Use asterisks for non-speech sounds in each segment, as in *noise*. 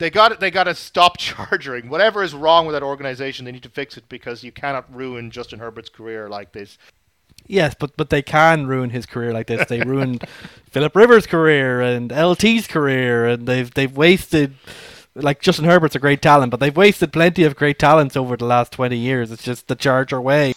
they got they got to stop *laughs* charging. Whatever is wrong with that organization, they need to fix it because you cannot ruin Justin Herbert's career like this. Yes, but but they can ruin his career like this. They ruined *laughs* Philip Rivers' career and LT's career, and they've they've wasted. Like Justin Herbert's a great talent, but they've wasted plenty of great talents over the last twenty years. It's just the Charger way.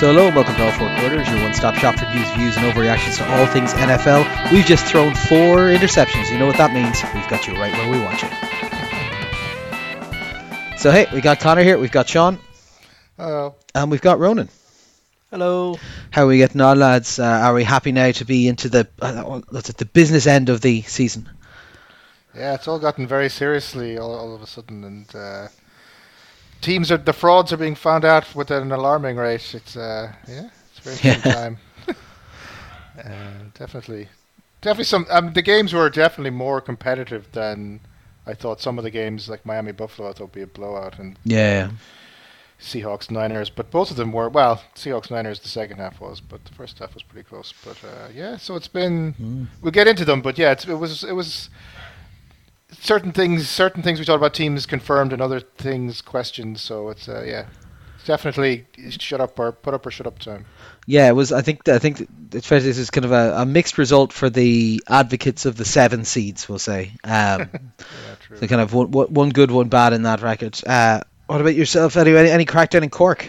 So hello and welcome to All Four Quarters, your one-stop shop for news, views, and overreactions to all things NFL. We've just thrown four interceptions. You know what that means? We've got you right where we want you. So hey, we got Connor here, we've got Sean, Oh, and we've got Ronan. Hello. How are we getting on, lads? Uh, are we happy now to be into the uh, the business end of the season? yeah, it's all gotten very seriously all, all of a sudden, and uh, teams are the frauds are being found out with an alarming rate. It's uh, yeah, it's a very *laughs* Yeah. time. *laughs* uh, definitely, definitely some. Um, the games were definitely more competitive than I thought. Some of the games, like Miami Buffalo, I thought would be a blowout, and Yeah, Seahawks Niners, but both of them were well. Seahawks Niners the second half was, but the first half was pretty close. But uh, yeah, so it's been. Mm. We'll get into them, but yeah, it's, it was it was certain things certain things we talked about teams confirmed and other things questioned. So it's uh, yeah, it's definitely shut up or put up or shut up time. yeah. It was. I think. I think it's fair this is kind of a, a mixed result for the advocates of the seven seeds. We'll say. Um, *laughs* Yeah, true. So kind of one, one good, one bad in that record. Uh, what about yourself? Any, any crackdown in Cork?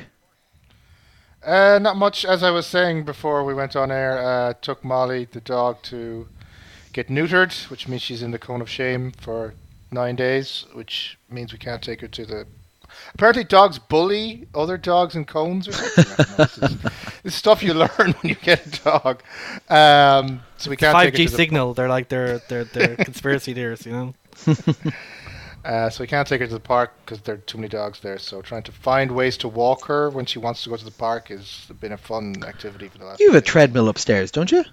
Uh, not much. As I was saying before we went on air, uh, took Molly the dog to get neutered, which means she's in the cone of shame for nine days, which means we can't take her to the. Apparently, dogs bully other dogs in cones or something. Know. this, is, this is stuff you *laughs* learn when you get a dog. Um, so we can't Five take her G to the signal. They're like they're they're they're *laughs* conspiracy theorists, you know. *laughs* Uh, so we can't take her to the park because there are too many dogs there. So trying to find ways to walk her when she wants to go to the park has been a fun activity for the last. You have a days. treadmill upstairs, don't you?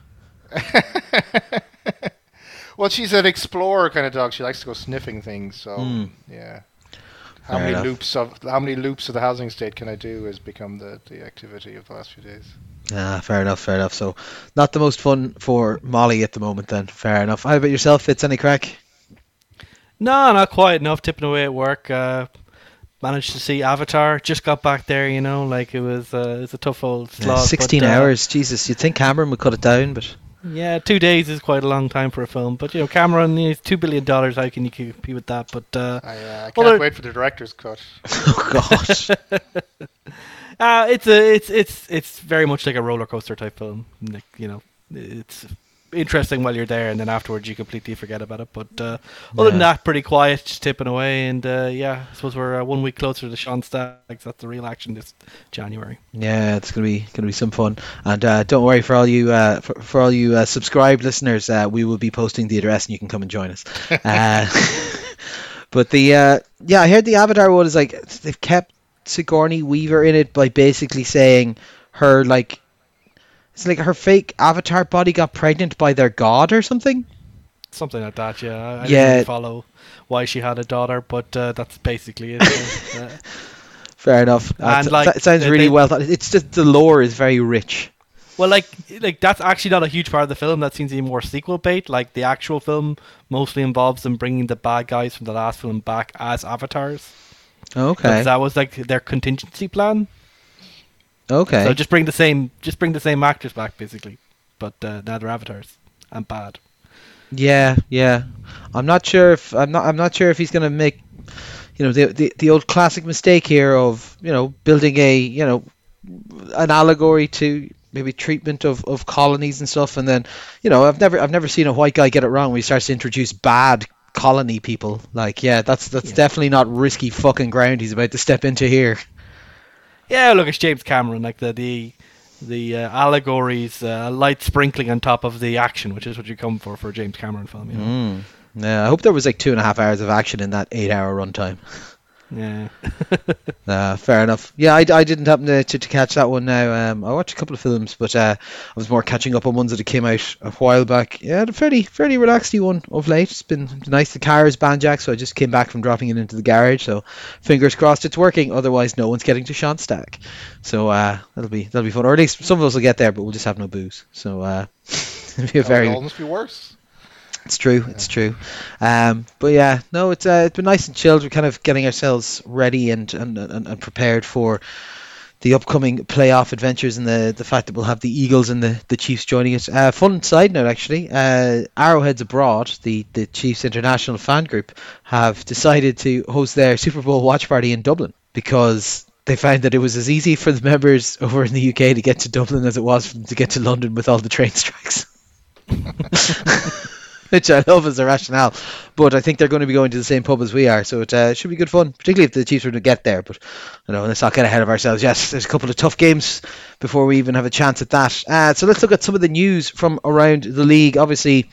*laughs* well, she's an explorer kind of dog. She likes to go sniffing things. So Hmm. yeah. How Fair many enough. loops of how many loops of the housing estate can I do has become the, the activity of the last few days. Ah, fair enough, fair enough. So, not the most fun for Molly at the moment, then. Fair enough. How about yourself, Fitz? Any crack? No, not quite enough. Tipping away at work. Uh, managed to see Avatar. Just got back there, you know. Like it was. Uh, it's a tough old Yeah, slog. but, 16 uh, hours. Jesus, you'd think Cameron would cut it down, but. Yeah, two days is quite a long time for a film. But you know, Cameron needs two billion dollars. How can you compete with that? But uh, I, uh, I can't Well, wait for the director's cut. *laughs* *laughs* Oh, God. uh, it's a it's it's it's very much like a roller coaster type film. Like you know, it's interesting while you're there, and then afterwards you completely forget about it. But uh, other than that, pretty quiet, just tipping away. And uh, yeah, I suppose we're uh, one week closer to Sean Staggs. That's the real action this January. Yeah, it's gonna be gonna be some fun, and uh, don't worry for all you uh, for, for all you uh, subscribed listeners, uh, we will be posting the address and you can come and join us. *laughs* uh, *laughs* but the uh, yeah, I heard the Avatar one is like they've kept Sigourney Weaver in it by basically saying her like it's like her fake Avatar body got pregnant by their god or something. Something like that. Yeah, I, Yeah. didn't really follow why she had a daughter, but uh, that's basically it. *laughs* Fair enough. And, it like, it sounds really they- well thought. It's just the lore is very rich. Well, like, like that's actually not a huge part of the film. That seems to be more sequel bait. Like the actual film mostly involves them bringing the bad guys from the last film back as avatars. Okay. Because That was like their contingency plan. Okay. So just bring the same, just bring the same actors back, basically. But uh, now they're avatars and bad. Yeah, yeah. I'm not sure if I'm not I'm not sure if he's gonna make you know the the, the old classic mistake here of you know building a you know an allegory to maybe treatment of, of colonies and stuff and then you know I've never I've never seen a white guy get it wrong when he starts to introduce bad colony people like yeah that's that's Yeah. definitely not risky fucking ground he's about to step into here Yeah, look, it's James Cameron. Like the the the uh, allegories, uh, light sprinkling on top of the action, which is what you come for for a James Cameron film. You know? mm. yeah I hope there was like two and a half hours of action in that eight hour runtime *laughs* Yeah. *laughs* Uh, fair enough. Yeah, I, I didn't happen to, to, to catch that one now. Um, I watched a couple of films, but uh, I was more catching up on ones that came out a while back. Yeah, a fairly fairly relaxed one of late. It's been nice. The car is banjack, so I just came back from dropping it into the garage. So fingers crossed it's working. Otherwise, no one's getting to Stack. So uh, that'll be that'll be fun. Or at least some of us will get there, but we'll just have no booze. So uh, *laughs* it'll be a very almost be worse. It's true. It's true. Um, but yeah, no, it's uh, it's been nice and chilled. We're kind of getting ourselves ready and and, and, and prepared for the upcoming playoff adventures and the, the fact that we'll have the Eagles and the, the Chiefs joining us. Uh, fun side note, actually, uh, Arrowheads Abroad, the, the Chiefs international fan group, have decided to host their Super Bowl watch party in Dublin because they found that it was as easy for the members over in the UK to get to Dublin as it was for them to get to London with all the train strikes. *laughs* *laughs* which I love as a rationale. But I think they're going to be going to the same pub as we are, so it uh, should be good fun, particularly if the Chiefs were to get there. But you know, let's not get ahead of ourselves. Yes, there's a couple of tough games before we even have a chance at that. Uh, so let's look at some of the news from around the league. Obviously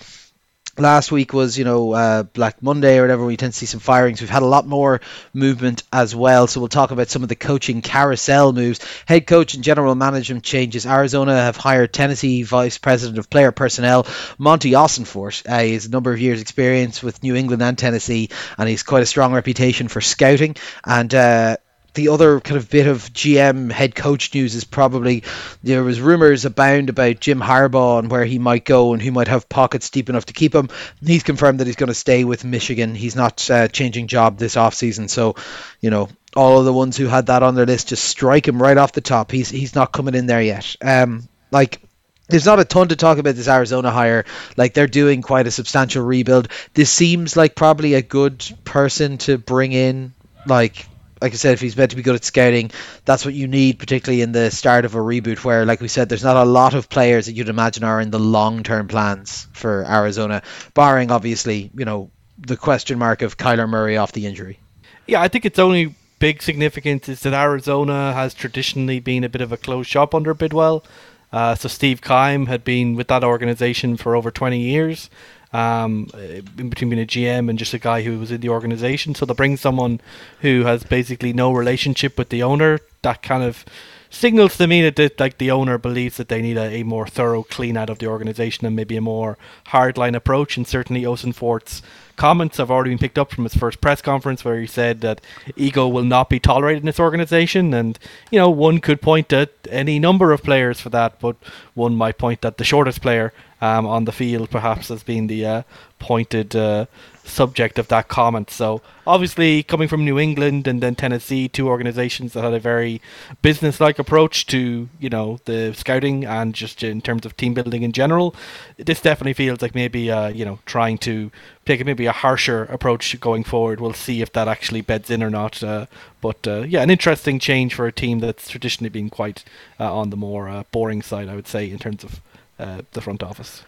last week was you know uh, Black Monday or whatever. We tend to see some firings. We've had a lot more movement as well. So we'll talk about some of the coaching carousel moves, head coach and general management changes. Arizona have hired Tennessee vice president of player personnel Monty Ossenfort. Uh, he has a number of years' experience with New England and Tennessee, and he's quite a strong reputation for scouting. And uh, the other kind of bit of GM head coach news is probably there was rumors abound about Jim Harbaugh and where he might go and who might have pockets deep enough to keep him. He's confirmed that he's going to stay with Michigan. He's not uh, changing job this offseason. So, you know, all of the ones who had that on their list just strike him right off the top. He's he's not coming in there yet. Um, like there's not a ton to talk about this Arizona hire. Like they're doing quite a substantial rebuild. This seems like probably a good person to bring in. Like like I said, if he's meant to be good at scouting, that's what you need, particularly in the start of a reboot, where, like we said, there's not a lot of players that you'd imagine are in the long-term plans for Arizona, barring obviously, you know, the question mark of Kyler Murray off the injury. Yeah, I think it's only big significance is that Arizona has traditionally been a bit of a closed shop under Bidwell. Uh, so Steve Keim had been with that organization for over 20 years um, in between being a GM and just a guy who was in the organization. So to bring someone who has basically no relationship with the owner, that kind of signals to me that like the owner believes that they need a, a, more thorough clean out of the organization and maybe a more hardline approach. And certainly Ossenfort's comments have already been picked up from his first press conference where he said that ego will not be tolerated in this organization. And, you know, one could point at any number of players for that, but one might point at the shortest player um, on the field perhaps as being the uh, pointed uh, subject of that comment. So obviously, coming from New England and then Tennessee, two organizations that had a very business-like approach to you know the scouting and just in terms of team building in general, this definitely feels like maybe uh, you know trying to take maybe a harsher approach going forward. We'll see if that actually beds in or not. Uh, but uh, yeah, an interesting change for a team that's traditionally been quite uh, on the more boring side, I would say, in terms of the front office.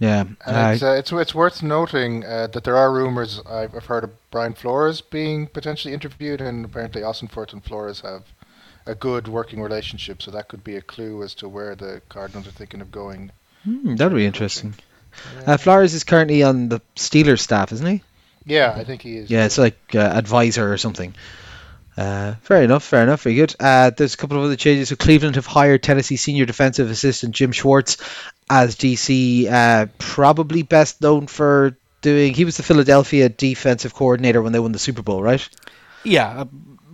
Yeah, and it's, uh, it's it's worth noting uh, that there are rumors. I've, I've, heard of Brian Flores being potentially interviewed, and apparently Ossenfort and Flores have a good working relationship. So that could be a clue as to where the Cardinals are thinking of going. Hmm, that'd be interesting. Yeah. Uh, Flores is currently on the Steelers staff, isn't he? Yeah, I think he is. Yeah, it's like uh, advisor or something. Uh, fair enough, fair enough, very good. Uh, there's a couple of other changes. So Cleveland have hired Tennessee senior defensive assistant Jim Schwartz as DC, uh, probably best known for doing. He was the Philadelphia defensive coordinator when they won the Super Bowl, right? Yeah, uh,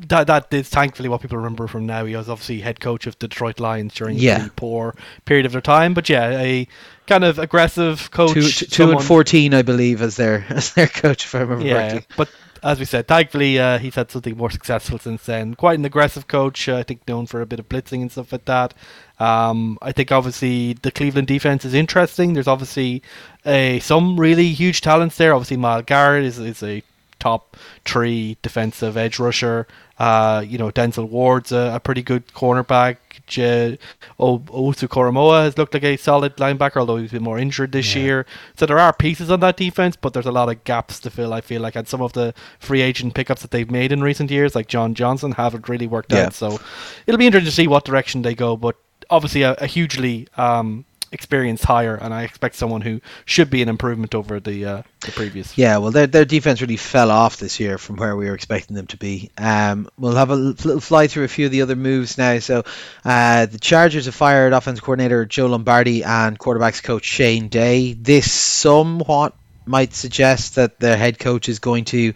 that that is thankfully what people remember from now. He was obviously head coach of the Detroit Lions during yeah. the poor period of their time, but yeah, a kind of aggressive coach. Two, two and fourteen, I believe, as their *laughs* as their coach, if I remember yeah, correctly. but as we said, thankfully uh, he's had something more successful since then. Quite an aggressive coach, uh, I think, known for a bit of blitzing and stuff like that. Um, I think obviously the Cleveland defense is interesting. There's obviously a, some really huge talents there. Obviously, Myles Garrett is, is a top three defensive edge rusher. Uh, you know, Denzel Ward's a, a pretty good cornerback. J- Owusu Koramoah has looked like a solid linebacker, although he's been more injured this yeah. year. So there are pieces on that defense, but there's a lot of gaps to fill, I feel like. And some of the free agent pickups that they've made in recent years, like John Johnson, haven't really worked yeah. out. So it'll be interesting to see what direction they go. But obviously, a, a hugely um, experienced hire, and I expect someone who should be an improvement over the uh, the previous. Yeah, well, their their defense really fell off this year from where we were expecting them to be. Um, we'll have a little fly through a few of the other moves now. So, uh, the Chargers have fired offensive coordinator Joe Lombardi and quarterbacks coach Shane Day. This somewhat might suggest that their head coach is going to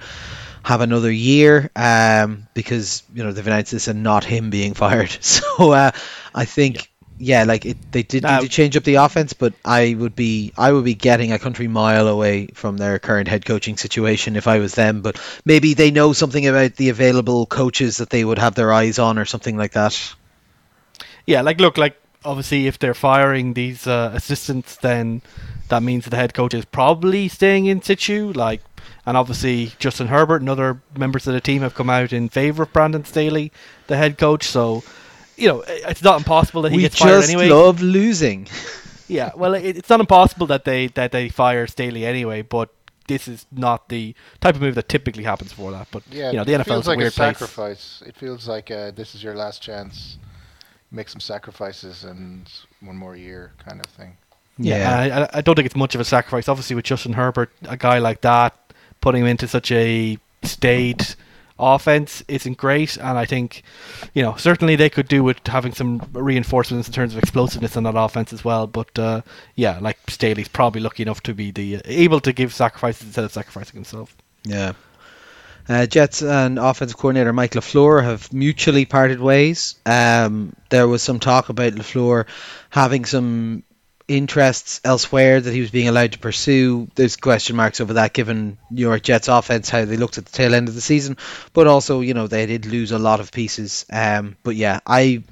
have another year um, because you know they've announced this and not him being *laughs* fired. So uh, I think yeah. Yeah, like it, they did need to change up the offense, but I would be I would be getting a country mile away from their current head coaching situation if I was them. But maybe they know something about the available coaches that they would have their eyes on or something like that. Yeah, like look, like obviously if they're firing these uh, assistants, then that means the head coach is probably staying in situ. Like and obviously, Justin Herbert and other members of the team have come out in favour of Brandon Staley, the head coach. So, you know, it's not impossible that he we gets fired anyway. We just love losing. *laughs* yeah, well, it, it's not impossible that they that they fire Staley anyway, but this is not the type of move that typically happens for that. But yeah, you know, the NFL feels is a like weird a sacrifice. Place. It feels like uh, this is your last chance. Make some sacrifices and one more year, kind of thing. Yeah, yeah I, I, don't think it's much of a sacrifice. Obviously, with Justin Herbert, a guy like that, putting him into such a staid offense isn't great, and I think, you know, certainly they could do with having some reinforcements in terms of explosiveness in that offense as well. But uh, yeah, like Staley's probably lucky enough to be the uh, able to give sacrifices instead of sacrificing himself. Yeah. Uh, Jets and offensive coordinator Mike LaFleur have mutually parted ways. Um, there was some talk about LaFleur having some interests elsewhere that he was being allowed to pursue. There's question marks over that given New York Jets offense, how they looked at the tail end of the season. But also, you know, they did lose a lot of pieces. Um, but yeah, I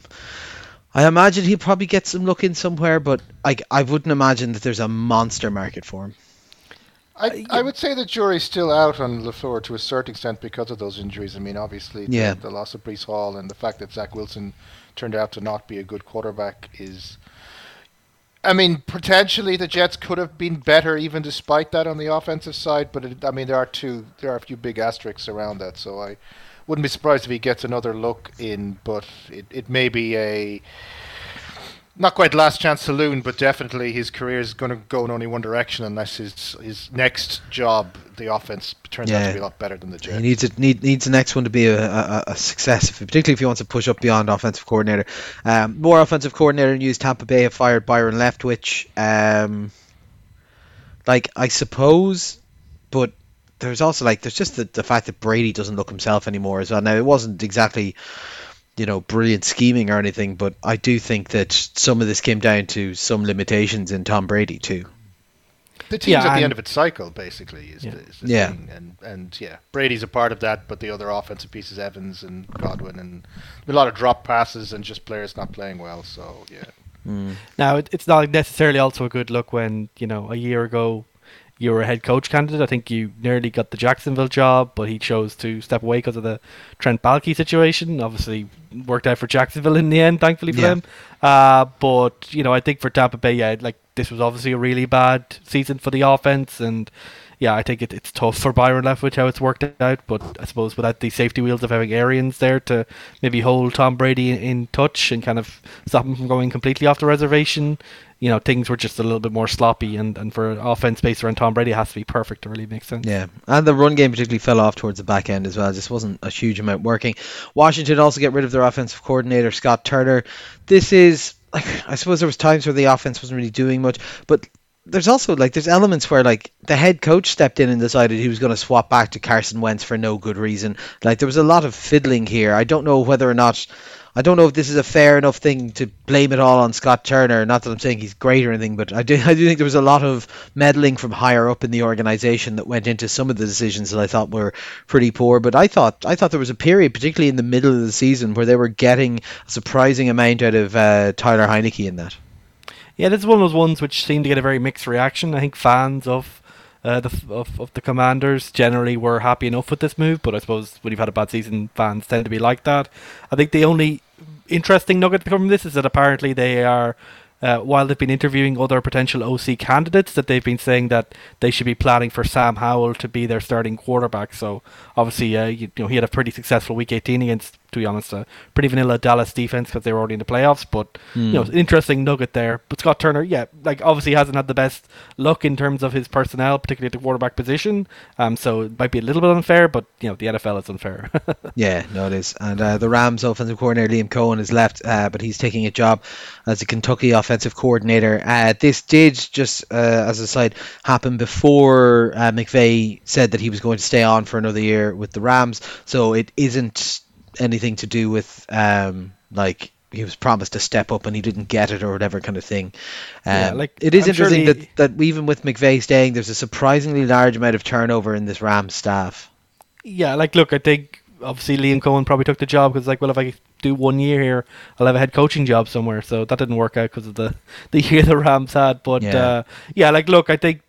I imagine he'll probably get some look in somewhere, but I, I wouldn't imagine that there's a monster market for him. I, I would say the jury's still out on LaFleur to a certain extent because of those injuries. I mean, obviously, yeah. the loss of Breece Hall and the fact that Zach Wilson turned out to not be a good quarterback is I mean, potentially the Jets could have been better even despite that on the offensive side, but it, I mean, there are two, there are a few big asterisks around that. So I wouldn't be surprised if he gets another look in, but it, it may be a not quite last chance saloon, but definitely his career is going to go in only one direction unless his his next job, the offense, turns yeah. out to be a lot better than the Jets. He needs it, need, needs the next one to be a, a, a success, particularly if he wants to push up beyond offensive coordinator. Um, more offensive coordinator news: Tampa Bay have fired Byron Leftwich. Um, like I suppose, but there's also like there's just the, the fact that Brady doesn't look himself anymore as well. Now it wasn't exactly you know, brilliant scheming or anything, but I do think that some of this came down to some limitations in Tom Brady too. The team's yeah, at the end of its cycle, basically, is yeah. the, is the yeah. thing, and and yeah, Brady's a part of that, but the other offensive pieces, Evans and Godwin, and a lot of drop passes and just players not playing well. So yeah. Mm. Now it, it's not necessarily also a good look when you know a year ago you were a head coach candidate. I think you nearly got the Jacksonville job, but he chose to step away because of the Trent Baalke situation. Obviously, worked out for Jacksonville in the end, thankfully for yeah. them. Uh, but you know, I think for Tampa Bay, yeah, like this was obviously a really bad season for the offense, and yeah, I think it, it's tough for Byron Leftwich how it's worked out. But I suppose without the safety wheels of having Arians there to maybe hold Tom Brady in, in touch and kind of stop him from going completely off the reservation, you know, things were just a little bit more sloppy. And, and for offense based around Tom Brady, it has to be perfect to really make sense. Yeah, and the run game particularly fell off towards the back end as well. It just wasn't a huge amount working. Washington also get rid of their offensive coordinator Scott Turner. This is like I suppose there was times where the offense wasn't really doing much, but there's also like there's elements where like the head coach stepped in and decided he was going to swap back to Carson Wentz for no good reason. Like there was a lot of fiddling here. I don't know whether or not I don't know if this is a fair enough thing to blame it all on Scott Turner. Not that I'm saying he's great or anything, but I do *laughs* I do think there was a lot of meddling from higher up in the organization that went into some of the decisions that I thought were pretty poor. But I thought I thought there was a period, particularly in the middle of the season, where they were getting a surprising amount out of uh, Tyler Heinicke in that. Yeah, this is one of those ones which seemed to get a very mixed reaction. I think fans of uh, the of, of the Commanders generally were happy enough with this move, but I suppose when you've had a bad season, fans tend to be like that. I think the only interesting nugget from this is that apparently they are. Uh, while they've been interviewing other potential OC candidates, that they've been saying that they should be planning for Sam Howell to be their starting quarterback. So obviously, uh, you, you know, he had a pretty successful Week 18 against to be honest. A pretty vanilla Dallas defense because they were already in the playoffs, but you know, Hmm. interesting nugget there. But Scott Turner, yeah, like obviously hasn't had the best luck in terms of his personnel, particularly at the quarterback position. Um, so it might be a little bit unfair, but you know, the NFL is unfair. *laughs* Yeah, no, it is. And uh, the Rams offensive coordinator Liam Coen has left, uh, but he's taking a job as a Kentucky offensive coordinator. Uh, this did just, uh, as a side, happen before uh, McVay said that he was going to stay on for another year with the Rams. So it isn't anything to do with um, like he was promised a step up and he didn't get it or whatever kind of thing. Um, Yeah, like, it is I'm sure interesting that, that even with McVay staying, there's a surprisingly large amount of turnover in this Rams staff. Yeah, like look, I think obviously Liam Coen probably took the job because like, well, if I do one year here, I'll have a head coaching job somewhere. So that didn't work out because of the *laughs* the year the Rams had. But Yeah. uh, yeah, like look, I think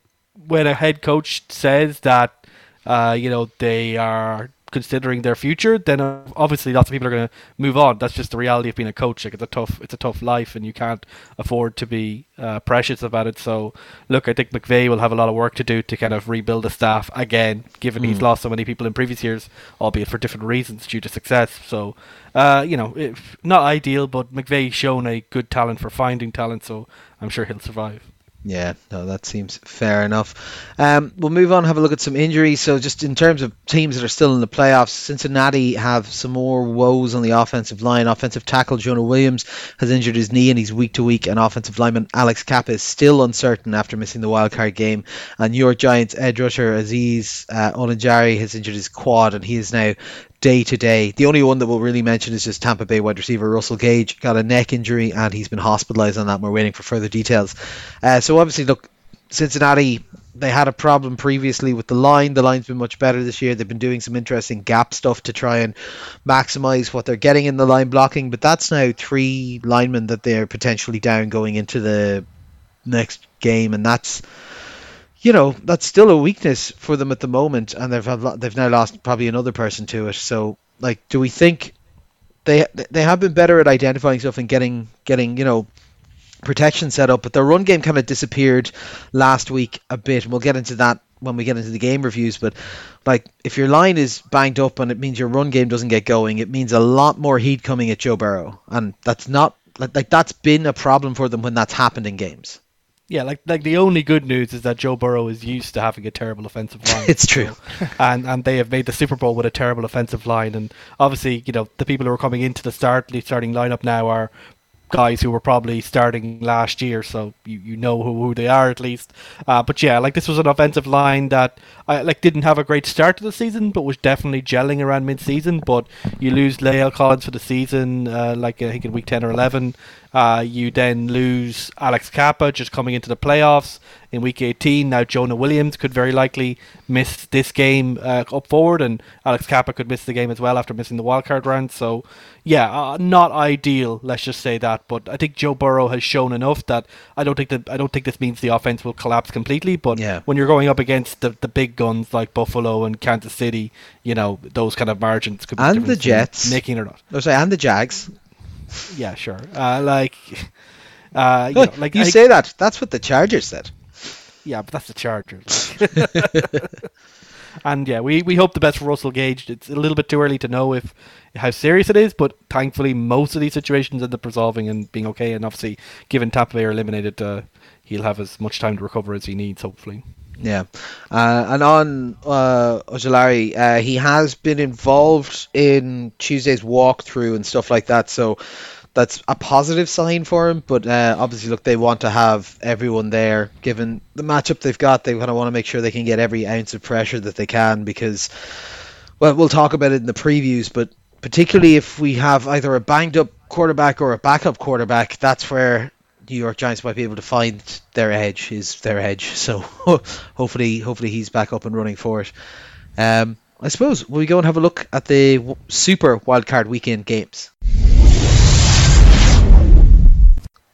when a head coach says that, uh, you know, they are considering their future, then uh, obviously lots of people are going to move on. That's just the reality of being a coach. Like it's a tough, it's a tough life, and you can't afford to be uh, precious about it. So, look, I think McVay will have a lot of work to do to kind of rebuild the staff again, given he's lost so many people in previous years, albeit for different reasons due to success. So, uh, you know, if, not ideal, but McVay's shown a good talent for finding talent, so I'm sure he'll survive. Yeah, no, that seems fair enough. Um, we'll move on, have a look at some injuries. So, just in terms of teams that are still in the playoffs, Cincinnati have some more woes on the offensive line. Offensive tackle Jonah Williams has injured his knee and he's week to week. And offensive lineman Alex Cappa is still uncertain after missing the wild card game. And New York Giants edge rusher Azeez uh, Ojulari has injured his quad and he is now day to day. The only one that we'll really mention is just Tampa Bay wide receiver Russell Gage got a neck injury and he's been hospitalized on that. And we're waiting for further details. Uh, so obviously, look, Cincinnati they had a problem previously with the line. The line's been much better this year. They've been doing some interesting gap stuff to try and maximize what they're getting in the line blocking. But that's now three linemen that they're potentially down going into the next game, and that's you know that's still a weakness for them at the moment, and they've had, they've now lost probably another person to it. So like, do we think they they have been better at identifying stuff and getting getting you know protection set up, but their run game kind of disappeared last week a bit, and we'll get into that when we get into the game reviews. But like, if your line is banged up and it means your run game doesn't get going, it means a lot more heat coming at Joe Burrow, and that's not like, like that's been a problem for them when that's happened in games. Yeah, like like the only good news is that Joe Burrow is used to having a terrible offensive *laughs* line. It's true. *laughs* And and they have made the Super Bowl with a terrible offensive line. And obviously, you know, the people who are coming into the start the starting lineup now are guys who were probably starting last year, so you, you know who, who they are at least. Uh, but yeah, like this was an offensive line that I like didn't have a great start to the season, but was definitely gelling around mid-season. But you lose La'el Collins for the season, uh, like I think in week ten or eleven. Uh, you then lose Alex Cappa just coming into the playoffs in week 18. Now Jonah Williams could very likely miss this game uh, up forward, and Alex Cappa could miss the game as well after missing the wildcard round. So, yeah, uh, not ideal. Let's just say that. But I think Joe Burrow has shown enough that I don't think that I don't think this means the offense will collapse completely. But Yeah. when you're going up against the, the big guns like Buffalo and Kansas City, you know those kind of margins could be And the the difference between Jets. making it or not. Oh, sorry, and the Jags. Yeah, sure. Uh, like, *laughs* uh, you know, like you I- say that. That's what the Chargers said. Yeah, but that's the Chargers. *laughs* and yeah, we, we hope the best for Russell Gage. It's a little bit too early to know if how serious it is, but thankfully most of these situations end up resolving and being okay. And obviously, given Tampa Bay are eliminated, uh, he'll have as much time to recover as he needs. Hopefully. Yeah, uh, and on uh, Ojulari, uh, he has been involved in Tuesday's walkthrough and stuff like that, so that's a positive sign for him. But uh, obviously, look, they want to have everyone there, given the matchup they've got. They kind of want to make sure they can get every ounce of pressure that they can because, well, we'll talk about it in the previews, but particularly if we have either a banged up quarterback or a backup quarterback, that's where New York Giants might be able to find their edge is their edge. *laughs* So hopefully, hopefully he's back up and running for it. Um, I suppose we go and have a look at the Super Wildcard Weekend games.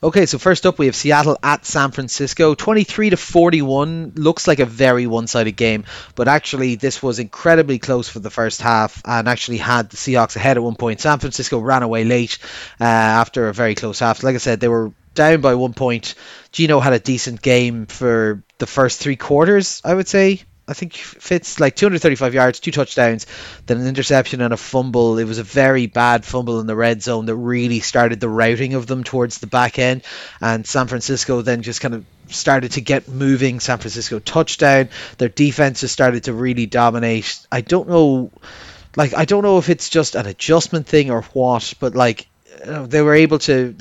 Okay, so first up we have Seattle at San Francisco, 23 to 41. Looks like a very one-sided game, but actually this was incredibly close for the first half, and actually had the Seahawks ahead at one point. San Francisco ran away late uh, after a very close half. Like I said, they were down by one point. Geno had a decent game for the first three quarters, I would say, I think Fitz like 235 yards, two touchdowns, then an interception and a fumble. It was a very bad fumble in the red zone that really started the routing of them towards the back end, and San Francisco then just kind of started to get moving. San Francisco touchdown. Their defense has started to really dominate. I don't know, like I don't know if it's just an adjustment thing or what, but like they were able to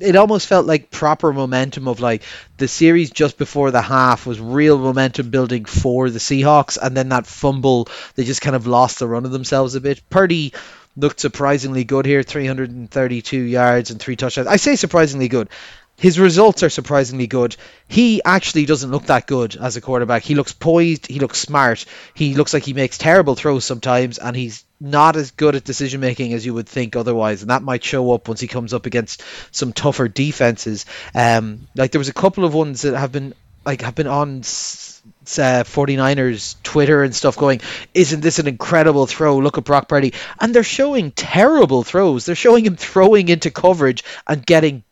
it almost felt like proper momentum of like the series just before the half was real momentum building for the Seahawks and then that fumble they just kind of lost the run of themselves a bit. Purdy looked surprisingly good here 332 yards and three touchdowns. I say surprisingly good. His results are surprisingly good. He actually doesn't look that good as a quarterback. He looks poised, he looks smart, he looks like he makes terrible throws sometimes, and he's not as good at decision making as you would think otherwise, and that might show up once he comes up against some tougher defenses. Um, like there was a couple of ones that have been like have been on uh, 49ers Twitter and stuff going, isn't this an incredible throw? Look at Brock Purdy. And they're showing terrible throws. They're showing him throwing into coverage and getting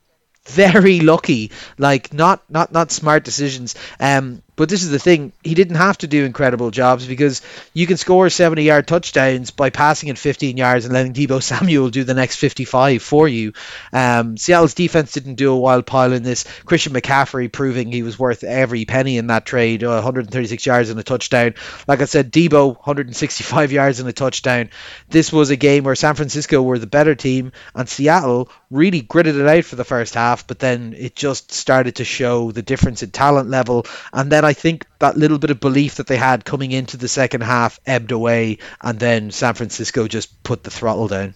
very lucky, like not not not smart decisions. Um, but this is the thing, he didn't have to do incredible jobs because you can score 70 yard touchdowns by passing it 15 yards and letting Deebo *laughs* Samuel do the next 55 for you. Um, Seattle's defense didn't do a wild pile in this. Christian McCaffrey proving he was worth every penny in that trade, uh, 136 yards and a touchdown. Like I said, Deebo 165 yards and a touchdown. This was a game where San Francisco were the better team and Seattle really gritted it out for the first half, but then it just started to show the difference in talent level. And then I think that little bit of belief that they had coming into the second half ebbed away, and then San Francisco just put the throttle down.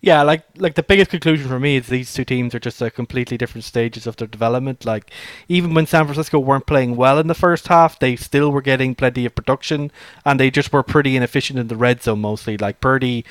Yeah, like like the biggest conclusion for me is these two teams are just at completely different stages of their development. Like even when San Francisco weren't playing well in the first half, they still were getting plenty of production, and they just were pretty inefficient in the red zone mostly. Like Purdy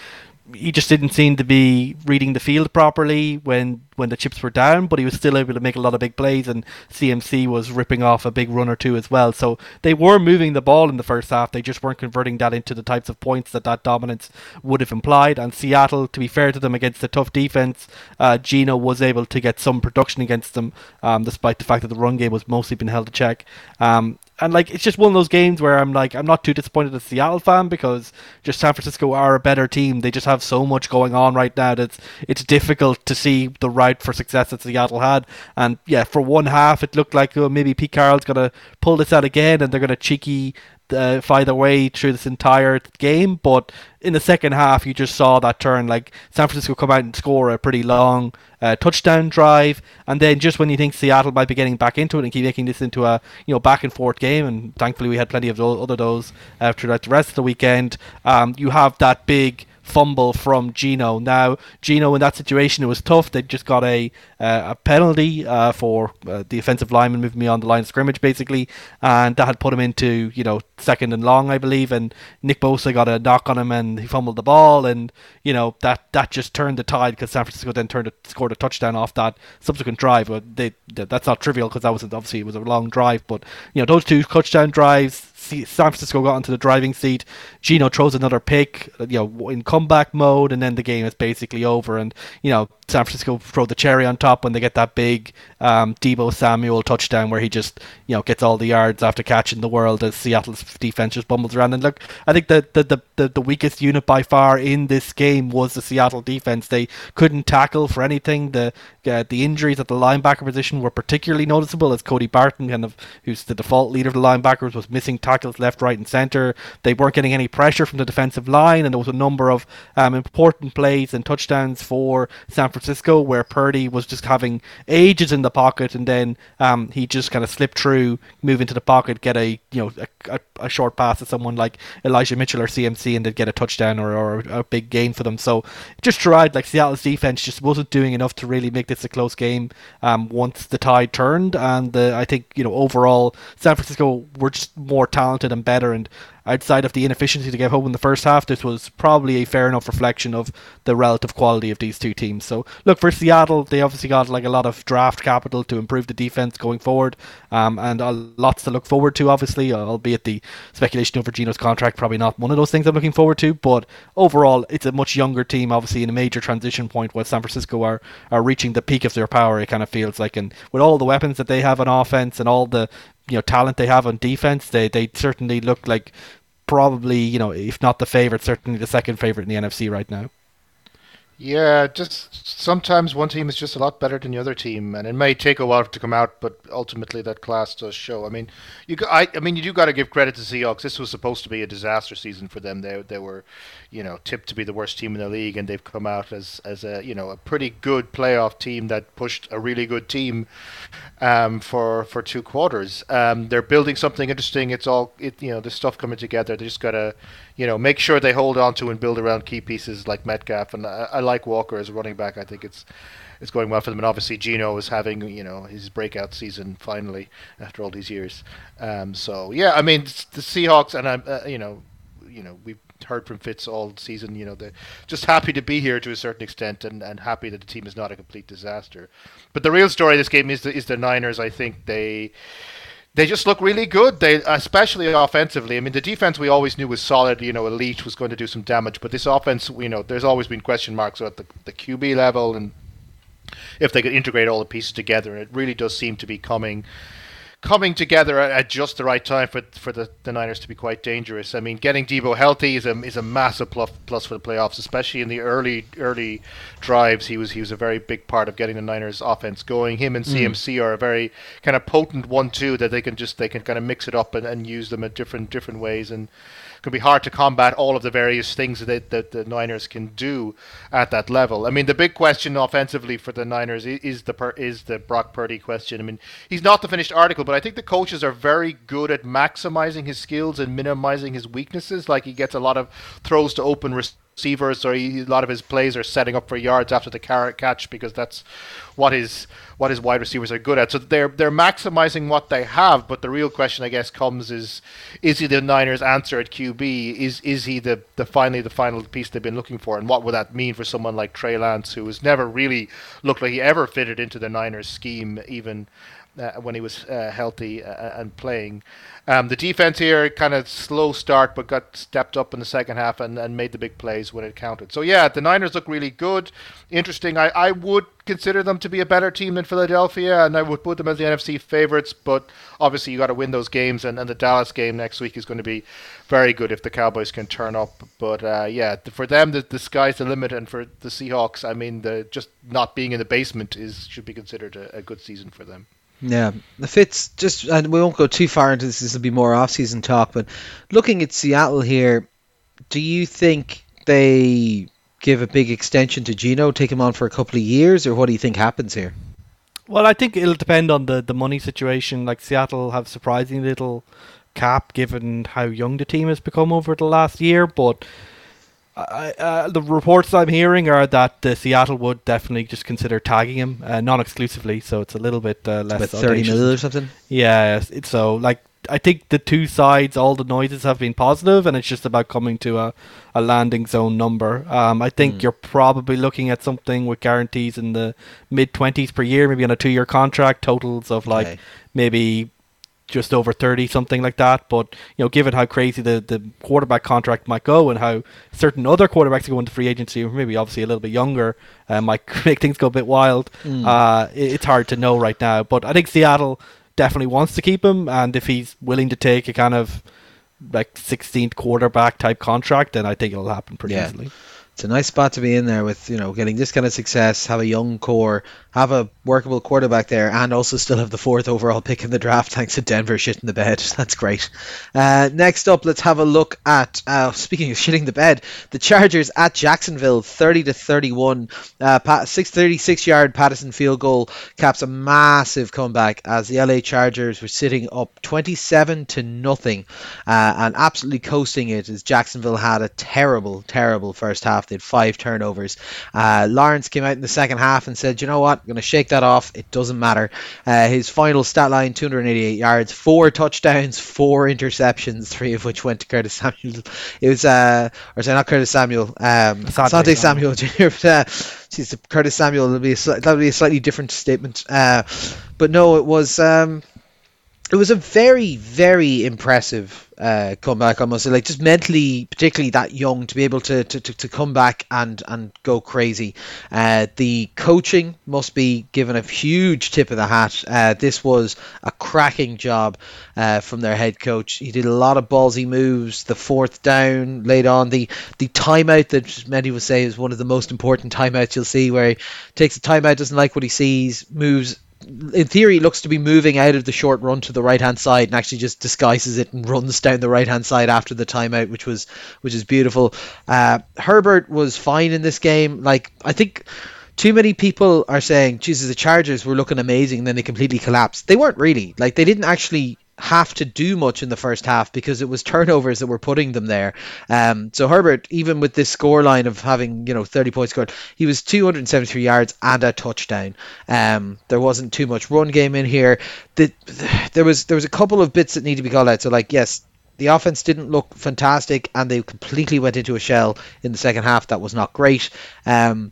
he just didn't seem to be reading the field properly when when the chips were down, but he was still able to make a lot of big plays, and CMC was ripping off a big run or two as well. So they were moving the ball in the first half. They just weren't converting that into the types of points that that dominance would have implied. And Seattle, to be fair to them, against a tough defense, uh, Geno was able to get some production against them, um, despite the fact that the run game was mostly been held to check. Um, and like it's just one of those games where I'm like I'm not too disappointed as a Seattle fan because just San Francisco are a better team. They just have so much going on right now that it's it's difficult to see the route for success that Seattle had. And yeah, for one half it looked like oh, maybe Pete Carroll's gonna pull this out again and they're gonna cheeky uh, find way through this entire game. But in the second half, you just saw that turn. Like San Francisco come out and score a pretty long uh, touchdown drive, and then just when you think Seattle might be getting back into it and keep making this into a you know back and forth game, and thankfully we had plenty of those, other those uh, throughout the rest of the weekend. Um, you have that big fumble from Geno. Now, Geno in that situation, it was tough. They just got a uh, a penalty uh, for uh, the offensive lineman moving beyond the line of scrimmage, basically, and that had put him into you know second and long, I believe. And Nick Bosa got a knock on him and he fumbled the ball, and you know that that just turned the tide because San Francisco then turned it, scored a touchdown off that subsequent drive. But they, that's not trivial because that was obviously it was a long drive, but you know those two touchdown drives San Francisco got into the driving seat. Geno throws another pick, you know, in comeback mode, and then the game is basically over. And you know, San Francisco throw the cherry on top when they get that big um, Deebo Samuel touchdown where he just you know gets all the yards after catching the world as Seattle's defense just bumbles around. And look, I think the the, the, the, the weakest unit by far in this game was the Seattle defense. They couldn't tackle for anything. The uh, the injuries at the linebacker position were particularly noticeable as Cody Barton, kind of who's the default leader of the linebackers, was missing tackles left, right, and center. They weren't getting any pressure from the defensive line, and there was a number of um, important plays and touchdowns for San Francisco where Purdy was just having ages in the pocket, and then um, he just kind of slipped through, move into the pocket, get a you know a, a, a, short pass to someone like Elijah Mitchell or CMC, and they'd get a touchdown or, or a big gain for them. So just tried like Seattle's defense just wasn't doing enough to really make this a close game. Um, once the tide turned, and uh, I think you know overall San Francisco were just more talented and better, and outside of the inefficiency they gave home in the first half, this was probably a fair enough reflection of the relative quality of these two teams. So, look, for Seattle, they obviously got like a lot of draft capital to improve the defense going forward, um, and uh, lots to look forward to, obviously, albeit the speculation over Geno's contract, probably not one of those things I'm looking forward to, but overall, it's a much younger team, obviously, in a major transition point where San Francisco are, are reaching the peak of their power, it kind of feels like, and with all the weapons that they have on offense and all the you know talent they have on defense, they they certainly look like probably you know if not the favorite, certainly the second favorite in the NFC right now. Yeah, just sometimes one team is just a lot better than the other team, and it may take a while to come out, but ultimately that class does show. I mean, you, I, I mean, you do got to give credit to Seahawks. This was supposed to be a disaster season for them. They, they were, you know, tipped to be the worst team in the league, and they've come out as, as a, you know, a pretty good playoff team that pushed a really good team, um, for for two quarters. Um, they're building something interesting. It's all, it, you know, this stuff coming together. They just gotta you know, make sure they hold on to and build around key pieces like Metcalf. And I, I like Walker as a running back. I think it's it's going well for them. And obviously, Geno is having you know his breakout season finally after all these years. Um, so yeah, I mean the Seahawks, and I'm uh, you know, you know we've heard from Fitz all season. You know, they're just happy to be here to a certain extent, and, and happy that the team is not a complete disaster. But the real story of this game is the, is the Niners. I think they they just look really good. They especially offensively. I mean, the defense we always knew was solid. You know, elite was going to do some damage, but this offense, you know, there's always been question marks at the the QB level and if they could integrate all the pieces together. And it really does seem to be coming coming together at just the right time for for the, the Niners to be quite dangerous. I mean, getting Deebo healthy is a is a massive plus plus for the playoffs, especially in the early early drives. He was he was a very big part of getting the Niners offense going. Him and CMC mm. are a very kind of potent one-two that they can just they can kind of mix it up and, and use them in different different ways and can be hard to combat all of the various things that, that the Niners can do at that level. I mean, the big question offensively for the Niners is the is the Brock Purdy question. I mean, he's not the finished article, but I think the coaches are very good at maximizing his skills and minimizing his weaknesses. Like he gets a lot of throws to open receivers, or he, a lot of his plays are setting up for yards after the carrot catch because that's what his what his wide receivers are good at. So they're they're maximizing what they have. But the real question, I guess, comes is is he the Niners' answer at QB? Is is he the, the finally the final piece they've been looking for? And what would that mean for someone like Trey Lance, who has never really looked like he ever fitted into the Niners' scheme, even uh, when he was uh, healthy uh, and playing. Um, the defense here kind of slow start, but got stepped up in the second half and, and made the big plays when it counted. So yeah, the Niners look really good, interesting. I, I would consider them to be a better team than Philadelphia, and I would put them as the NFC favorites. But obviously, you got to win those games, and, and the Dallas game next week is going to be very good if the Cowboys can turn up. But uh, yeah, for them, the, the sky's the limit, and for the Seahawks, I mean, the just not being in the basement is should be considered a, a good season for them. Yeah, the Fitz just and we won't go too far into this. This will be more off-season talk, but looking at Seattle here, do you think they give a big extension to Geno, take him on for a couple of years, or what do you think happens here? Well, I think it'll depend on the the money situation. Like Seattle have surprisingly little cap given how young the team has become over the last year, but uh, the reports I'm hearing are that uh, Seattle would definitely just consider tagging him, uh, non-exclusively. So it's a little bit uh, less. About thirty mil or something. Yeah, so like I think the two sides, all the noises have been positive, and it's just about coming to a, a landing zone number. Um, I think mm. you're probably looking at something with guarantees in the mid twenties per year, maybe on a two-year contract, totals of like okay. maybe just over 30, something like that. But, you know, given how crazy the, the quarterback contract might go and how certain other quarterbacks go into free agency, or maybe obviously a little bit younger, uh, might *laughs* make things go a bit wild, mm. uh, it's hard to know right now. But I think Seattle definitely wants to keep him. And if he's willing to take a kind of like 16th quarterback type contract, then I think it'll happen pretty yeah. easily it's a nice spot to be in there with you know getting this kind of success, have a young core, have a workable quarterback there, and also still have the fourth overall pick in the draft *laughs* thanks to Denver shitting the bed. *laughs* That's great. Uh, next up, let's have a look at uh, speaking of shitting the bed, the Chargers at Jacksonville, thirty to thirty-one, uh, six thirty-six yard Patterson field goal caps a massive comeback as the LA Chargers were sitting up twenty-seven to nothing uh, and absolutely coasting it as Jacksonville had a terrible, terrible first half They had five turnovers. Uh, Lawrence came out in the second half and said, "You know what? I'm going to shake that off. It doesn't matter." Uh, his final stat line: 288 yards, four touchdowns, four interceptions, three of which went to Curtis Samuel. It was, uh, or sorry, not Curtis Samuel, um, Asante Samuel Jr. *laughs* But, uh, geez, Curtis Samuel will be a, that would be a slightly different statement. Uh, but no, it was. Um, it was a very, very impressive uh, comeback. I must say, like just mentally, particularly that young, to be able to to, to, to come back and and go crazy. Uh, the coaching must be given a huge tip of the hat. Uh, this was a cracking job uh, from their head coach. He did a lot of ballsy moves. The fourth down late on the the timeout that many would say is one of the most important timeouts you'll see, where he takes a timeout, doesn't like what he sees, moves in theory looks to be moving out of the short run to the right hand side and actually just disguises it and runs down the right hand side after the timeout, which was which is beautiful. Uh, Herbert was fine in this game. Like I think too many people are saying, Jesus, the Chargers were looking amazing, and then they completely collapsed. They weren't really. Like they didn't actually have to do much in the first half because it was turnovers that were putting them there. Um, so Herbert, even with this score line of having you know 30 points scored, he was 273 yards and a touchdown. Um, there wasn't too much run game in here. The, there was there was a couple of bits that need to be called out. So like yes. The offense didn't look fantastic, and they completely went into a shell in the second half. That was not great. Um,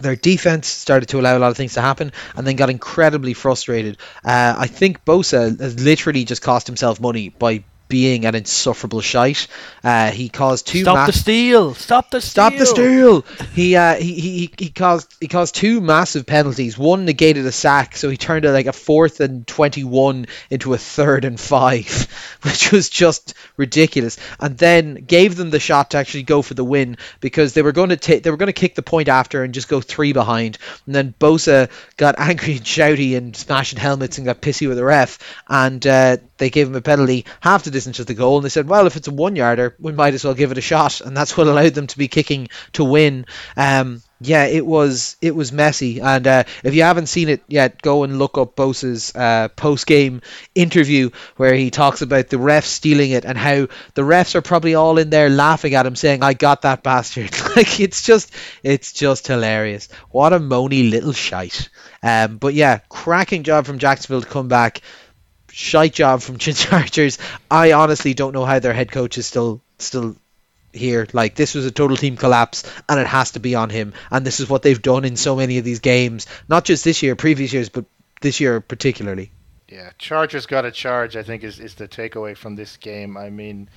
their defense started to allow a lot of things to happen and then got incredibly frustrated. Uh, I think Bosa has literally just cost himself money by being an insufferable shite. Uh, he caused two. Stop the steal! Stop the steal! Stop the steal! He, uh, he he he caused he caused two massive penalties. One negated a sack, so he turned it like a fourth and twenty-one into a third and five, *laughs* which was just ridiculous. And then gave them the shot to actually go for the win because they were going to take they were going to kick the point after and just go three behind. And then Bosa got *laughs* angry and shouty and smashing helmets and got pissy with the ref, and uh, they gave him a penalty half the distance of the goal. And they said, well, if it's a one yarder, we might as well give it a shot. And that's what allowed them to be kicking to win. Um, yeah, it was it was messy, and uh, if you haven't seen it yet, go and look up Bosa's uh, post game interview where he talks about the refs stealing it and how the refs are probably all in there laughing at him, saying, "I got that bastard." *laughs* like it's just it's just hilarious. What a moany little shite. Um, but yeah, cracking job from Jacksonville to come back shite job from *laughs* Chargers. I honestly don't know how their head coach is still still here. Like this was a total team collapse, and it has to be on him. And this is what they've done in so many of these games, not just this year, previous years, but this year particularly. Yeah, Chargers got a charge. I think is is the takeaway from this game. I mean,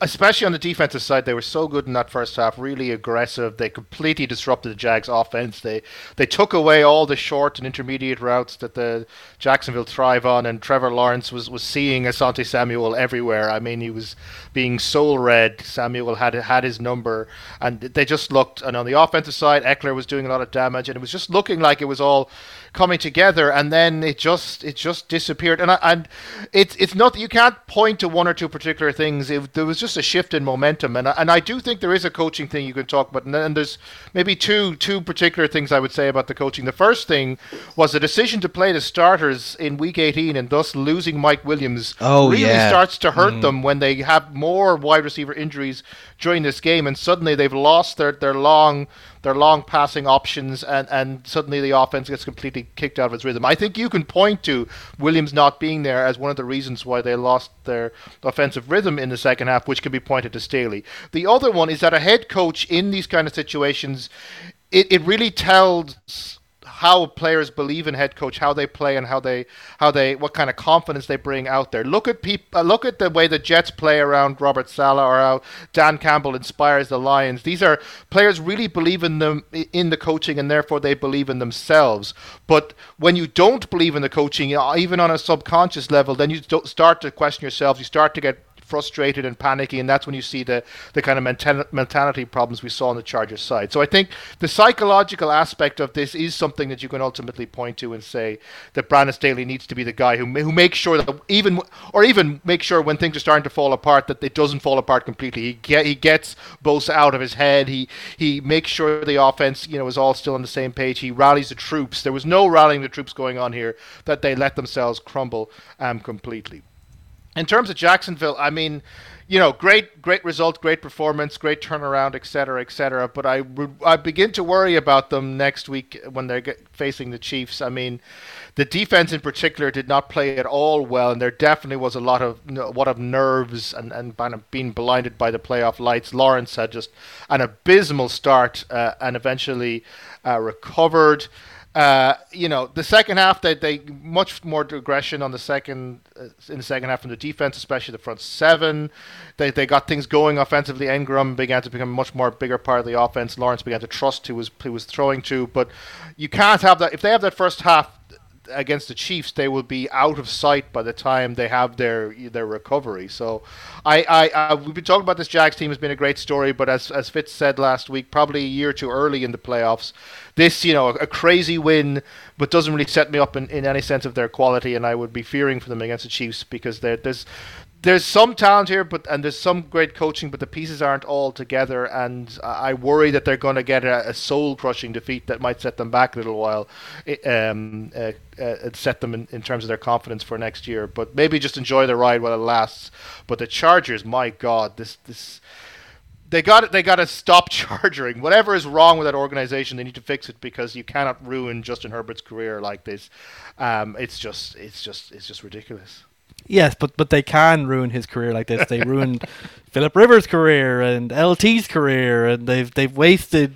especially on the defensive side, they were so good in that first half, really aggressive. They completely disrupted the Jags' offense. They they took away all the short and intermediate routes that the Jacksonville thrive on, and Trevor Lawrence was, was seeing Asante Samuel everywhere. I mean, he was being soul read. Samuel had had his number, and they just looked. And on the offensive side, Ekeler was doing a lot of damage, and it was just looking like it was all coming together, and then it just it just disappeared. And I, and it's it's not you can't point to one or two particular things. It, there was just a shift in momentum, and I, and I do think there is a coaching thing you can talk about. And then there's maybe two two particular things I would say about the coaching. The first thing was the decision to play the starters in Week 18, and thus losing Mike Williams. Oh, really yeah. starts to hurt Mm. them when they have more wide receiver injuries during this game, and suddenly they've lost their, their long their long passing options, and, and suddenly the offense gets completely kicked out of its rhythm. I think you can point to Williams not being there as one of the reasons why they lost their offensive rhythm in the second half, which can be pointed to Staley. The other one is that a head coach in these kind of situations, it, it really tells how players believe in head coach, how they play, and how they how they what kind of confidence they bring out there. Look at peop, uh, look at the way the Jets play around Robert Saleh, or how Dan Campbell inspires the Lions. These are players really believe in them in the coaching, and therefore they believe in themselves. But when you don't believe in the coaching, uh, even on a subconscious level, then you start to question yourself. You start to get frustrated and panicky, and that's when you see the, the kind of mental, mentality problems we saw on the Chargers side. So I think the psychological aspect of this is something that you can ultimately point to and say that Brandon Staley needs to be the guy who who makes sure that even or even make sure when things are starting to fall apart that it doesn't fall apart completely. He get he gets Bosa out of his head. He he makes sure the offense you know is all still on the same page. He rallies the troops. There was no rallying the troops going on here that they let themselves crumble um completely. In terms of Jacksonville, I mean, you know, great, great result, great performance, great turnaround, et cetera, et cetera. But I, I begin to worry about them next week when they're facing the Chiefs. I mean, the defense in particular did not play at all well, and there definitely was a lot of, know, what of nerves and and kind of being blinded by the playoff lights. Lawrence had just an abysmal start uh, and eventually uh, recovered. Uh, you know, the second half they they much more aggression on the second uh, in the second half from the defense, especially the front seven. They they got things going offensively. Engram began to become a much more bigger part of the offense. Lawrence began to trust who was who was throwing to, but you can't have that if they have that first half against the Chiefs, they will be out of sight by the time they have their their recovery. So, I, I, I we've been talking about this Jags team has been a great story, but as as Fitz said last week, probably a year too early in the playoffs. This, you know, a crazy win, but doesn't really set me up in, in any sense of their quality, and I would be fearing for them against the Chiefs because there's there's some talent here, but and there's some great coaching, but the pieces aren't all together, and I worry that they're going to get a, a soul-crushing defeat that might set them back a little while, um, uh, uh, set them in, in terms of their confidence for next year. But maybe just enjoy the ride while it lasts. But the Chargers, my God, this this they got. They got to stop *laughs* charging. Whatever is wrong with that organization, they need to fix it because you cannot ruin Justin Herbert's career like this. Um, it's just, it's just, it's just ridiculous. Yes, but but they can ruin his career like this. They ruined *laughs* Philip Rivers' career and LT's career, and they've they've wasted.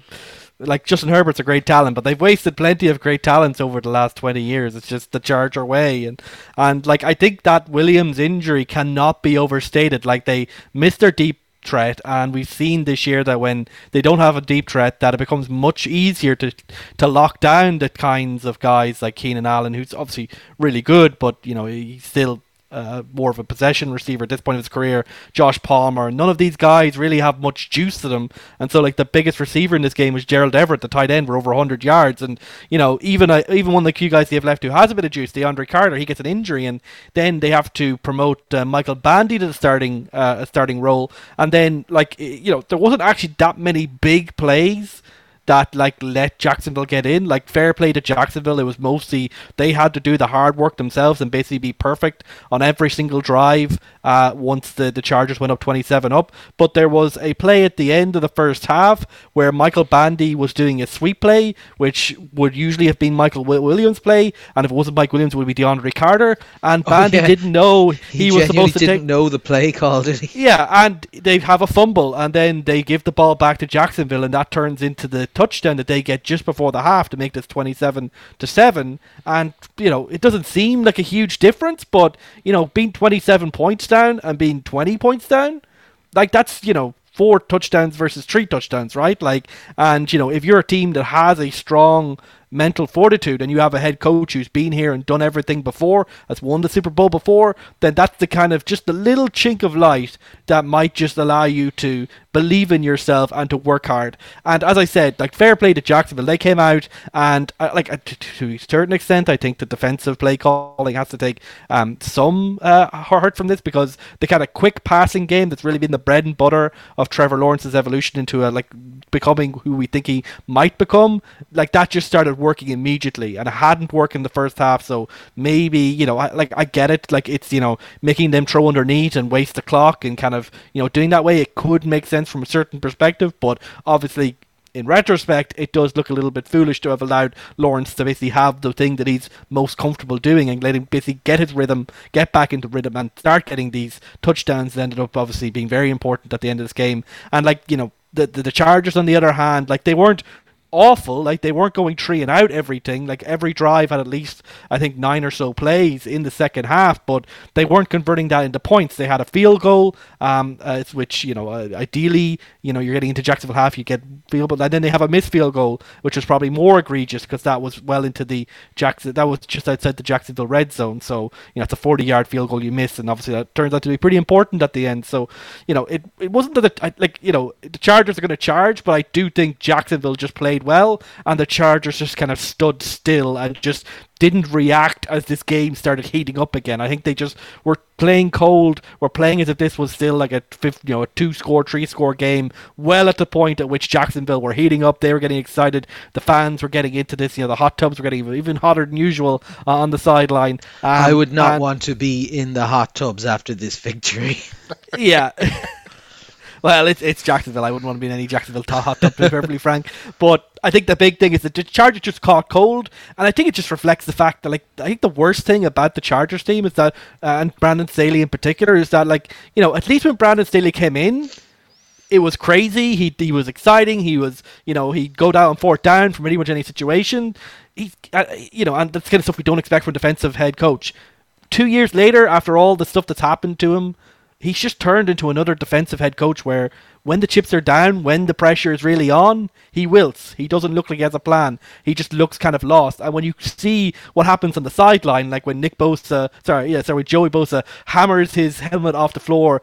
Like Justin Herbert's a great talent, but they've wasted plenty of great talents over the last twenty years. It's just the Charger way, and and like I think that Williams injury cannot be overstated. Like they missed their deep threat and we've seen this year that when they don't have a deep threat that it becomes much easier to to lock down the kinds of guys like Keenan Allen who's obviously really good but you know he's still uh, more of a possession receiver at this point of his career. Josh Palmer, none of these guys really have much juice to them, and so like the biggest receiver in this game was Gerald Everett, the tight end, for over 100 yards, and you know even uh, even one of the few guys they have left who has a bit of juice, DeAndre Carter, he gets an injury, and then they have to promote uh, Michael Bandy to the starting uh, starting role, and then like you know there wasn't actually that many big plays that like let Jacksonville get in. Like fair play to Jacksonville, it was mostly they had to do the hard work themselves and basically be perfect on every single drive. Uh, once the the Chargers went up 27 up, but there was a play at the end of the first half where Michael Bandy was doing a sweep play, which would usually have been Michael Williams' play, and if it wasn't Mike Williams, it would be DeAndre Carter. And Bandy oh, yeah. didn't know *laughs* he, he was supposed to didn't take. know the play call, did he? Yeah, and they have a fumble, and then they give the ball back to Jacksonville, and that turns into the touchdown that they get just before the half to make this 27 to 7 and you know it doesn't seem like a huge difference but you know being 27 points down and being 20 points down like that's you know four touchdowns versus three touchdowns right? Like and you know if you're a team that has a strong mental fortitude and you have a head coach who's been here and done everything before, has won the Super Bowl before, then that's the kind of just the little chink of light that might just allow you to believe in yourself and to work hard. And as I said, like fair play to Jacksonville, they came out and uh, like uh, to, to, a certain extent, I think the defensive play calling has to take um, some uh, hurt from this because they had a quick passing game that's really been the bread and butter of Trevor Lawrence's evolution into a like becoming who we think he might become. Like that just started working immediately, and it hadn't worked in the first half. So maybe you know, I, like I get it. Like it's you know making them throw underneath and waste the clock and kind of you know doing that way. It could make sense from a certain perspective, but obviously in retrospect, it does look a little bit foolish to have allowed Lawrence to basically have the thing that he's most comfortable doing and let him basically get his rhythm, get back into rhythm, and start getting these touchdowns. That ended up obviously being very important at the end of this game. And like you know, the, the the Chargers on the other hand, like they weren't awful. Like they weren't going three and out everything. Like every drive had at least I think nine or so plays in the second half, but they weren't converting that into points. They had a field goal, um, uh, which you know uh, ideally you know you're getting into Jacksonville half, you get field and then they have a missed field goal, which is probably more egregious because that was well into the Jackson. That was just outside the Jacksonville red zone. So you know it's a 40 yard field goal you miss, and obviously that turns out to be pretty important at the end. So you know it it wasn't that it, like you know the Chargers are going to charge, but I do think Jacksonville just played well, and the Chargers just kind of stood still and just didn't react as this game started heating up again. I think they just were playing cold, were playing as if this was still like a fifth, you know, a two score, three score game, well at the point at which Jacksonville were heating up. They were getting excited. The fans were getting into this. You know, the hot tubs were getting even hotter than usual uh, on the sideline. Um, I would not want to be in the hot tubs after this victory. yeah. *laughs* *laughs* Well, it's it's Jacksonville. I wouldn't want to be in any Jacksonville hot tub, to be perfectly frank. But I think the big thing is that the Chargers just caught cold, and I think it just reflects the fact that, like, I think the worst thing about the Chargers team is that, uh, and Brandon Staley in particular, is that, like, you know, at least when Brandon Staley came in, it was crazy. He he was exciting. He was, you know, he'd go down fourth down from pretty much any situation. He's, uh, you know, and that's kind of stuff we don't expect from a defensive head coach. Two years later, after all the stuff that's happened to him, he's just turned into another defensive head coach where when the chips are down, when the pressure is really on, he wilts. He doesn't look like he has a plan. He just looks kind of lost. And when you see what happens on the sideline, like when Nick Bosa, sorry, yeah, sorry, Joey Bosa hammers his helmet off the floor,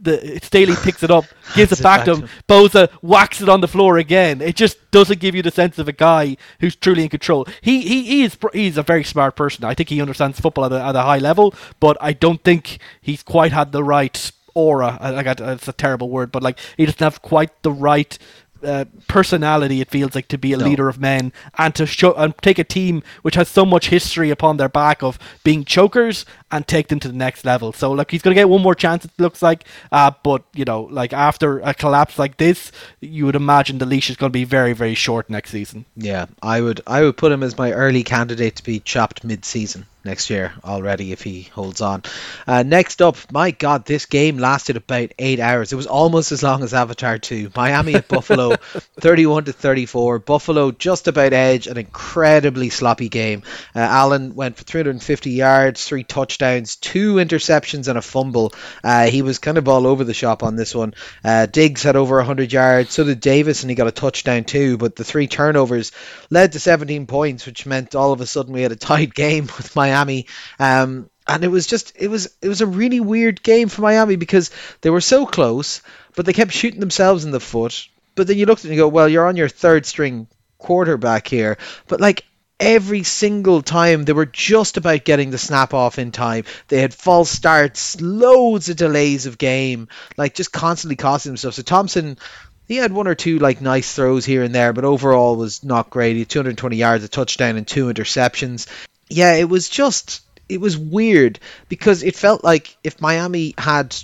the Staley *laughs* picks it up, gives it back to him. Bosa whacks it on the floor again. It just doesn't give you the sense of a guy who's truly in control. He he, he is he's a very smart person. I think he understands football at a, at a high level, but I don't think he's quite had the right aura. I, got it's a terrible word, but like he doesn't have quite the right uh, personality. It feels like to be a no. leader of men and to show and take a team which has so much history upon their back of being chokers and take them to the next level. So like he's gonna get one more chance. It looks like, uh, but you know, like after a collapse like this, you would imagine the leash is gonna be very very short next season. Yeah, I would I would put him as my early candidate to be chopped mid season next year already if he holds on. Uh, next up, my God, this game lasted about eight hours. It was almost as long as Avatar 2. Miami at Buffalo, *laughs* 31 to 34. Buffalo just about edge, an incredibly sloppy game. Uh, Allen went for 350 yards, three touchdowns, two interceptions, and a fumble. Uh, he was kind of all over the shop on this one. Uh, Diggs had over 100 yards, so did Davis, and he got a touchdown too. But the three turnovers led to 17 points, which meant all of a sudden we had a tight *laughs* game with Miami Miami. Um, and it was just it was it was a really weird game for Miami because they were so close, but they kept shooting themselves in the foot. But then you looked at it and you go, well, you're on your third string quarterback here, but like every single time they were just about getting the snap off in time. They had false starts, loads of delays of game, like just constantly costing themselves. So Thompson, he had one or two like nice throws here and there, but overall was not great. He had 220 yards, a touchdown, and two interceptions yeah, it was just it was weird because it felt like if Miami had,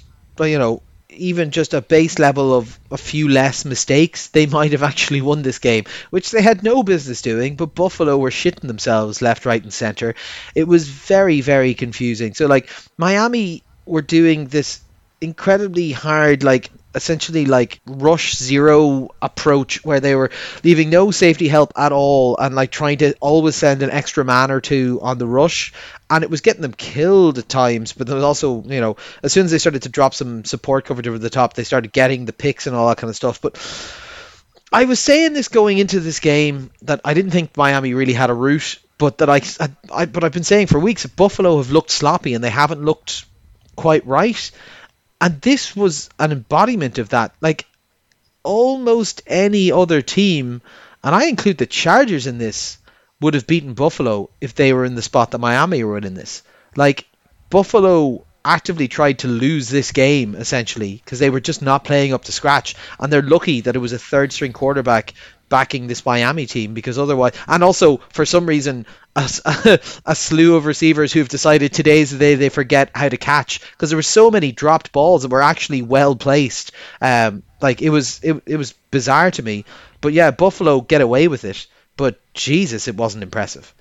you know, even just a base level of a few less mistakes, they might have actually won this game, which they had no business doing. But Buffalo were shitting themselves left, right, and center. It was very, very confusing. So, like, Miami were doing this incredibly hard, like, essentially like rush zero approach where they were leaving no safety help at all and like trying to always send an extra man or two on the rush. And it was getting them killed at times but there was also you know as soon as they started to drop some support coverage over the top they started getting the picks and all that kind of stuff. But I was saying this going into this game that I didn't think Miami really had a route but that I, I, I but I've been saying for weeks that Buffalo have looked sloppy and they haven't looked quite right and this was an embodiment of that. Like almost any other team, and I include the Chargers in this, would have beaten Buffalo if they were in the spot that Miami were in this. Like Buffalo actively tried to lose this game essentially because they were just not playing up to scratch and they're lucky that it was a third string quarterback backing this Miami team because otherwise, and also for some reason, a, *laughs* a, slew of receivers who've decided today's the day they forget how to catch because there were so many dropped balls that were actually well placed. Um, like it was, it, it was bizarre to me. But yeah, Buffalo get away with it, but Jesus, it wasn't impressive.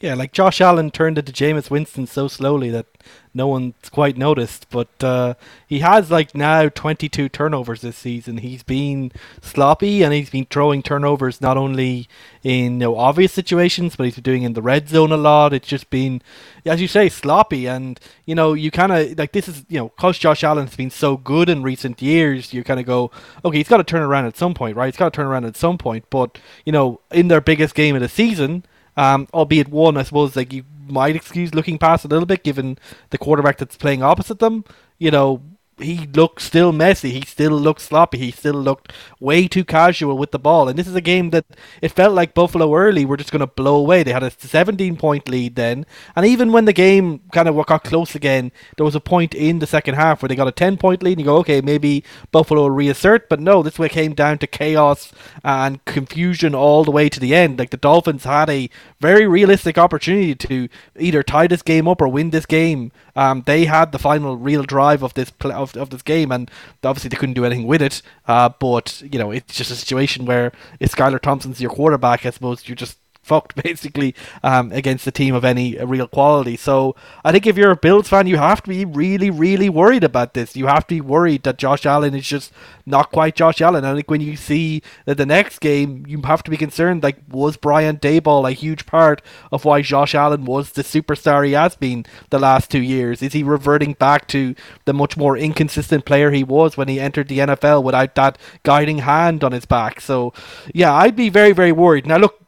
Yeah, like Josh Allen turned into Jameis Winston so slowly that no one's quite noticed. But uh, he has like now 22 turnovers this season. He's been sloppy and he's been throwing turnovers not only in you know, obvious situations, but he's been doing in the red zone a lot. It's just been, as you say, sloppy. And you know, you kind of like this is you know, cause Josh Allen's been so good in recent years, you kind of go, okay, he's got to turn around at some point, right? He's got to turn around at some point. But you know, in their biggest game of the season um, albeit one, I suppose, like you might excuse looking past a little bit, given the quarterback that's playing opposite them. You know, he looked still messy. He still looked sloppy. He still looked way too casual with the ball. And this is a game that it felt like Buffalo early were just going to blow away. They had a 17 point lead then. And even when the game kind of got close again, there was a point in the second half where they got a 10 point lead and you go, okay, maybe Buffalo will reassert. But no, this way came down to chaos and confusion all the way to the end. Like the Dolphins had a very realistic opportunity to either tie this game up or win this game. Um, they had the final real drive of this of, of this game, and obviously they couldn't do anything with it. Uh, but you know, it's just a situation where if Skylar Thompson's your quarterback, I suppose you're just fucked *laughs* basically um, against a team of any real quality. So I think if you're a Bills fan, you have to be really, really worried about this. You have to be worried that Josh Allen is just not quite Josh Allen. I think when you see that the next game, you have to be concerned. Like, was Brian Daboll a huge part of why Josh Allen was the superstar he has been the last two years? Is he reverting back to the much more inconsistent player he was when he entered the NFL without that guiding hand on his back? So, yeah, I'd be very, very worried. Now, look,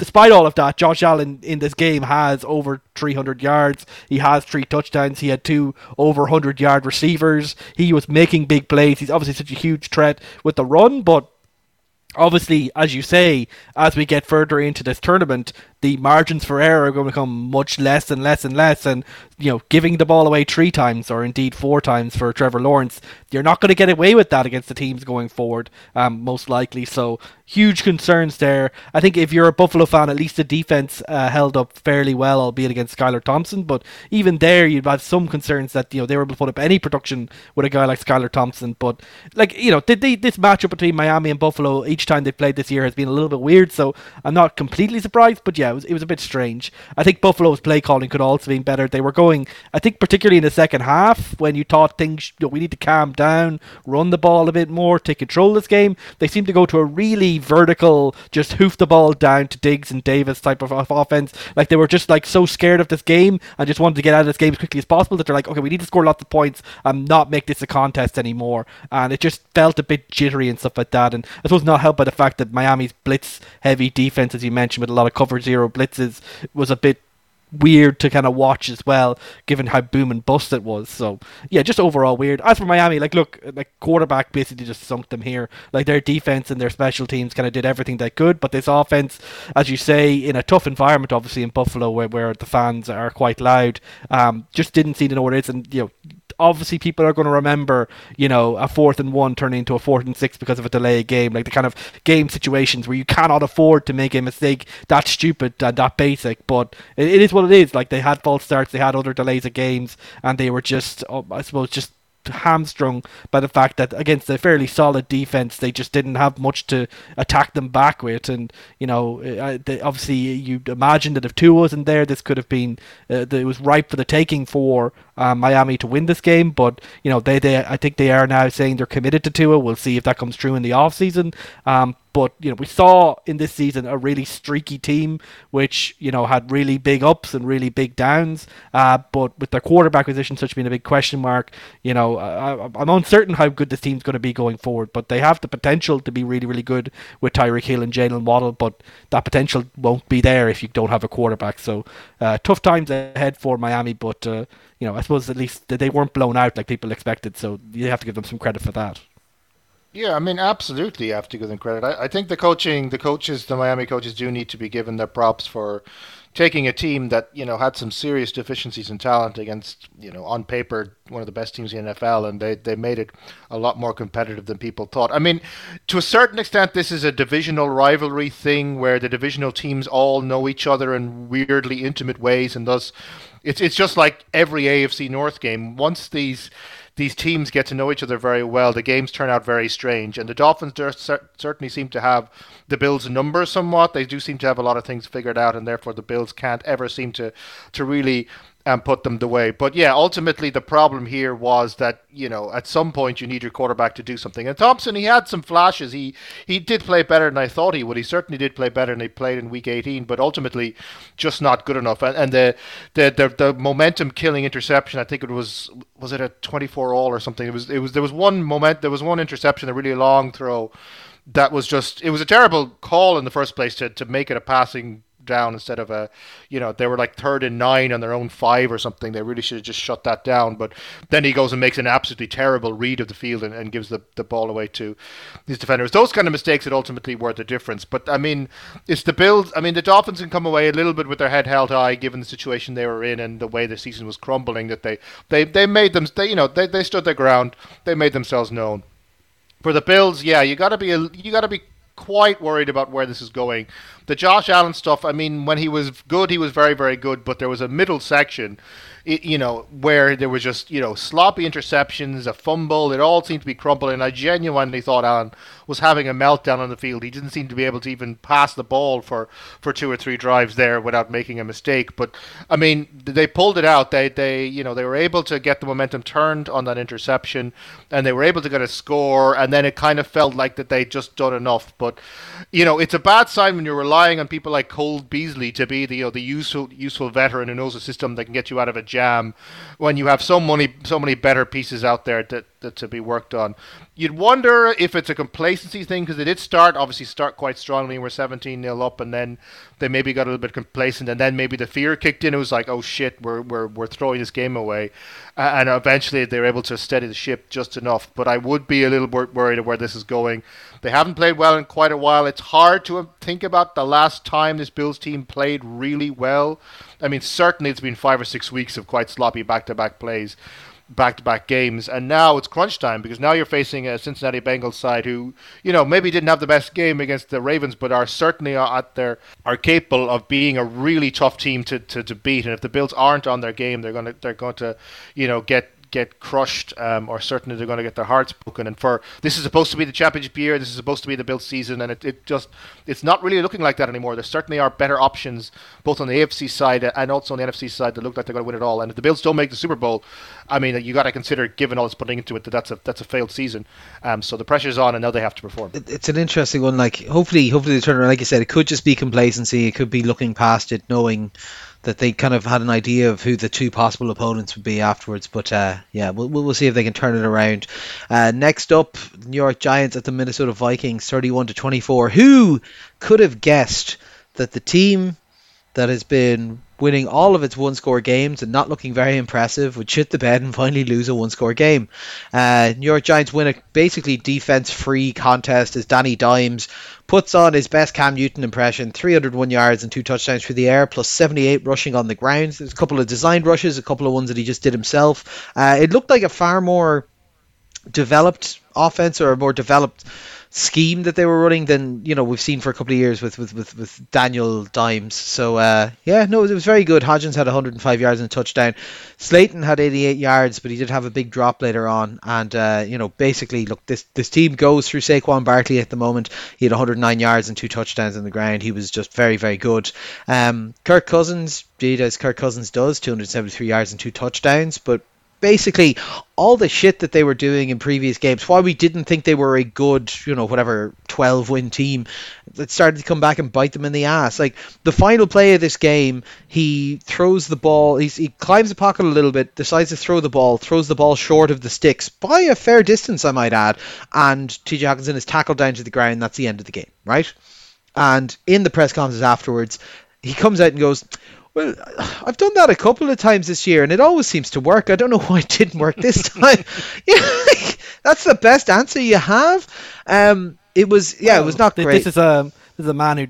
despite all of that, Josh Allen in this game has over 300 yards. He has three touchdowns. He had two over 100 yard receivers. He was making big plays. He's obviously such a huge threat with the run, but obviously, as you say, as we get further into this tournament, the margins for error are going to become much less and less and less. And, you know, giving the ball away three times or indeed four times for Trevor Lawrence, you're not going to get away with that against the teams going forward, um, most likely. So, huge concerns there. I think if you're a Buffalo fan, at least the defense uh, held up fairly well, albeit against Skylar Thompson. But even there, you'd have some concerns that, you know, they were able to put up any production with a guy like Skylar Thompson. But, like, you know, did they, this matchup between Miami and Buffalo each time they've played this year has been a little bit weird. So, I'm not completely surprised. But, yeah, it was, it was a bit strange. I think Buffalo's play calling could also been better. They were going, I think, particularly in the second half when you thought things, you know, we need to calm down, run the ball a bit more, take control of this game. They seemed to go to a really vertical, just hoof the ball down to Diggs and Davis type of, of offense. Like they were just like so scared of this game and just wanted to get out of this game as quickly as possible that they're like, okay, we need to score lots of points and not make this a contest anymore. And it just felt a bit jittery and stuff like that. And I suppose not helped by the fact that Miami's blitz heavy defense, as you mentioned, with a lot of cover zero blitzes was a bit weird to kind of watch as well, given how boom and bust it was. So yeah, just overall weird. As for Miami, like look, like quarterback basically just sunk them here. Like their defense and their special teams kind of did everything they could, but this offense, as you say, in a tough environment, obviously in Buffalo, where, where the fans are quite loud, um, just didn't see the know what it is, and you know obviously people are going to remember, you know, a fourth and one turning into a fourth and six because of a delay game, like the kind of game situations where you cannot afford to make a mistake that stupid and that basic. But it, it is what it is. Like they had false starts, they had other delays of games, and they were just, uh, I suppose, just hamstrung by the fact that against a fairly solid defense, they just didn't have much to attack them back with. And you know, obviously, you'd imagine that if Tua wasn't there, this could have been uh, it was ripe for the taking for uh, Miami to win this game. But you know, they they I think they are now saying they're committed to Tua. We'll see if that comes true in the off season. Um, but you know, we saw in this season a really streaky team, which you know had really big ups and really big downs. Uh, but with their quarterback position such being a big question mark, you know, I, I'm uncertain how good this team's going to be going forward. But they have the potential to be really, really good with Tyreek Hill and Jalen Waddle. But that potential won't be there if you don't have a quarterback. So uh, tough times ahead for Miami. But uh, you know, I suppose at least they weren't blown out like people expected. So you have to give them some credit for that. Yeah, I mean, absolutely, you have to give them credit. I, I think the coaching, the coaches, the Miami coaches do need to be given their props for taking a team that you know had some serious deficiencies in talent against you know on paper one of the best teams in the NFL, and they they made it a lot more competitive than people thought. I mean, to a certain extent, this is a divisional rivalry thing where the divisional teams all know each other in weirdly intimate ways, and thus it's it's just like every AFC North game. Once these these teams get to know each other very well, the games turn out very strange. And the Dolphins certainly seem to have the Bills' number somewhat. They do seem to have a lot of things figured out, and therefore the Bills can't ever seem to to really and put them the way. But yeah, ultimately the problem here was that you know at some point you need your quarterback to do something. And Thompson, he had some flashes. He he did play better than I thought he would. He certainly did play better than he played in Week 18, but ultimately just not good enough. And, and the, the the the momentum killing interception, I think it was was it a 24 all or something. It was it was there was one moment there was one interception, a really long throw. That was just it was a terrible call in the first place to, to make it a passing down instead of a, you know, they were like third and nine on their own five or something. They really should have just shut that down. But then he goes and makes an absolutely terrible read of the field and, and gives the, the ball away to his defenders. Those kind of mistakes that ultimately were the difference. But I mean, it's the Bills. I mean, the Dolphins can come away a little bit with their head held high given the situation they were in and the way the season was crumbling. That they they, they made them. They, you know, they, they stood their ground. They made themselves known. For the Bills, yeah, you got to be you got to be quite worried about where this is going. The Josh Allen stuff, I mean, when he was good, he was very, very good, but there was a middle section you know, where there was just, you know, sloppy interceptions, a fumble. It all seemed to be crumbling. And I genuinely thought Allen was having a meltdown on the field. He didn't seem to be able to even pass the ball for, for two or three drives there without making a mistake. But I mean, they pulled it out. They they you know they were able to get the momentum turned on that interception, and they were able to get a score. And then it kind of felt like that they'd just done enough. But you know, it's a bad sign when you're relying on people like Cole Beasley to be the you know the useful useful veteran who knows a system that can get you out of a jam when you have so many so many better pieces out there to, to, to be worked on. You'd wonder if it's a complacency thing because they did start obviously start quite strongly and we're 17 nil up and then they maybe got a little bit complacent and then maybe the fear kicked in. It was like oh shit we're we're, we're throwing this game away uh, and eventually they're able to steady the ship just enough. But I would be a little bit worried of where this is going. They haven't played well in quite a while. It's hard to think about the last time this Bills team played really well. I mean, certainly it's been five or six weeks of quite sloppy back-to-back plays, back-to-back games, and now it's crunch time because now you're facing a Cincinnati Bengals side who, you know, maybe didn't have the best game against the Ravens, but are certainly at their are capable of being a really tough team to, to, to beat. And if the Bills aren't on their game, they're gonna they're going to, you know, get get crushed, um, or certainly they're going to get their hearts broken. And for this is supposed to be the championship year, this is supposed to be the build season, and it, it just it's not really looking like that anymore. There certainly are better options both on the AFC side and also on the NFC side that look like they're going to win it all. And if the Bills don't make the Super Bowl, I mean, you got to consider, given all it's putting into it, that that's a that's a failed season. Um, so the pressure's on, and now they have to perform. It's an interesting one. Like hopefully, hopefully they turn around. Like you said, it could just be complacency. It could be looking past it, knowing that they kind of had an idea of who the two possible opponents would be afterwards. But uh, yeah, we'll, we'll see if they can turn it around. Uh, next up, New York Giants at the Minnesota Vikings, 31 to 24. Who could have guessed that the team that has been winning all of its one score games and not looking very impressive would shit the bed and finally lose a one score game. Uh, New York Giants win a basically defense free contest as Danny Dimes puts on his best Cam Newton impression 301 yards and two touchdowns through the air, plus 78 rushing on the ground. There's a couple of designed rushes, a couple of ones that he just did himself. Uh, it looked like a far more developed offense or a more developed scheme that they were running than you know we've seen for a couple of years with with with, with Daniel Dimes. So uh, yeah, no, it was very good. Hodgins had 105 yards and a touchdown. Slayton had 88 yards, but he did have a big drop later on. And uh, you know, basically, look, this this team goes through Saquon Barkley at the moment. He had 109 yards and two touchdowns on the ground. He was just very very good. Um, Kirk Cousins did as Kirk Cousins does, 273 yards and two touchdowns, but basically all the shit that they were doing in previous games, why we didn't think they were a good, you know, whatever 12 win team, that started to come back and bite them in the ass. Like the final play of this game, he throws the ball, he climbs the pocket a little bit, decides to throw the ball, throws the ball short of the sticks by a fair distance, I might add, and TJ Hockenson is tackled down to the ground. That's the end of the game, right? And in the press conference afterwards, he comes out and goes, well, *sighs* I've done that a couple of times this year, and it always seems to work. I don't know *laughs* why it didn't work this *laughs* time. *laughs* yeah, that's the best answer you have. Um, it was, yeah, well, it was not great. This is a this is a man who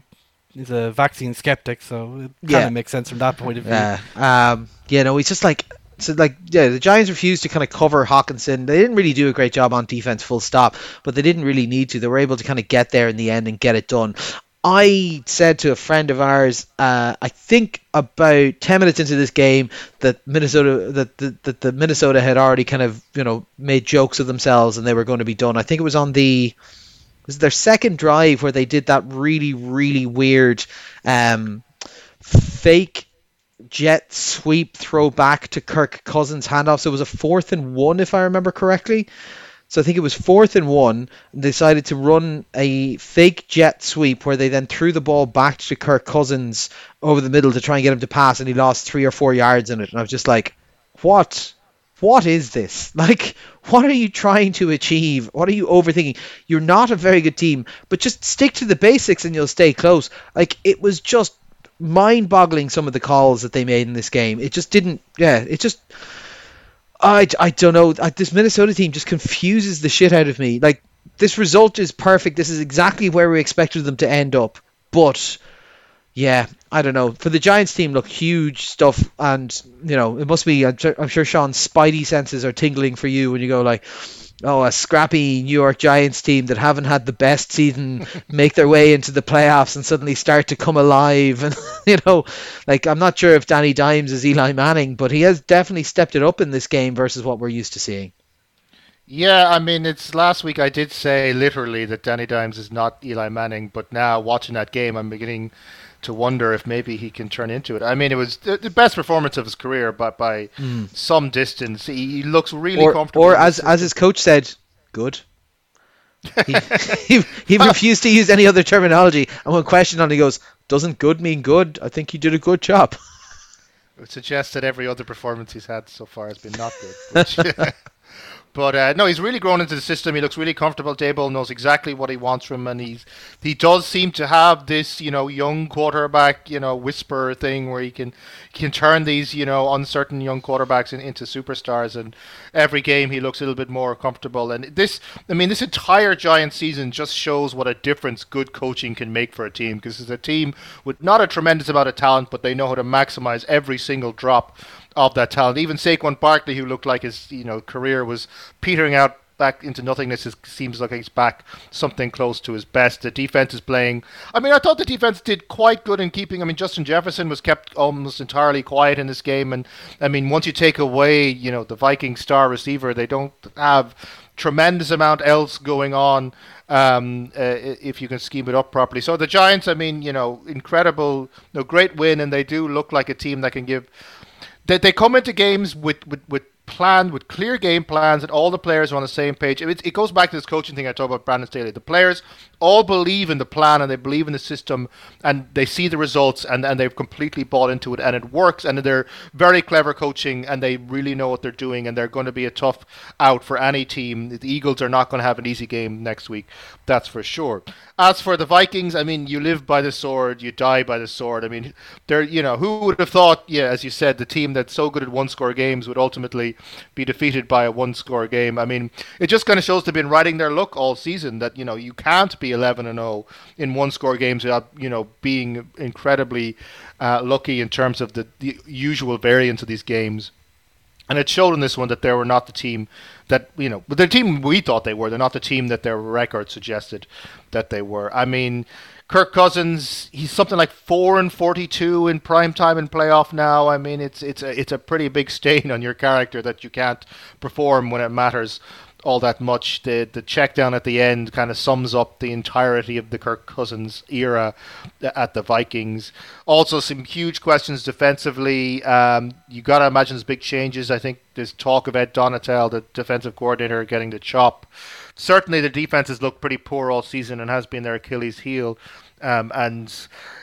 is a vaccine skeptic, so it kind yeah. of makes sense from that point of view. Yeah, um, you know, he's just like. So like yeah, the Giants refused to kind of cover Hockenson. They didn't really do a great job on defense, full stop. But they didn't really need to. They were able to kind of get there in the end and get it done. I said to a friend of ours, uh, I think about ten minutes into this game, that Minnesota that the, that the Minnesota had already kind of you know made jokes of themselves and they were going to be done. I think it was on the was their second drive where they did that really really weird um, fake jet sweep throw back to Kirk Cousins handoff. So it was a fourth and one if I remember correctly. So I think it was fourth and one. And decided to run a fake jet sweep where they then threw the ball back to Kirk Cousins over the middle to try and get him to pass, and he lost three or four yards in it. And I was just like, what? What is this? *laughs* Like, what are you trying to achieve? What are you overthinking? You're not a very good team, but just stick to the basics and you'll stay close. Like, it was just mind-boggling some of the calls that they made in this game. It just didn't. Yeah, it just. I, I don't know. This Minnesota team just confuses the shit out of me. Like this result is perfect. This is exactly where we expected them to end up. But yeah, I don't know. For the Giants team, look, huge stuff, and you know it must be. I'm sure, I'm sure Sean's spidey senses are tingling for you when you go like, oh, a scrappy New York Giants team that haven't had the best season make their way into the playoffs and suddenly start to come alive. *laughs* And, you know, like, I'm not sure if Danny Dimes is Eli Manning, but he has definitely stepped it up in this game versus what we're used to seeing. Yeah, I mean, it's last week I did say literally that Danny Dimes is not Eli Manning, but now watching that game, I'm beginning to wonder if maybe he can turn into it. I mean, it was the best performance of his career, but by mm. some distance, he, looks really or, comfortable. Or as as his coach said, good. he, *laughs* he, he *laughs* refused to use any other terminology, and when questioned on, he goes, "Doesn't good mean good? I think he did a good job." It would suggest that every other performance he's had so far has been not good. Which, *laughs* But uh, no, he's really grown into the system. He looks really comfortable. Daboll knows exactly what he wants from him, and he's he does seem to have this, you know, young quarterback, you know, whisper thing where he can can turn these, you know, uncertain young quarterbacks in, into superstars. And every game he looks a little bit more comfortable. And this, I mean, this entire Giant season just shows what a difference good coaching can make for a team because it's a team with not a tremendous amount of talent, but they know how to maximize every single drop of that talent. Even Saquon Barkley, who looked like his you know career was petering out back into nothingness, seems like he's back something close to his best. The defense is playing. I mean, I thought the defense did quite good in keeping. I mean, Justin Jefferson was kept almost entirely quiet in this game, and I mean, once you take away you know the Viking star receiver, they don't have tremendous amount else going on um, uh, if you can scheme it up properly. So the Giants, I mean, you know, incredible, you know, great win, and they do look like a team that can give they, they come into games with, with, with planned with clear game plans and all the players are on the same page. It, it goes back to this coaching thing I talked about Brandon Staley. The players all believe in the plan and they believe in the system and they see the results and, and they've completely bought into it and it works and they're very clever coaching and they really know what they're doing and they're going to be a tough out for any team. The Eagles are not going to have an easy game next week, that's for sure. As for the Vikings, I mean, you live by the sword, you die by the sword. I mean, they're, you know, who would have thought, yeah, as you said, the team that's so good at one score games would ultimately be defeated by a one score game. I mean, it just kind of shows they've been riding their luck all season that, you know, you can't be 11 and 0 in one score games without, you know, being incredibly uh, lucky in terms of the, the usual variance of these games. And it showed in this one that they were not the team that, you know, the team we thought they were. They're not the team that their record suggested that they were. I mean, Kirk Cousins, he's something like four and forty-two in prime time and playoff now. I mean, it's it's a it's a pretty big stain on your character that you can't perform when it matters all that much. The the check down at the end kind of sums up the entirety of the Kirk Cousins era at the Vikings. Also, some huge questions defensively. Um, you got to imagine there's big changes. I think there's talk of Ed Donatell, the defensive coordinator, getting the chop certainly the defense has looked pretty poor all season and has been their Achilles heel. Um, and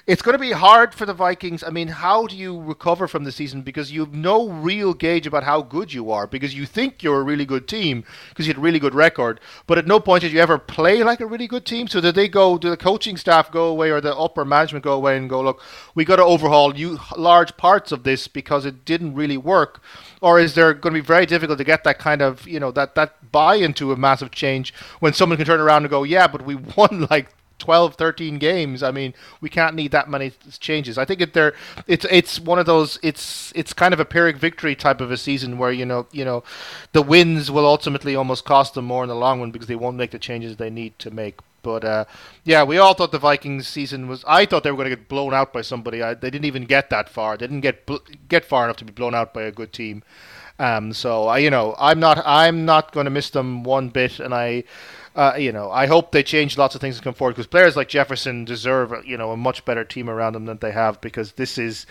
it's going to be hard for the Vikings. I mean, how do you recover from the season? Because you have no real gauge about how good you are because you think you're a really good team because you had a really good record. But at no point did you ever play like a really good team. So did they go, do the coaching staff go away or the upper management go away and go, look, we got to overhaul you large parts of this because it didn't really work? Or is there going to be very difficult to get that kind of, you know, that, that buy into a massive change when someone can turn around and go, yeah, but we *laughs* won like 12, 13 games. I mean, we can't need that many changes. I think it there it's it's one of those it's it's kind of a pyrrhic victory type of a season where you know you know the wins will ultimately almost cost them more in the long run because they won't make the changes they need to make. But uh, yeah, we all thought the Vikings season was. I thought they were going to get blown out by somebody. I, they didn't even get that far. They didn't get get far enough to be blown out by a good team. Um, so I, you know, I'm not I'm not going to miss them one bit, and I uh, you know, I hope they change lots of things and come forward because players like Jefferson deserve, you know, a much better team around them than they have because this is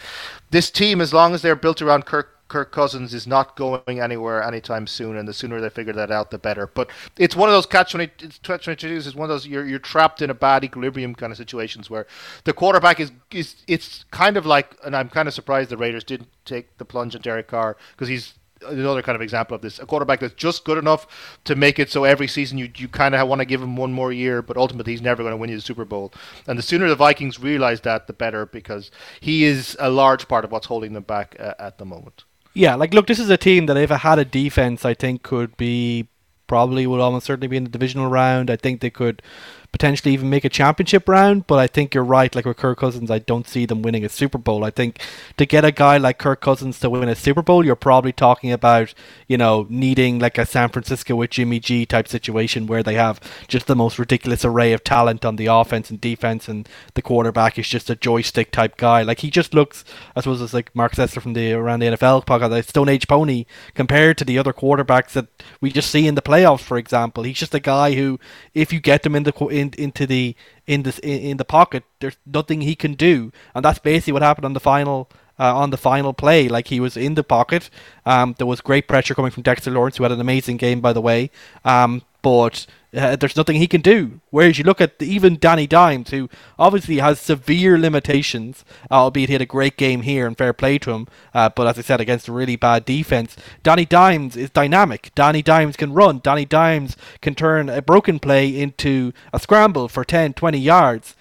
this team, as long as they're built around Kirk Kirk Cousins is not going anywhere anytime soon, and the sooner they figure that out, the better. But it's one of those catch twenty two is one of those you're you're trapped in a bad equilibrium kind of situations where the quarterback is is it's kind of like, and I'm kind of surprised the Raiders didn't take the plunge on Derek Carr because he's another kind of example of this. A quarterback that's just good enough to make it so every season you you kind of want to give him one more year, but ultimately he's never going to win you the Super Bowl. And the sooner the Vikings realize that, the better, because he is a large part of what's holding them back uh, at the moment. Yeah, like look, this is a team that if it had a defense, I think could be probably would almost certainly be in the divisional round. I think they could potentially even make a championship round. But I think you're right. Like with Kirk Cousins, I don't see them winning a Super Bowl. I think to get a guy like Kirk Cousins to win a Super Bowl, you're probably talking about you know needing like a San Francisco with Jimmy G type situation where they have just the most ridiculous array of talent on the offense and defense, and the quarterback is just a joystick type guy. Like he just looks, I suppose it's like Marc Sessler from the around the NFL podcast, like Stone Age pony compared to the other quarterbacks that we just see in the playoffs. For example, he's just a guy who, if you get him in the in, into the in the in the pocket, there's nothing he can do, and that's basically what happened on the final. Uh, on the final play, like he was in the pocket. Um, there was great pressure coming from Dexter Lawrence, who had an amazing game, by the way. Um, but uh, there's nothing he can do. Whereas you look at even Danny Dimes, who obviously has severe limitations, albeit he had a great game here and fair play to him. Uh, but as I said, against a really bad defense, Danny Dimes is dynamic. Danny Dimes can run. Danny Dimes can turn a broken play into a scramble for 10, 20 yards.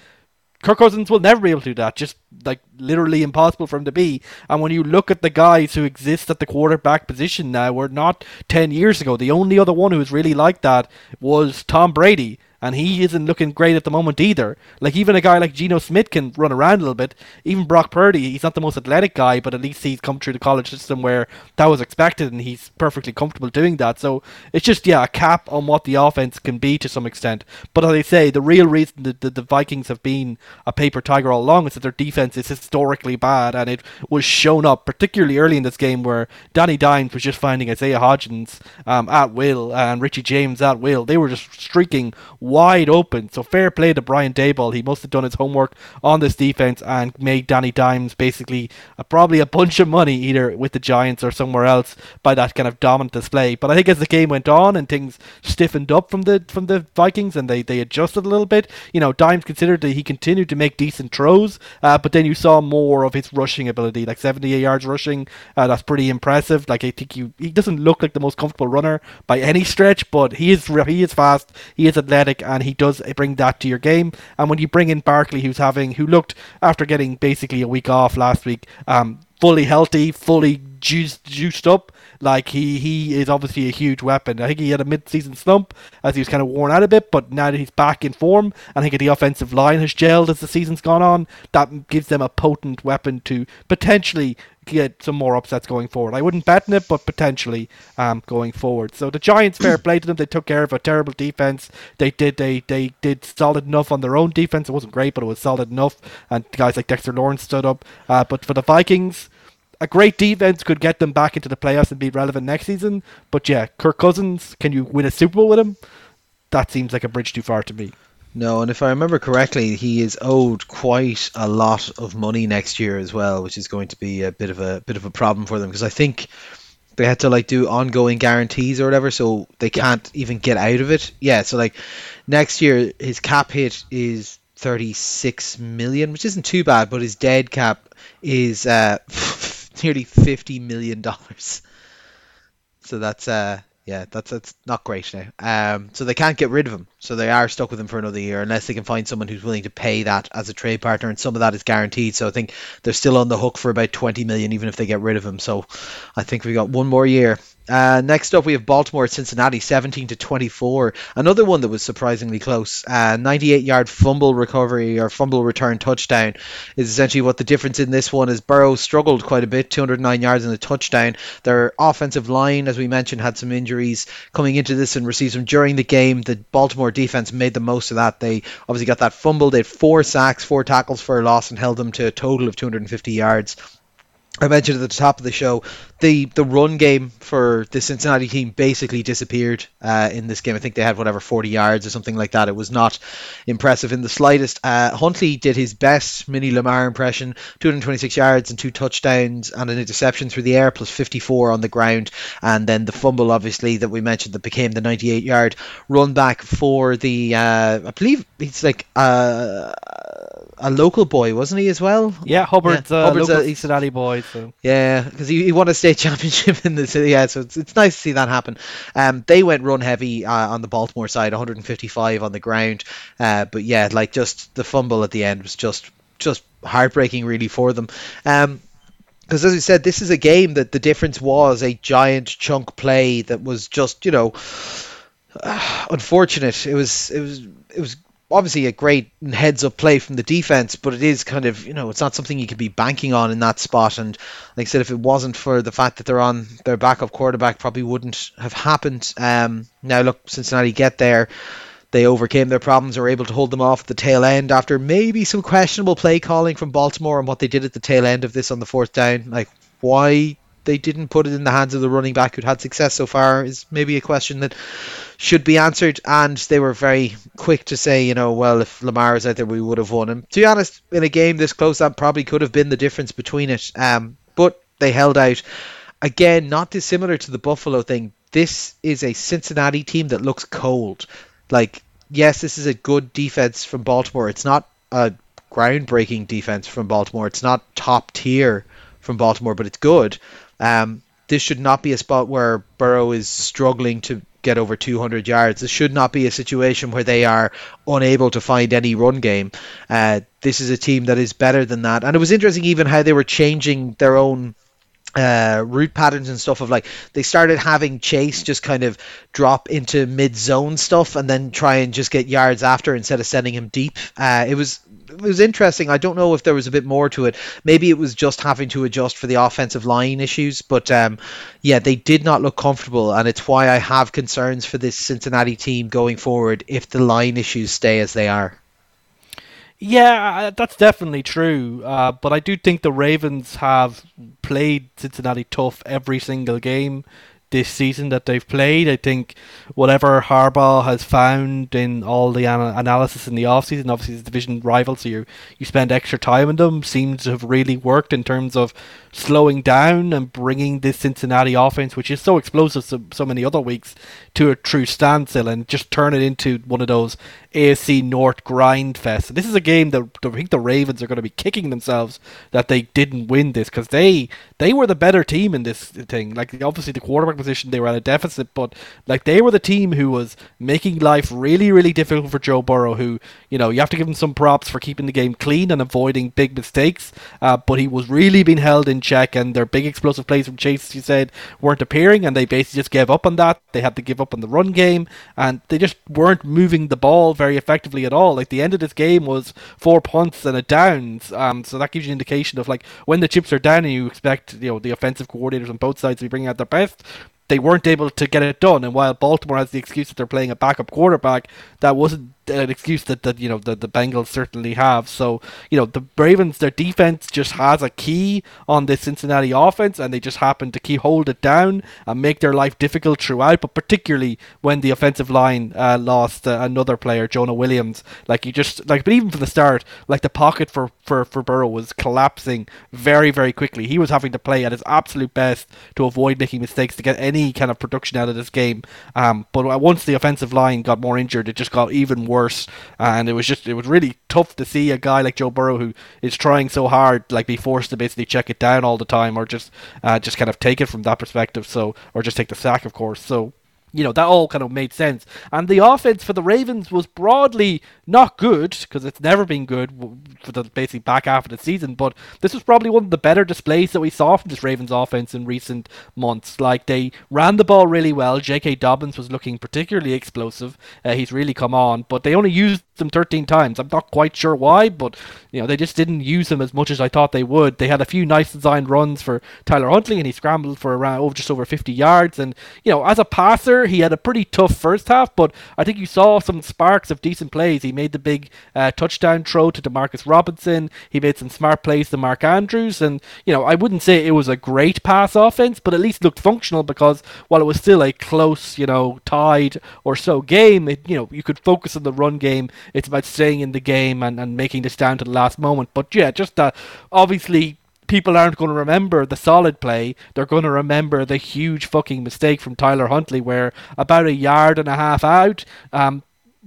Kirk Cousins will never be able to do that. Just like literally impossible for him to be. And when you look at the guys who exist at the quarterback position now, we're not 10 years ago. The only other one who was really like that was Tom Brady and he isn't looking great at the moment either. Like even a guy like Geno Smith can run around a little bit. Even Brock Purdy, he's not the most athletic guy, but at least he's come through the college system where that was expected, and he's perfectly comfortable doing that. So it's just yeah, a cap on what the offense can be to some extent. But as I say, the real reason that the, the Vikings have been a paper tiger all along is that their defense is historically bad, and it was shown up particularly early in this game where Danny Dimes was just finding Isaiah Hodgins um, at will and Richie James at will. They were just streaking wide open. So fair play to Brian Daboll. He must have done his homework on this defense and made Danny Dimes basically uh, probably a bunch of money either with the Giants or somewhere else by that kind of dominant display. But I think as the game went on and things stiffened up from the from the Vikings and they, they adjusted a little bit, you know, Dimes considered that he continued to make decent throws, uh, but then you saw more of his rushing ability, like 78 yards rushing. Uh, that's pretty impressive. Like I think you, he doesn't look like the most comfortable runner by any stretch, but he is he is fast, he is athletic, and he does bring that to your game. And when you bring in Barkley, who's having, who looked after getting basically a week off last week, um, fully healthy, fully juiced, juiced up. Like he, he is obviously a huge weapon. I think he had a mid-season slump as he was kind of worn out a bit, but now that he's back in form, and I think the offensive line has gelled as the season's gone on. That gives them a potent weapon to potentially get some more upsets going forward. I wouldn't bet on it, but potentially um, going forward. So the Giants, fair play to them. They took care of a terrible defense. They did they they did solid enough on their own defense. It wasn't great, but it was solid enough. And guys like Dexter Lawrence stood up. Uh, but for the Vikings, a great defense could get them back into the playoffs and be relevant next season. But yeah, Kirk Cousins, can you win a Super Bowl with him? That seems like a bridge too far to me. No, and if I remember correctly, he is owed quite a lot of money next year as well, which is going to be a bit of a bit of a problem for them because I think they had to like do ongoing guarantees or whatever, so they can't even get out of it. Yeah, so like next year his cap hit is 36 million, which isn't too bad, but his dead cap is uh, *laughs* nearly 50 million dollars. So that's uh yeah, that's that's not great now. Um, so they can't get rid of him, so they are stuck with him for another year unless they can find someone who's willing to pay that as a trade partner, and some of that is guaranteed. So I think they're still on the hook for about 20 million, even if they get rid of him. So I think we got one more year. Uh, next up, we have Baltimore at Cincinnati, 17 to 24. Another one that was surprisingly close. Uh, 98 yard fumble recovery or fumble return touchdown is essentially what the difference in this one is. Burrow struggled quite a bit, 209 yards in a touchdown. Their offensive line, as we mentioned, had some injuries coming into this and received some during the game. The Baltimore defense made the most of that. They obviously got that fumble. They had four sacks, four tackles for a loss, and held them to a total of 250 yards. I mentioned at the top of the show, the the run game for the Cincinnati team basically disappeared uh, in this game. I think they had whatever 40 yards or something like that. It was not impressive in the slightest. Uh, Huntley did his best mini Lamar impression: 226 yards and two touchdowns and an interception through the air, plus 54 on the ground, and then the fumble, obviously that we mentioned, that became the 98 yard run back for the. Uh, I believe it's like. A local boy, wasn't he as well? Yeah, Hubbard's, Yeah, uh, Hubbard's local a- Cincinnati boy. So Yeah, because he, he won a state *laughs* championship in the city. Yeah, so it's, it's nice to see that happen. Um, they went run heavy uh, on the Baltimore side, 155 on the ground. Uh, but yeah, like just the fumble at the end was just just heartbreaking, really, for them. Um, because as we said, this is a game that the difference was a giant chunk play that was just you know *sighs* unfortunate. It was it was it was obviously a great heads up play from the defense, but it is kind of you know it's not something you could be banking on in that spot. And like I said, if it wasn't for the fact that they're on their backup quarterback, probably wouldn't have happened. Um, now look, Cincinnati get there. They overcame their problems, were able to hold them off the tail end after maybe some questionable play calling from Baltimore and what they did at the tail end of this on the fourth down. Like why they didn't put it in the hands of the running back who'd had success so far is maybe a question that should be answered. And they were very quick to say, you know, well, if Lamar was out there, we would have won. And to be honest, in a game this close, that probably could have been the difference between it. Um, but they held out. Again, not dissimilar to the Buffalo thing. This is a Cincinnati team that looks cold. Like, yes, this is a good defense from Baltimore. It's not a groundbreaking defense from Baltimore. It's not top tier from Baltimore, but it's good. Um, this should not be a spot where Burrow is struggling to get over 200 yards. This should not be a situation where they are unable to find any run game. Uh, this is a team that is better than that. And it was interesting even how they were changing their own uh, route patterns and stuff of like they started having Chase just kind of drop into mid zone stuff and then try and just get yards after instead of sending him deep. Uh, it was it was interesting. I don't know if there was a bit more to it. Maybe it was just having to adjust for the offensive line issues, but um, yeah, they did not look comfortable, and it's why I have concerns for this Cincinnati team going forward if the line issues stay as they are. Yeah, that's definitely true. Uh, but I do think the Ravens have played Cincinnati tough every single game this season that they've played. I think whatever Harbaugh has found in all the ana- analysis in the offseason, obviously it's division rival, so you you spend extra time in them, seems to have really worked in terms of slowing down and bringing this Cincinnati offense, which is so explosive so, so many other weeks, to a true standstill and just turn it into one of those AFC North grind fest. This is a game that I think the Ravens are going to be kicking themselves that they didn't win this because they they were the better team in this thing. Like obviously the quarterback position they were at a deficit, but like they were the team who was making life really really difficult for Joe Burrow. Who you know you have to give him some props for keeping the game clean and avoiding big mistakes, uh, but he was really being held in check and their big explosive plays from Chase, as you said, weren't appearing and they basically just gave up on that. They had to give up on the run game and they just weren't moving the ball very effectively at all. Like the end of this game was four punts and a downs. Um, so that gives you an indication of like when the chips are down and you expect you know the offensive coordinators on both sides to be bringing out their best. They weren't able to get it done, and while Baltimore has the excuse that they're playing a backup quarterback, that wasn't an excuse that, that you know the, the Bengals certainly have. So you know the Ravens, their defense just has a key on this Cincinnati offense, and they just happen to keep hold it down and make their life difficult throughout. But particularly when the offensive line uh, lost uh, another player, Jonah Williams, like you just like, but even from the start, like the pocket for for for Burrow was collapsing very very quickly. He was having to play at his absolute best to avoid making mistakes to get any kind of production out of this game. Um, but once the offensive line got more injured, it just got even worse, and it was just it was really tough to see a guy like Joe Burrow who is trying so hard like be forced to basically check it down all the time or just uh, just kind of take it from that perspective. So or just take the sack, of course. So you know, that all kind of made sense. And the offense for the Ravens was broadly not good, because it's never been good for the basically back half of the season, but this was probably one of the better displays that we saw from this Ravens offense in recent months. Like, they ran the ball really well. J.K. Dobbins was looking particularly explosive. Uh, he's really come on, but they only used him 13 times. I'm not quite sure why, but, you know, they just didn't use him as much as I thought they would. They had a few nice designed runs for Tyler Huntley, and he scrambled for around over just over 50 yards. And, you know, as a passer, he had a pretty tough first half, but I think you saw some sparks of decent plays. He made the big uh, touchdown throw to Demarcus Robinson. He made some smart plays to Mark Andrews, and you know I wouldn't say it was a great pass offense, but at least looked functional because while it was still a close, you know, tied or so game, it, you know you could focus on the run game. It's about staying in the game and, and making this down to the last moment. But yeah, just that obviously people aren't going to remember the solid play. They're going to remember the huge fucking mistake from Tyler Huntley, where about a yard and a half out, um,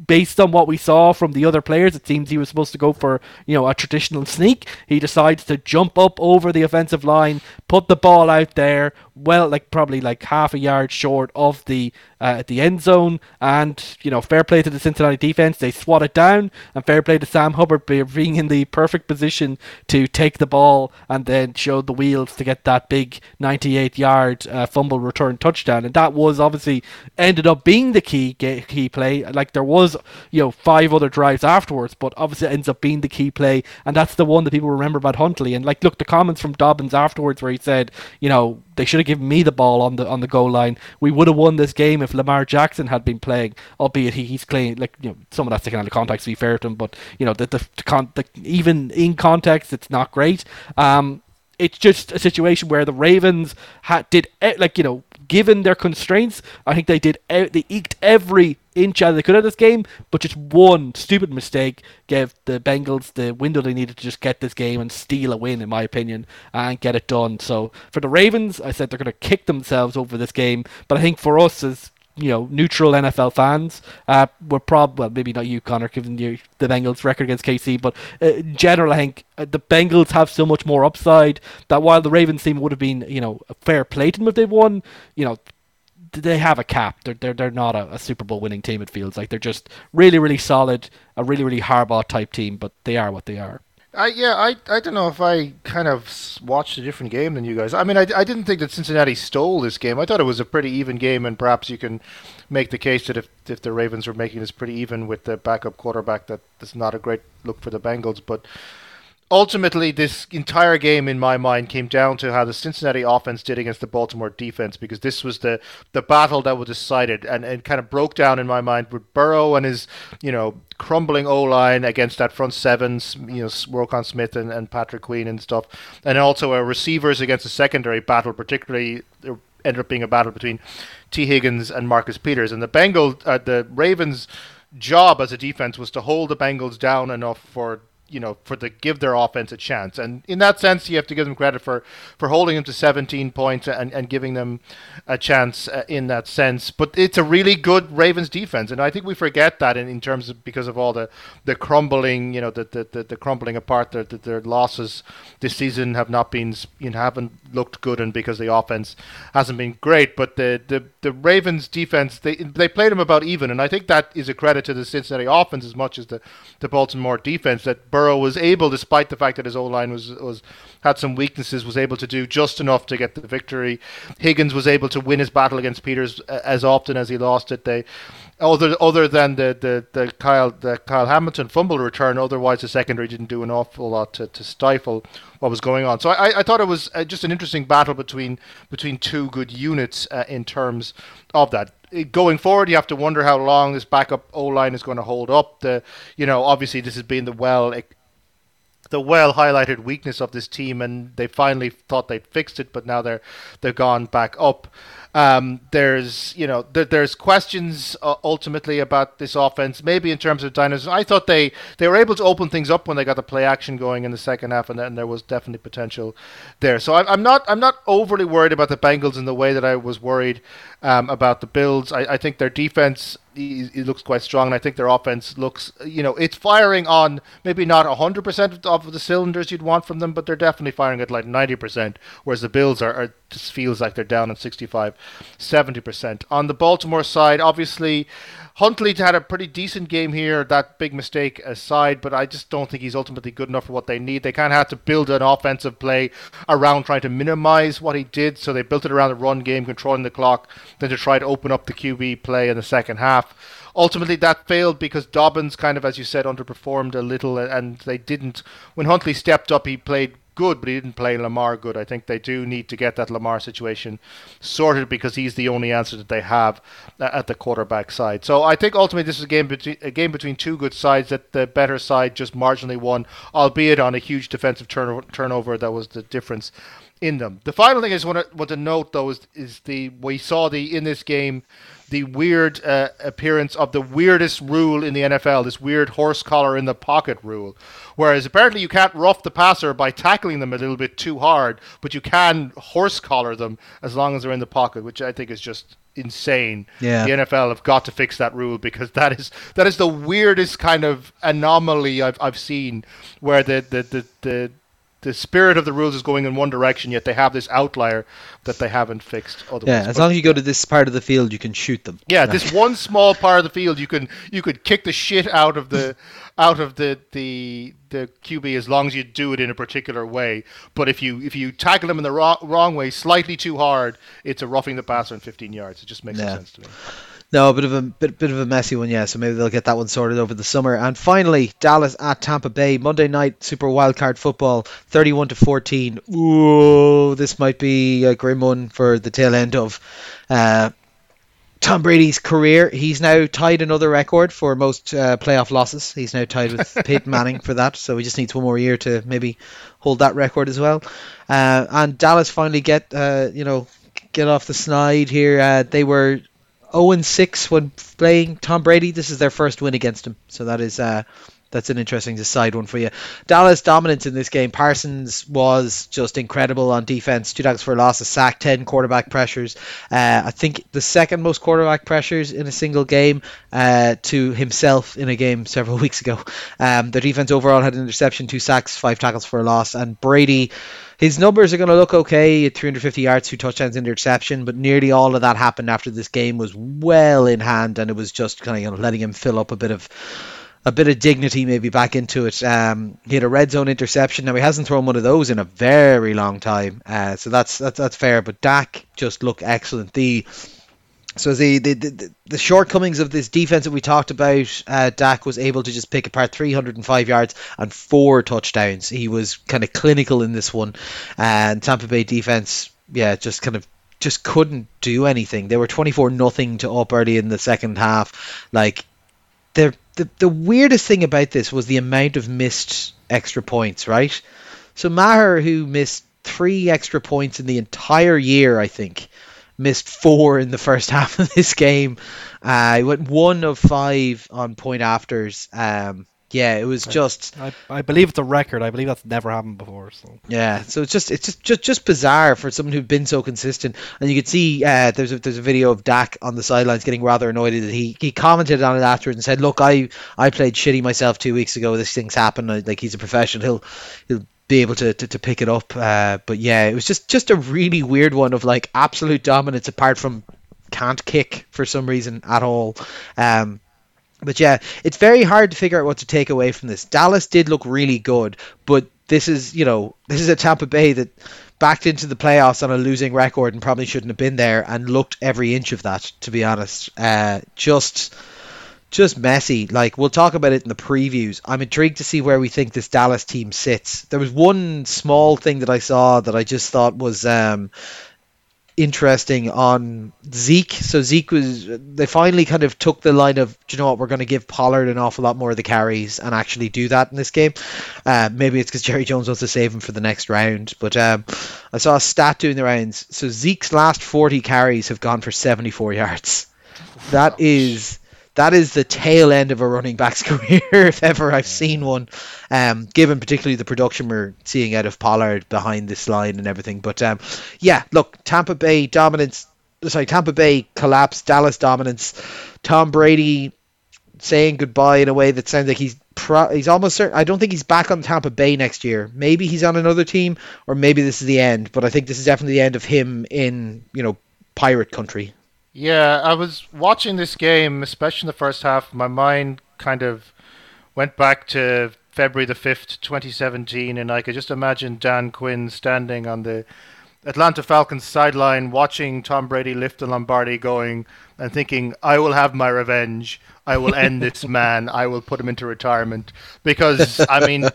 based on what we saw from the other players, it seems he was supposed to go for you know a traditional sneak. He decides to jump up over the offensive line, put the ball out there, well, like probably like half a yard short of the uh, the end zone, and you know, fair play to the Cincinnati defense. They swat it down, and fair play to Sam Hubbard being in the perfect position to take the ball and then show the wheels to get that big 98 yard uh, fumble return touchdown. And that was obviously ended up being the key key play. Like there was you know five other drives afterwards, but obviously it ends up being the key play, and that's the one that people remember about Huntley. And like, look, the comments from Dobbins afterwards where he said, you know, they should have given me the ball on the on the goal line. We would have won this game if Lamar Jackson had been playing, albeit he, he's playing like you know some of that's taken out of context to be fair to him, but you know the the, the, con- the even in context it's not great. Um, it's just a situation where the Ravens had did like you know given their constraints, I think they did they eked every inch out they could of this game, but just one stupid mistake gave the Bengals the window they needed to just get this game and steal a win, in my opinion, and get it done. So for the Ravens, I said they're going to kick themselves over this game, but I think for us as you know neutral NFL fans. Uh, we're prob well maybe not you, Connor, given you the Bengals record against KC, but uh, in general, I think uh, the Bengals have so much more upside that while the Ravens team would have been you know a fair play to them if they won, you know they have a cap. They're they're they're not a, a, Super Bowl winning team. It feels like they're just really really solid, a really really Harbaugh type team. But they are what they are. I yeah I I don't know if I kind of watched a different game than you guys. I mean I, I didn't think that Cincinnati stole this game. I thought it was a pretty even game, and perhaps you can make the case that if if the Ravens were making this pretty even with the backup quarterback, that that's not a great look for the Bengals, but ultimately, this entire game, in my mind, came down to how the Cincinnati offense did against the Baltimore defense, because this was the, the battle that was decided and, and kind of broke down in my mind with Burrow and his, you know, crumbling O line against that front sevens, you know, Roquan Smith and, and Patrick Queen and stuff, and also a receivers against a secondary battle, particularly ended up being a battle between Tee Higgins and Marcus Peters, and the Bengals, uh, the Ravens' job as a defense was to hold the Bengals down enough for you know, for the give their offense a chance. And in that sense, you have to give them credit for, for holding them to 17 points and, and giving them a chance uh, in that sense. But it's a really good Ravens defense, and I think we forget that in, in terms of because of all the, the crumbling, you know, the the, the, the crumbling apart. Their, their losses this season have not been, you know, haven't looked good, and because the offense hasn't been great. But the the, the Ravens defense, they they played them about even, and I think that is a credit to the Cincinnati offense as much as the the Baltimore defense that Burrow was able, despite the fact that his O line was was had some weaknesses, was able to do just enough to get the victory. Higgins was able to win his battle against Peters as often as he lost it. They other other than the, the, the Kyle the Kyle Hamilton fumble return, otherwise the secondary didn't do an awful lot to, to stifle what was going on. So I, I thought it was uh, just an interesting battle between between two good units uh, in terms of that. Going forward, you have to wonder how long this backup O line is going to hold up. The you know obviously this has been the well the well highlighted weakness of this team, and they finally thought they'd fixed it, but now they're they're gone back up. Um, there's you know th- there's questions uh, ultimately about this offense, maybe in terms of dynamism. I thought they they were able to open things up when they got the play action going in the second half, and there was definitely potential there. So I, am not I'm not overly worried about the Bengals in the way that I was worried um, about the Bills. I, I think their defense he, looks quite strong, and I think their offense looks, you know, it's firing on maybe not 100% of the cylinders you'd want from them, but they're definitely firing at like 90%, whereas the Bills are, are just feels like they're down at 65, 70%. On the Baltimore side, obviously, Huntley had a pretty decent game here, that big mistake aside, but I just don't think he's ultimately good enough for what they need. They kind of had to build an offensive play around trying to minimize what he did, so they built it around the run game, controlling the clock, then to try to open up the QB play in the second half. Ultimately, that failed because Dobbins kind of, as you said, underperformed a little, and they didn't. When Huntley stepped up, he played good, but he didn't play Lamar good. I think they do need to get that Lamar situation sorted because he's the only answer that they have uh, at the quarterback side. So I think ultimately this is a game between a game between two good sides that the better side just marginally won, albeit on a huge defensive turn- turnover that was the difference in them. The final thing I just want to, want to note though is, is the we saw the in this game the weird uh, appearance of the weirdest rule in the NFL, this weird horse collar in the pocket rule. Whereas apparently you can't rough the passer by tackling them a little bit too hard, but you can horse collar them as long as they're in the pocket, which I think is just insane. Yeah. The NFL have got to fix that rule because that is that is the weirdest kind of anomaly I've I've seen where the the the, the the spirit of the rules is going in one direction, yet they have this outlier that they haven't fixed. Otherwise, Yeah, as But- long as you go to this part of the field, you can shoot them. yeah, Like- this one small part of the field, you can you could kick the shit out of the *laughs* out of the the the QB as long as you do it in a particular way. But if you if you tackle him in the wrong, wrong way, slightly too hard, it's a roughing the passer in 15 yards. It just makes no sense to me. No, a bit of a bit, bit of a messy one, yeah. So maybe they'll get that one sorted over the summer. And finally, Dallas at Tampa Bay Monday night Super Wildcard Football, thirty-one to fourteen. Ooh, this might be a grim one for the tail end of uh, Tom Brady's career. He's now tied another record for most uh, playoff losses. He's now tied with *laughs* Peyton Manning for that. So he just needs one more year to maybe hold that record as well. Uh, and Dallas finally get uh, you know get off the snide here. Uh, they were 0 and 6 when playing Tom Brady. This is their first win against him. So that is uh, that's an interesting side one for you. Dallas dominance in this game. Parsons was just incredible on defense. Two tackles for a loss, a sack, ten quarterback pressures. Uh, I think the second most quarterback pressures in a single game uh, to himself in a game several *laughs* weeks ago. Um, their defense overall had an interception, two sacks, five tackles for a loss, and Brady. His numbers are going to look okay at 350 yards, two touchdowns, interception, but nearly all of that happened after this game was well in hand, and it was just kind of you know, letting him fill up a bit of a bit of dignity maybe back into it. Um, he had a red zone interception. Now he hasn't thrown one of those in a very long time, uh, so that's that's that's fair. But Dak just looked excellent. The so the, the, the, the shortcomings of this defense that we talked about, uh, Dak was able to just pick apart 305 yards and four touchdowns. He was kind of clinical in this one, and Tampa Bay defense, yeah, just kind of just couldn't do anything. They were 24 nothing to up early in the second half. Like the, the the weirdest thing about this was the amount of missed extra points, right? So Maher, who missed three extra points in the entire year, I think, missed four in the first *laughs* half of this game. Uh, he went one of five on point afters. Um, yeah, it was just I, I believe it's a record. I believe that's never happened before. So yeah. So it's just it's just just, just bizarre for someone who'd been so consistent. And you could see uh, there's a there's a video of Dak on the sidelines getting rather annoyed that he he commented on it afterwards and said, "Look, I I played shitty myself two weeks ago. This thing's happened. I- Like he's a professional. He'll he'll." be able to, to, to pick it up uh, but yeah it was just just a really weird one of like absolute dominance apart from can't kick for some reason at all um, but yeah, it's very hard to figure out what to take away from this. Dallas did look really good, but this is, you know, this is a Tampa Bay that backed into the playoffs on a losing record and probably shouldn't have been there and looked every inch of that, to be honest. Uh, just just messy. Like we'll talk about it in the previews. I'm intrigued to see where we think this Dallas team sits. There was one small thing that I saw that I just thought was um, interesting on Zeke. So Zeke was they finally kind of took the line of, do you know what, we're going to give Pollard an awful lot more of the carries and actually do that in this game. Uh, maybe it's because Jerry Jones wants to save him for the next round. But um, I saw a stat doing the rounds. So Zeke's last 40 carries have gone for 74 yards. That is that is the tail end of a running back's *laughs* career if ever I've seen one. Um, given particularly the production we're seeing out of Pollard behind this line and everything. But um, yeah, look, Tampa Bay dominance. Sorry, Tampa Bay collapse. Dallas dominance. Tom Brady saying goodbye in a way that sounds like he's pro- he's almost certain. I don't think he's back on Tampa Bay next year. Maybe he's on another team, or maybe this is the end. But I think this is definitely the end of him in you know pirate country. Yeah, I was watching this game, especially in the first half. My mind kind of went back to February the 5th, 2017, and I could just imagine Dan Quinn standing on the Atlanta Falcons sideline watching Tom Brady lift the Lombardi going and thinking, I will have my revenge. I will end *laughs* this man. I will put him into retirement. Because, I mean,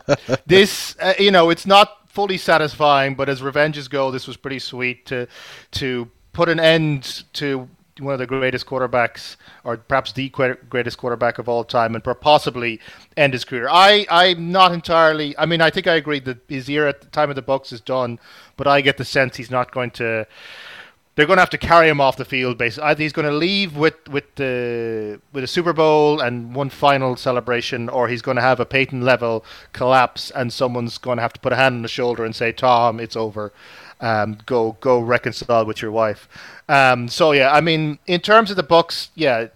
this, uh, you know, it's not fully satisfying, but as revenges go, this was pretty sweet to, to put an end to one of the greatest quarterbacks, or perhaps the greatest quarterback of all time, and possibly end his career. I I'm not entirely. I mean, I think I agree that his year at the time of the Bucks is done, but I get the sense he's not going to. They're going to have to carry him off the field. Basically, either he's going to leave with with the with a Super Bowl and one final celebration, or he's going to have a Peyton level collapse, and someone's going to have to put a hand on the shoulder and say, "Tom, it's over." Um, go go reconcile with your wife. Um, so yeah, I mean, in terms of the Bucks, yeah,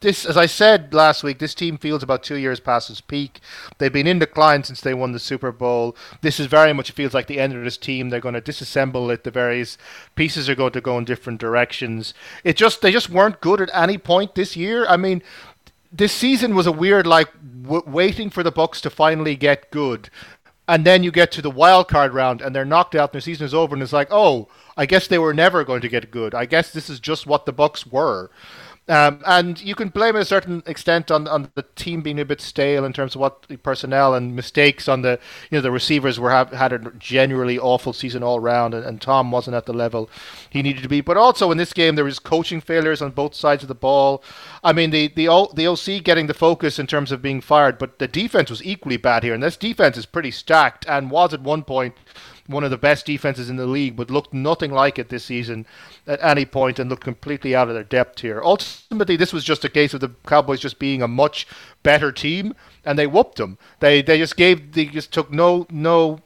this as I said last week, this team feels about two years past its peak. They've been in decline since they won the Super Bowl. This is very much it feels like the end of this team. They're going to disassemble it. The various pieces are going to go in different directions. It just they just weren't good at any point this year. I mean, this season was a weird like w- waiting for the Bucks to finally get good and then you get to the wild card round and they're knocked out and their season is over and it's like oh i guess they were never going to get good. I guess this is just what the bucks were um, and you can blame a certain extent on, on the team being a bit stale in terms of what the personnel and mistakes on the you know the receivers were have, had a generally awful season all round and, and Tom wasn't at the level he needed to be. But also in this game there was coaching failures on both sides of the ball. I mean the the o, the OC getting the focus in terms of being fired, but the defense was equally bad here, and this defense is pretty stacked and was at one point one of the best defenses in the league, but looked nothing like it this season at any point and looked completely out of their depth here. Ultimately, this was just a case of the Cowboys just being a much better team, and they whooped them. They they just gave they just took no no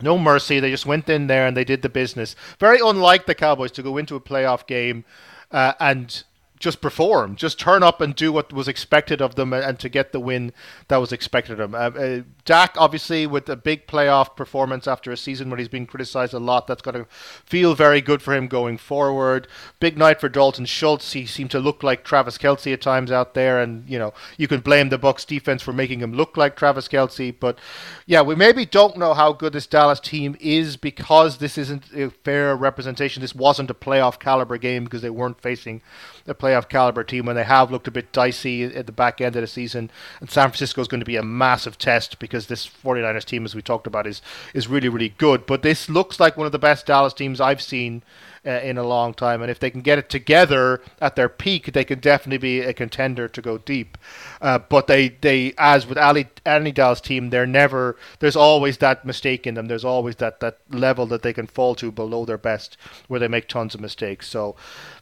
no mercy. They just went in there and they did the business. Very unlike the Cowboys to go into a playoff game uh, and just perform, just turn up and do what was expected of them, and to get the win that was expected of them. Uh, uh, Dak, obviously, with a big playoff performance after a season where he's been criticized a lot, that's going to feel very good for him going forward. Big night for Dalton Schultz. He seemed to look like Travis Kelce at times out there, and you know you can blame the Bucks defense for making him look like Travis Kelce. But yeah, we maybe don't know how good this Dallas team is because this isn't a fair representation. This wasn't a playoff caliber game because they weren't facing a playoff caliber team when they have looked a bit dicey at the back end of the season. And San Francisco is going to be a massive test because this 49ers team, as we talked about, is is really really good. But this looks like one of the best Dallas teams I've seen. Uh, in a long time, and if they can get it together at their peak, they can definitely be a contender to go deep. Uh, but they, they, as with Ali, any Dallas team, they're never. There's always that mistake in them. There's always that that level that they can fall to below their best, where they make tons of mistakes. So,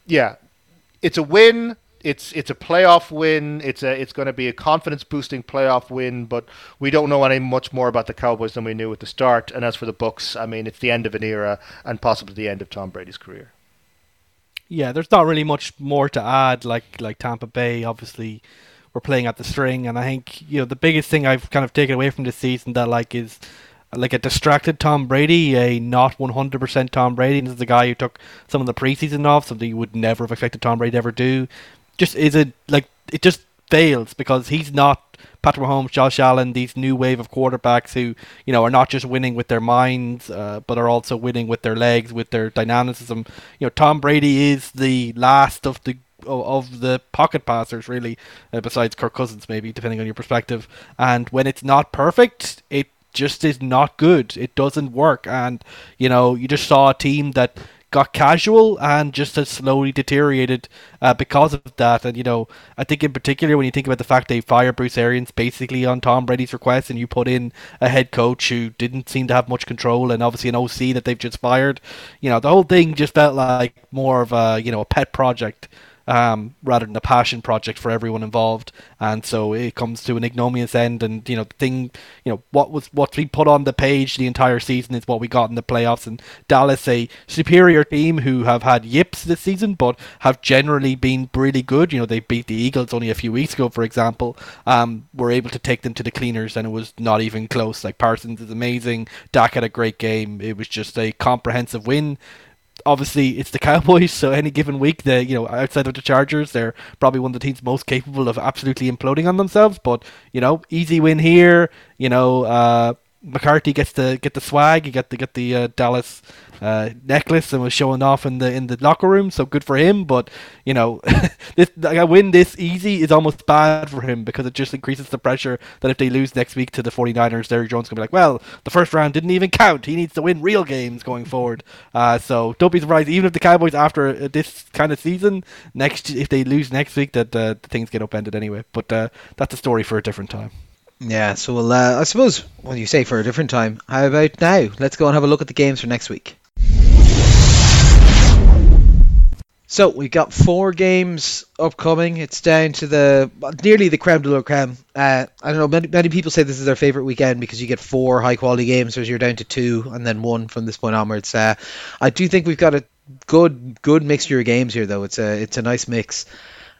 yeah, it's a win. It's it's a playoff win. It's a it's going to be a confidence boosting playoff win. But we don't know any much more about the Cowboys than we knew at the start. And as for the Bucks, I mean, it's the end of an era and possibly the end of Tom Brady's career. Yeah, there's not really much more to add. Like like Tampa Bay, obviously, we're playing at the string, and I think you know the biggest thing I've kind of taken away from this season that like is like a distracted Tom Brady, a not 100% Tom Brady. This is the guy who took some of the preseason off, something you would never have expected Tom Brady to ever do. Just is it like it just fails because he's not Patrick Mahomes, Josh Allen, these new wave of quarterbacks who you know are not just winning with their minds, uh, but are also winning with their legs, with their dynamicism. You know, Tom Brady is the last of the of the pocket passers, really, uh, besides Kirk Cousins, maybe depending on your perspective. And when it's not perfect, it just is not good. It doesn't work, and you know you just saw a team that got casual and just has slowly deteriorated uh, because of that. And you know, I think in particular when you think about the fact they fired Bruce Arians basically on Tom Brady's request, and you put in a head coach who didn't seem to have much control, and obviously an OC that they've just fired. You know, the whole thing just felt like more of a you know a pet project um, rather than a passion project for everyone involved. And so it comes to an ignominious end. And you know, thing, you know, what was what we put on the page the entire season is what we got in the playoffs. And Dallas, a superior team who have had yips this season, but have generally been really good. You know, they beat the Eagles only a few weeks ago, for example. Um, were able to take them to the cleaners, and it was not even close. Like Parsons is amazing. Dak had a great game. It was just a comprehensive win obviously it's the Cowboys, so any given week, they you know outside of the Chargers, they're probably one of the teams most capable of absolutely imploding on themselves. But you know, easy win here. You know, uh, McCarthy gets the get the swag. He got the get the uh, Dallas uh, necklace and was showing off in the in the locker room. So good for him. But you know, *laughs* this like, a win this easy is almost bad for him because it just increases the pressure that if they lose next week to the 49ers, Derrick Jones gonna be like, well, the first round didn't even count. He needs to win real games going forward. Uh, so don't be surprised, even if the Cowboys after uh, this kind of season next, if they lose next week, that uh, things get upended anyway. But uh, that's a story for a different time. Yeah, so we'll, uh, I suppose, when you say for a different time, how about now? Let's go and have a look at the games for next week. So we've got four games upcoming. It's down to the nearly the creme de la creme. Uh, I don't know. Many, many people say this is their favorite weekend because you get four high quality games, whereas you're down to two and then one from this point onwards. Uh, I do think we've got a good good mixture of games here, though. It's a it's a nice mix.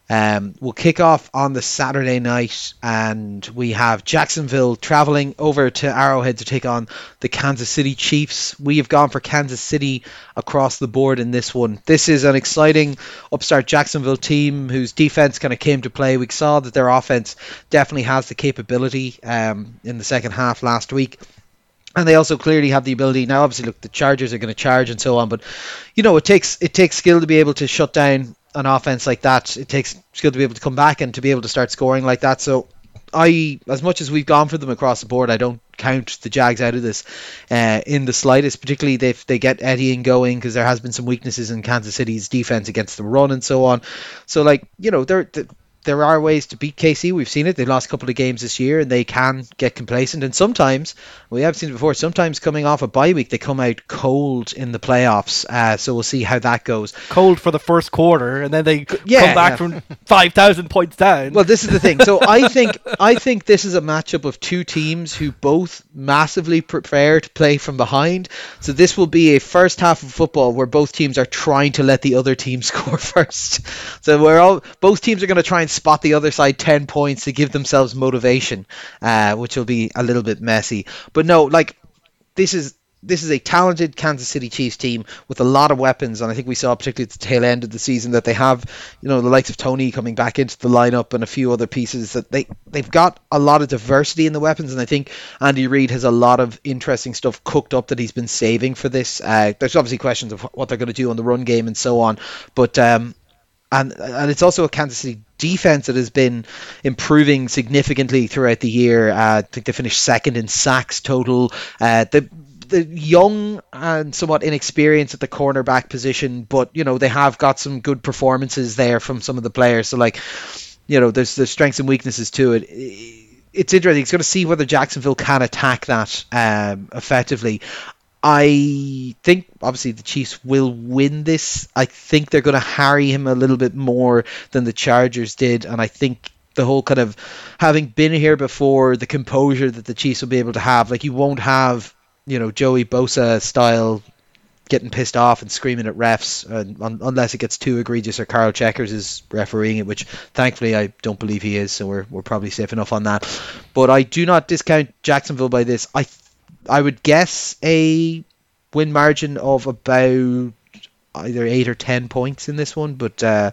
Um, we'll kick off on the Saturday night, and we have Jacksonville traveling over to Arrowhead to take on the Kansas City Chiefs. We have gone for Kansas City across the board in this one. This is an exciting upstart Jacksonville team whose defense kind of came to play. We saw that their offense definitely has the capability um, in the second half last week and they also clearly have the ability now obviously look the chargers are going to charge and so on but you know it takes it takes skill to be able to shut down an offense like that, it takes skill to be able to come back and to be able to start scoring like that. So I, as much as we've gone for them across the board, I don't count the Jags out of this uh, in the slightest. Particularly if they get Etienne going, because there has been some weaknesses in Kansas City's defense against the run and so on. So like you know, they're, they're there are ways to beat KC. We've seen it. They lost a couple of games this year, and they can get complacent. And sometimes we have seen it before. Sometimes coming off a bye week, they come out cold in the playoffs. Uh, so we'll see how that goes. Cold for the first quarter, and then they yeah, come back yeah. from five thousand points down. Well, this is the thing. So *laughs* I think I think this is a matchup of two teams who both massively prepare to play from behind. So this will be a first half of football where both teams are trying to let the other team *laughs* score first. So we're all both teams are going to try and spot the other side 10 points to give themselves motivation, uh, which will be a little bit messy. But no, like, this is this is a talented Kansas City Chiefs team with a lot of weapons, and I think we saw particularly at the tail end of the season that they have, you know, the likes of Toney coming back into the lineup and a few other pieces that they they've got a lot of diversity in the weapons, and I think Andy Reid has a lot of interesting stuff cooked up that he's been saving for this. Uh, there's obviously questions of what they're going to do on the run game and so on, but um, and and it's also a Kansas City defense that has been improving significantly throughout the year. Uh, I think they finished second in sacks total. Uh, the the young and somewhat inexperienced at the cornerback position, but you know they have got some good performances there from some of the players. So like, you know, there's there's strengths and weaknesses to it. It's interesting. It's going to see whether Jacksonville can attack that um, effectively. I think obviously the Chiefs will win this. I think they're going to harry him a little bit more than the Chargers did, and I think the whole kind of having been here before, the composure that the Chiefs will be able to have, like you won't have, you know, Joey Bosa style getting pissed off and screaming at refs uh, un- unless it gets too egregious or Carl Cheffers is refereeing it, which thankfully I don't believe he is, so we're, we're probably safe enough on that. But I do not discount Jacksonville by this. I I would guess a win margin of about either eight or ten points in this one. But uh,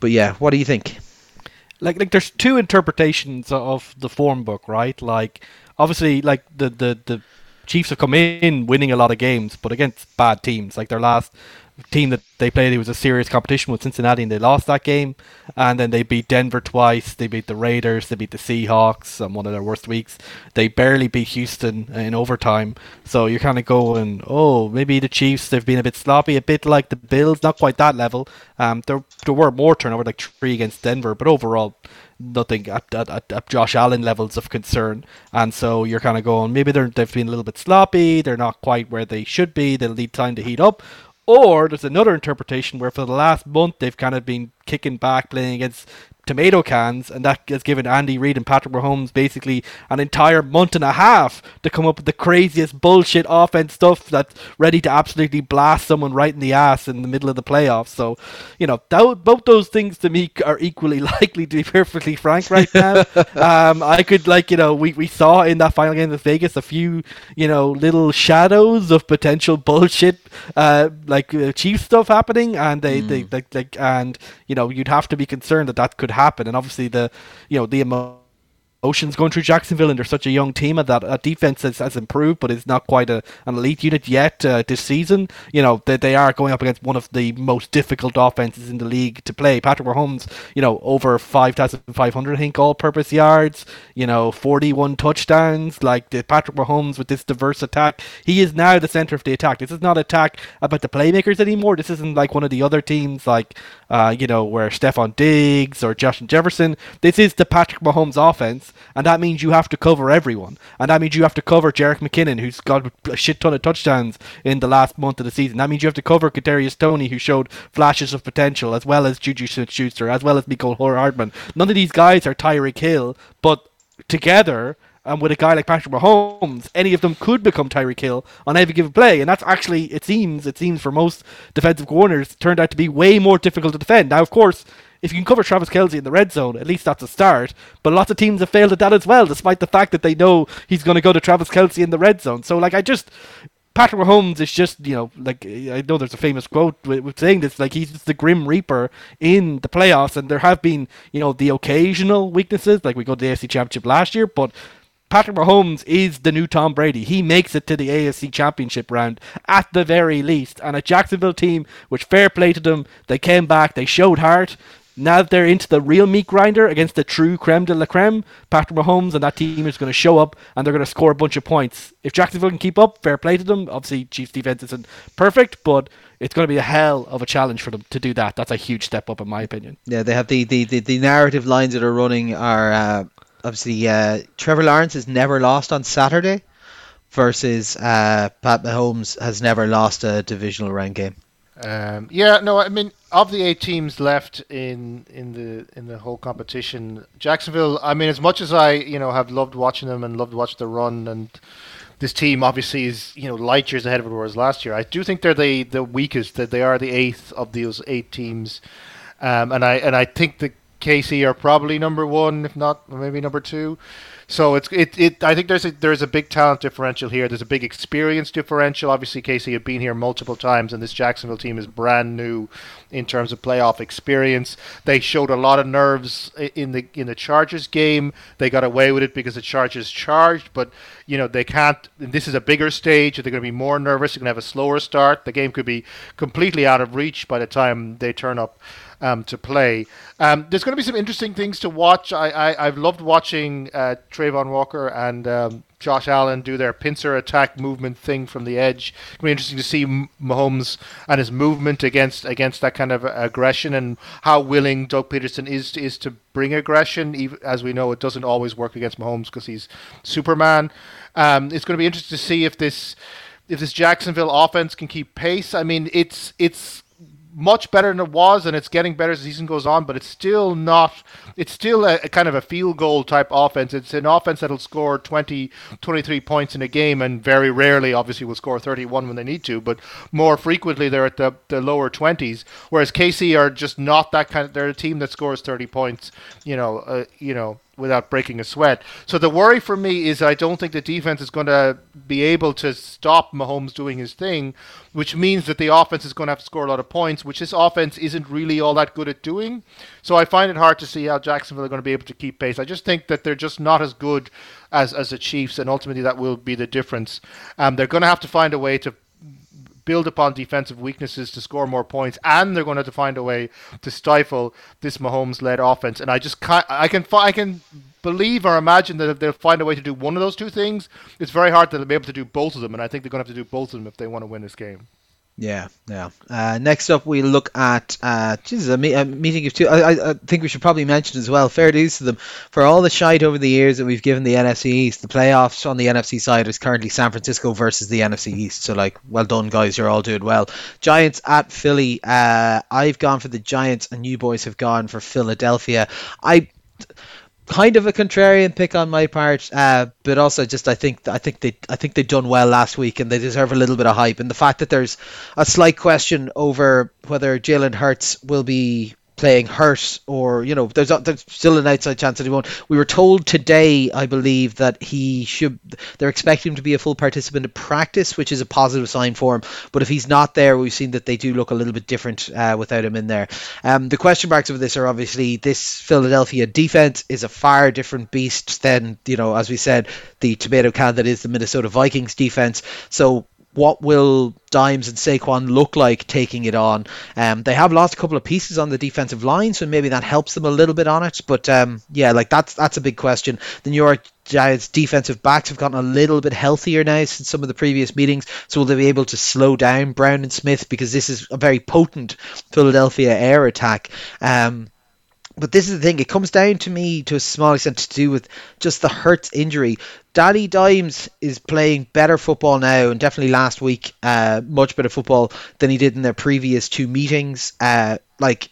but yeah, what do you think? Like like there's two interpretations of the form book, right? Like obviously like the the the Chiefs have come in winning a lot of games, but against bad teams. Like their last team that they played, it was a serious competition with Cincinnati, and they lost that game. And then they beat Denver twice. They beat the Raiders. They beat the Seahawks on one of their worst weeks. They barely beat Houston in overtime. So you're kind of going, oh, maybe the Chiefs they've been a bit sloppy, a bit like the Bills, not quite that level. Um, there there were more turnover, like three against Denver, but overall nothing at, at, at, Josh Allen levels of concern. And so you're kind of going, maybe they're, they've been a little bit sloppy. They're not quite where they should be. They'll need time to heat up. Or there's another interpretation where for the last month they've kind of been kicking back, playing against tomato cans, and that has given Andy Reid and Patrick Mahomes basically an entire month and a half to come up with the craziest bullshit offense stuff that's ready to absolutely blast someone right in the ass in the middle of the playoffs. So, you know, that, both those things to me *laughs* are equally *laughs* likely, to be perfectly frank, right now. *laughs* um, I could, like, you know, we, we saw in that final game with Vegas a few, you know, little shadows of potential bullshit, uh, like uh, Chief stuff happening, and they, mm. they, like, like, and, you know, you'd have to be concerned that that could happen. And obviously, the you know the motions going through Jacksonville, and they're such a young team, that uh, defense has, has, improved, but it's not quite a, an elite unit yet uh, this season. You know, they, they are going up against one of the most difficult offenses in the league to play. Patrick Mahomes, you know, over 5,500, I think, all purpose yards, you know, 41 touchdowns. Like the Patrick Mahomes with this diverse attack, he is now the center of the attack. This is not attack about the playmakers anymore. This isn't like one of the other teams, like, uh, you know, where Stefon Diggs or Justin Jefferson. This is the Patrick Mahomes offense and that means you have to cover everyone, and that means you have to cover Jerick McKinnon, who's got a shit ton of touchdowns in the last month of the season. That means you have to cover Kadarius Toney, who showed flashes of potential, as well as Juju Smith-Schuster, as well as Mecole Hardman. None of these guys are Tyreek Hill, but together and with a guy like Patrick Mahomes, any of them could become Tyreek Hill on every given play, and that's actually it seems it seems for most defensive corners turned out to be way more difficult to defend. Now, of course, if you can cover Travis Kelce in the red zone, at least that's a start. But lots of teams have failed at that as well, despite the fact that they know he's going to go to Travis Kelce in the red zone. So, like, I just. Patrick Mahomes is just, you know, like I know there's a famous quote with, with, saying this, like he's just the grim reaper in the playoffs, and there have been, you know, the occasional weaknesses, like we got the AFC Championship last year, but Patrick Mahomes is the new Tom Brady. He makes it to the AFC Championship round at the very least, and a Jacksonville team, which fair play to them, they came back, they showed heart, now that they're into the real meat grinder against the true creme de la creme, Patrick Mahomes and that team is going to show up and they're going to score a bunch of points. If Jacksonville can keep up, fair play to them. Obviously, Chiefs defense isn't perfect, but it's going to be a hell of a challenge for them to do that. That's a huge step up, in my opinion. Yeah, they have the the, the, the narrative lines that are running are uh, obviously uh, Trevor Lawrence has never lost on Saturday versus uh, Pat Mahomes has never lost a divisional round game. Um, yeah, no, I mean, of the eight teams left in in the in the whole competition, Jacksonville. I mean, as much as I you know have loved watching them and loved watching the run, and this team obviously is you know light years ahead of it was last year. I do think they're the the weakest. That they are the eighth of those eight teams, um, and I and I think the KC are probably number one, if not maybe number two. So it's it, it I think there's a there's a big talent differential here. There's a big experience differential. Obviously, KC have been here multiple times, and this Jacksonville team is brand new in terms of playoff experience. They showed a lot of nerves in the in the Chargers game. They got away with it because the Chargers charged, but you know they can't. This is a bigger stage. They're going to be more nervous. They're going to have a slower start. The game could be completely out of reach by the time they turn up um, to play. Um, there's going to be some interesting things to watch. I, I have loved watching uh, Travon Walker and um, Josh Allen do their pincer attack movement thing from the edge. It'll be interesting to see Mahomes and his movement against against that kind of aggression and how willing Doug Pederson is to, is to bring aggression. Even, as we know, it doesn't always work against Mahomes because he's Superman. Um, it's going to be interesting to see if this if this Jacksonville offense can keep pace. I mean, it's it's much better than it was, and it's getting better as the season goes on. But it's still not. It's still a, a, kind of a field goal type offense. It's an offense that'll score 20, 23 points in a game, and very rarely, obviously, will score 31 when they need to. But more frequently, they're at the, the lower 20s. Whereas KC are just not that kind. Of, they're a team that scores 30 points. You know. Uh, you know without breaking a sweat. So the worry for me is I don't think the defense is going to be able to stop Mahomes doing his thing, which means that the offense is going to have to score a lot of points, which this offense isn't really all that good at doing. So I find it hard to see how Jacksonville are going to be able to keep pace. I just think that they're just not as good as as the Chiefs, and ultimately that will be the difference. Um, they're going to have to find a way to build upon defensive weaknesses to score more points, and they're going to have to find a way to stifle this Mahomes-led offense. And I just can't, I can, I can believe or imagine that if they'll find a way to do one of those two things, it's very hard they'll be able to do both of them. And I think they're going to have to do both of them if they want to win this game. Yeah, yeah. Uh, next up, we look at uh, Jesus, a, me- a meeting of two. I, I, think we should probably mention as well. Fair dues to them for all the shite over the years that we've given the NFC East. The playoffs on the NFC side is currently San Francisco versus the NFC East. So, like, well done, guys. You're all doing well. Giants at Philly. Uh, I've gone for the Giants, and you boys have gone for Philadelphia. I kind of a contrarian pick on my part, uh, but also just I think I think they I think they've done well last week and they deserve a little bit of hype. And the fact that there's a slight question over whether Jalen Hurts will be playing hurt or you know there's there's still an outside chance that he won't. We were told today, I believe, that he should. They're expecting him to be a full participant in practice, which is a positive sign for him. But if he's not there, we've seen that they do look a little bit different uh, without him in there. Um, the question marks of this are obviously this Philadelphia defense is a far different beast than you know, as we said, the tomato can that is the Minnesota Vikings defense. So what will Dimes and Saquon look like taking it on? Um, they have lost a couple of pieces on the defensive line, so maybe that helps them a little bit on it. But um, yeah, like that's that's a big question. The New York Giants defensive backs have gotten a little bit healthier now since some of the previous meetings, so will they be able to slow down Brown and Smith because this is a very potent Philadelphia air attack. Um, but this is the thing; it comes down to me to a small extent to do with just the Hurts injury. Danny Dimes is playing better football now, and definitely last week, uh, much better football than he did in their previous two meetings. Uh, like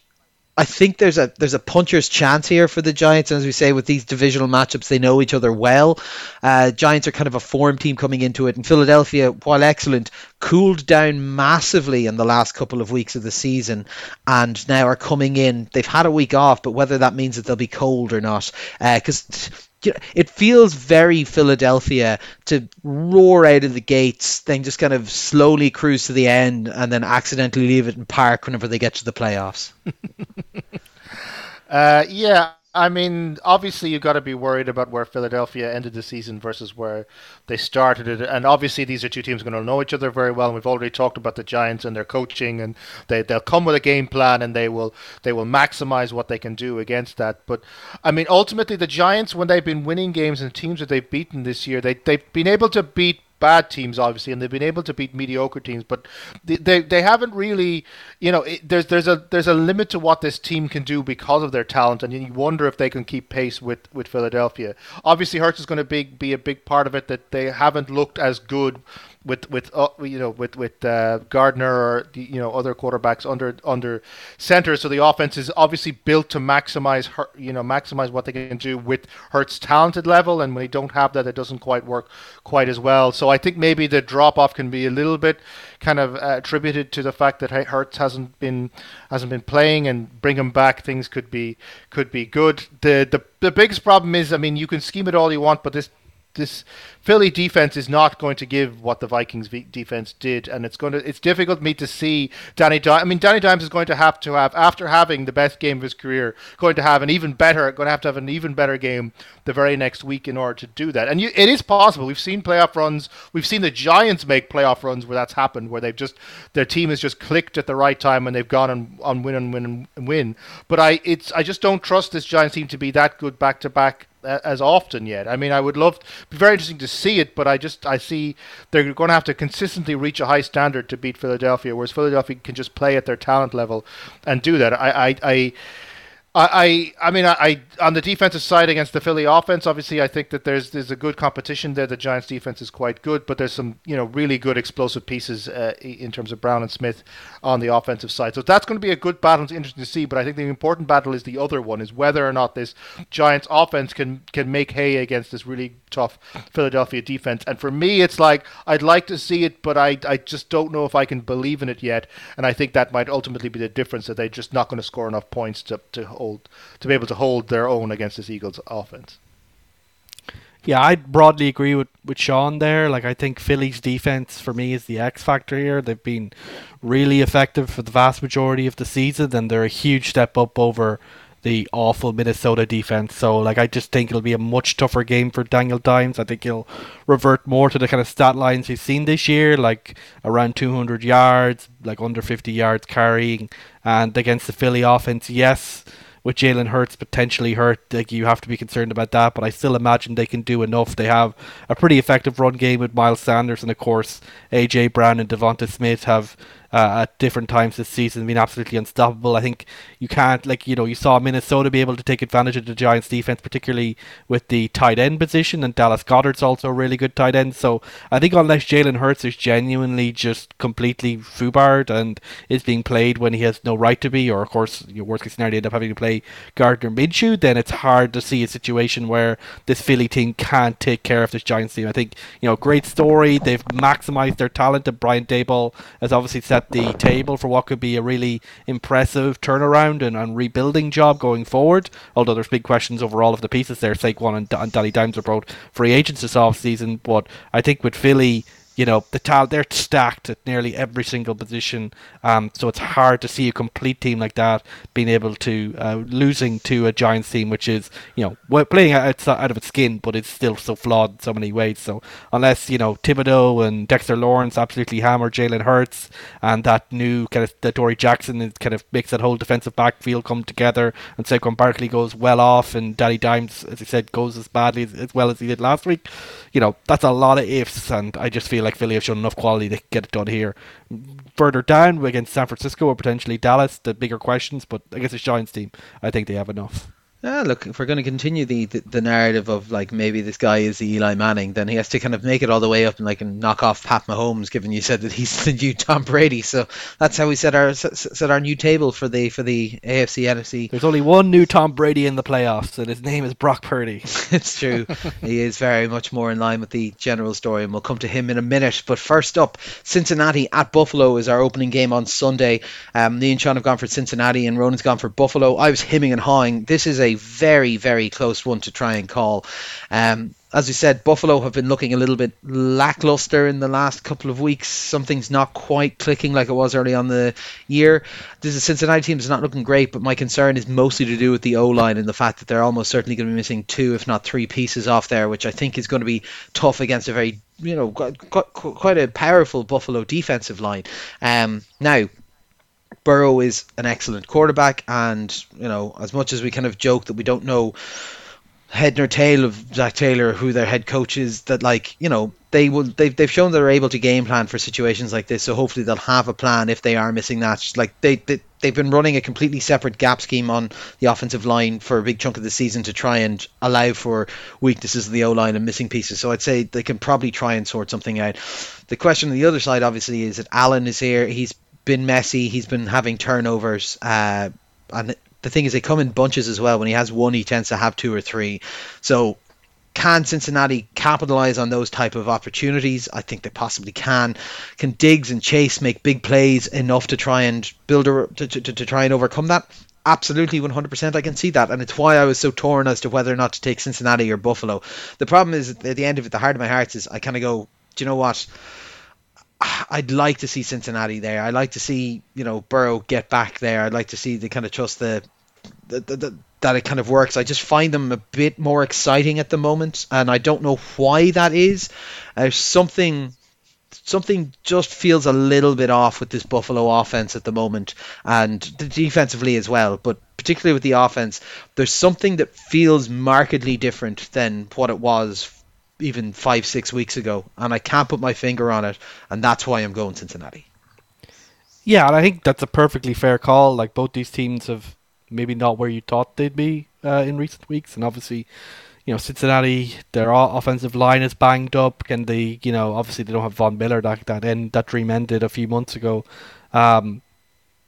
I think there's a there's a puncher's chance here for the Giants, and as we say with these divisional matchups, they know each other well. Uh, Giants are kind of a form team coming into it, and Philadelphia, while excellent, cooled down massively in the last couple of weeks of the season, and now are coming in. They've had a week off, but whether that means that they'll be cold or not, because uh, you know, it feels very Philadelphia to roar out of the gates, then just kind of slowly cruise to the end, and then accidentally leave it in park whenever they get to the playoffs. *laughs* uh, yeah, I mean, obviously you've got to be worried about where Philadelphia ended the season versus where they started it, and obviously these are two teams going to know each other very well. And we've already talked about the Giants and their coaching, and they they'll come with a game plan and they will they will maximize what they can do against that. But I mean, ultimately the Giants, when they've been winning games and teams that they've beaten this year, they they've been able to beat bad teams, obviously, and they've been able to beat mediocre teams, but they they, they haven't really, you know, it, there's there's a there's a limit to what this team can do because of their talent, and you wonder if they can keep pace with, with Philadelphia. Obviously, Hurts is going to be be a big part of it. That they haven't looked as good with with uh, you know with with uh, Gardner or you know other quarterbacks under under center. So the offense is obviously built to maximize her, you know maximize what they can do with Hurts' talented level, and when they don't have that, it doesn't quite work quite as well. So I think maybe the drop off can be a little bit kind of uh, attributed to the fact that Hurts hasn't been hasn't been playing, and bring him back, things could be could be good. The the the biggest problem is, I mean, you can scheme it all you want, but this this Philly defense is not going to give what the Vikings defense did, and it's going to it's difficult for me to see Danny. Dimes. I mean, Danny Dimes is going to have to have after having the best game of his career, going to have an even better, going to have to have an even better game the very next week in order to do that. And you, it is possible. We've seen playoff runs. We've seen the Giants make playoff runs where that's happened, where they've just their team has just clicked at the right time and they've gone and on win and win and win. But I it's I just don't trust this Giants team to be that good back to back as often yet. I mean, I would love, be very interesting to see it, but I just I see they're going to have to consistently reach a high standard to beat Philadelphia, whereas Philadelphia can just play at their talent level and do that. I I, I I, I mean, I, on the defensive side against the Philly offense, obviously, I think that there's there's a good competition there. The Giants' defense is quite good, but there's some you know really good explosive pieces uh, in terms of Brown and Smith on the offensive side. So that's going to be a good battle. It's interesting to see. But I think the important battle is the other one: is whether or not this Giants' offense can can make hay against this really tough Philadelphia defense. And for me, it's like I'd like to see it, but I I just don't know if I can believe in it yet. And I think that might ultimately be the difference that they're just not going to score enough points to to hold to be able to hold their own against this Eagles offense. Yeah, I broadly agree with, with Sean there. Like I think Philly's defense for me is the X factor here. They've been really effective for the vast majority of the season and they're a huge step up over the awful Minnesota defense. So like I just think it'll be a much tougher game for Daniel Dimes. I think he'll revert more to the kind of stat lines we've seen this year, like around 200 yards, like under 50 yards carrying, and against the Philly offense, yes with Jalen Hurts potentially hurt, like you have to be concerned about that. But I still imagine they can do enough. They have a pretty effective run game with Miles Sanders, and of course AJ Brown and DeVonta Smith have uh, at different times this season been absolutely unstoppable. I think you can't like you know you saw Minnesota be able to take advantage of the Giants defense, particularly with the tight end position, and Dallas Goedert's also a really good tight end. So I think unless Jalen Hurts is genuinely just completely foobarred and is being played when he has no right to be, or of course your worst case scenario end up having to play Gardner Minshew, then it's hard to see a situation where this Philly team can't take care of this Giants team. I think you know great story. They've maximized their talent, and Brian Daboll has obviously said the table for what could be a really impressive turnaround and, and rebuilding job going forward. Although there's big questions over all of the pieces there. Saquon and, and Danny Dimes are both free agents this off season, but I think with Philly you know the tal- they're stacked at nearly every single position. Um, so it's hard to see a complete team like that being able to uh, losing to a Giants team, which is you know playing out, out of its skin, but it's still so flawed in so many ways. So unless you know Thibodeaux and Dexter Lawrence absolutely hammer Jalen Hurts and that new kind of Adoree' Jackson kind of makes that whole defensive backfield come together, and Saquon Barkley goes well off, and Danny Dimes, as I said, goes as badly as, as well as he did last week. You know that's a lot of ifs, and I just feel like Philly have shown enough quality to get it done here. Further down against San Francisco or potentially Dallas, the bigger questions, but against the Giants team, I think they have enough. Yeah, look, if we're going to continue the, the, the, narrative of like maybe this guy is the Eli Manning, then he has to kind of make it all the way up and like and knock off Pat Mahomes, given you said that he's *laughs* the new Tom Brady. So that's how we set our set our new table for the for the AFC NFC. There's only one new Tom Brady in the playoffs, and his name is Brock Purdy. *laughs* it's true. he is very much more in line with the general story, and we'll come to him in a minute. But first up, Cincinnati at Buffalo is our opening game on Sunday. Um, me and Sean have gone for Cincinnati, and Ronan's gone for Buffalo. I was hemming and hawing. This is a very, very close one to try and call. Um, as we said, Buffalo have been looking a little bit lackluster in the last couple of weeks. Something's not quite clicking like it was early on the year. This is Cincinnati team is not looking great, but my concern is mostly to do with the O line and the fact that they're almost certainly going to be missing two, if not three pieces off there, which I think is going to be tough against a very, you know, quite, quite a powerful Buffalo defensive line. Um, now, Burrow is an excellent quarterback, and you know, as much as we kind of joke that we don't know head nor tail of Zac Taylor, who their head coach is, that like you know they will they've they've shown they're able to game plan for situations like this. So hopefully they'll have a plan if they are missing that. Like they, they they've been running a completely separate gap scheme on the offensive line for a big chunk of the season to try and allow for weaknesses of the O line and missing pieces. So I'd say they can probably try and sort something out. The question on the other side, obviously, is that Allen is here. He's been messy. He's been having turnovers. Uh, and the thing is, they come in bunches as well. When he has one, he tends to have two or three. So can Cincinnati capitalize on those type of opportunities? I think they possibly can. Can Diggs and Chase make big plays enough to try and build a, to, to, to try and overcome that? Absolutely, 100%. I can see that, and it's why I was so torn as to whether or not to take Cincinnati or Buffalo. The problem is, at the end of it, the heart of my heart is I kind of go, do you know what? I'd like to see Cincinnati there. I'd like to see you know Burrow get back there. I'd like to see the kind of trust the, the, the, the, that it kind of works. I just find them a bit more exciting at the moment, and I don't know why that is. There's something something just feels a little bit off with this Buffalo offense at the moment, and defensively as well. But particularly with the offense, there's something that feels markedly different than what it was even five, six weeks ago, and I can't put my finger on it, and that's why I'm going Cincinnati. Yeah, and I think that's a perfectly fair call. Like both these teams have maybe not where you thought they'd be uh, in recent weeks, and obviously, you know, Cincinnati, their offensive line is banged up, and they, you know, obviously they don't have Von Miller that that end that dream ended a few months ago. Um,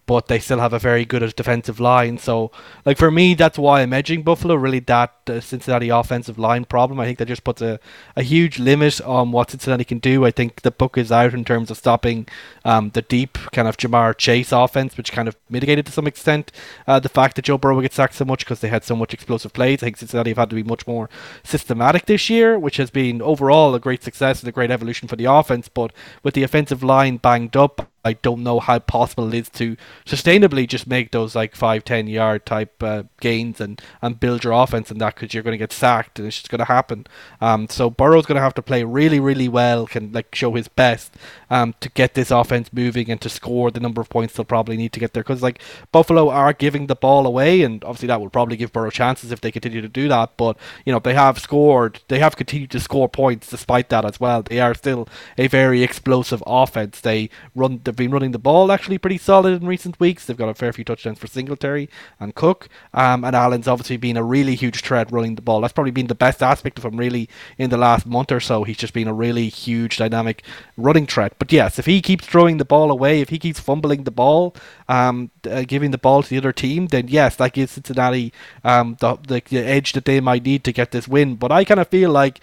but they still have a very good defensive line. So, like for me, that's why I'm edging Buffalo. Really, that uh, Cincinnati offensive line problem. I think that just puts a, a huge limit on what Cincinnati can do. I think the book is out in terms of stopping um, the deep kind of Ja'Marr Chase offense, which kind of mitigated to some extent uh, the fact that Joe Burrow would get sacked so much because they had so much explosive plays. I think Cincinnati have had to be much more systematic this year, which has been overall a great success and a great evolution for the offense. But with the offensive line banged up, I don't know how possible it is to sustainably just make those like five, ten yard type uh, gains and, and build your offense and that because you're going to get sacked and it's just going to happen. Um, so Burrow's going to have to play really, really well, can like show his best um, to get this offense moving and to score the number of points they'll probably need to get there. Because like Buffalo are giving the ball away, and obviously that will probably give Burrow chances if they continue to do that. But you know they have scored, they have continued to score points despite that as well. They are still a very explosive offense. They run They've been running the ball actually pretty solid in recent weeks. They've got a fair few touchdowns for Singletary and Cook. Um, and Allen's obviously been a really huge threat running the ball. That's probably been the best aspect of him really in the last month or so. He's just been a really huge dynamic running threat. But yes, if he keeps throwing the ball away, if he keeps fumbling the ball, um, uh, giving the ball to the other team, then yes, that gives Cincinnati um, the, the, the edge that they might need to get this win. But I kind of feel like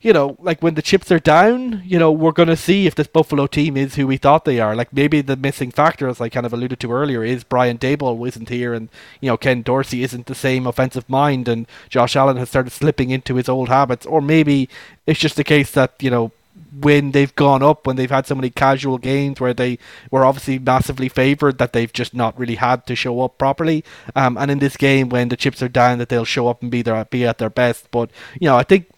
you know, like when the chips are down, you know, we're going to see if this Buffalo team is who we thought they are. Like maybe the missing factor, as I kind of alluded to earlier, is Brian Daboll isn't here, and you know Ken Dorsey isn't the same offensive mind, and Josh Allen has started slipping into his old habits, or maybe it's just the case that you know when they've gone up, when they've had so many casual games where they were obviously massively favoured, that they've just not really had to show up properly. Um, and in this game, when the chips are down, that they'll show up and be there, be at their best. But you know, I think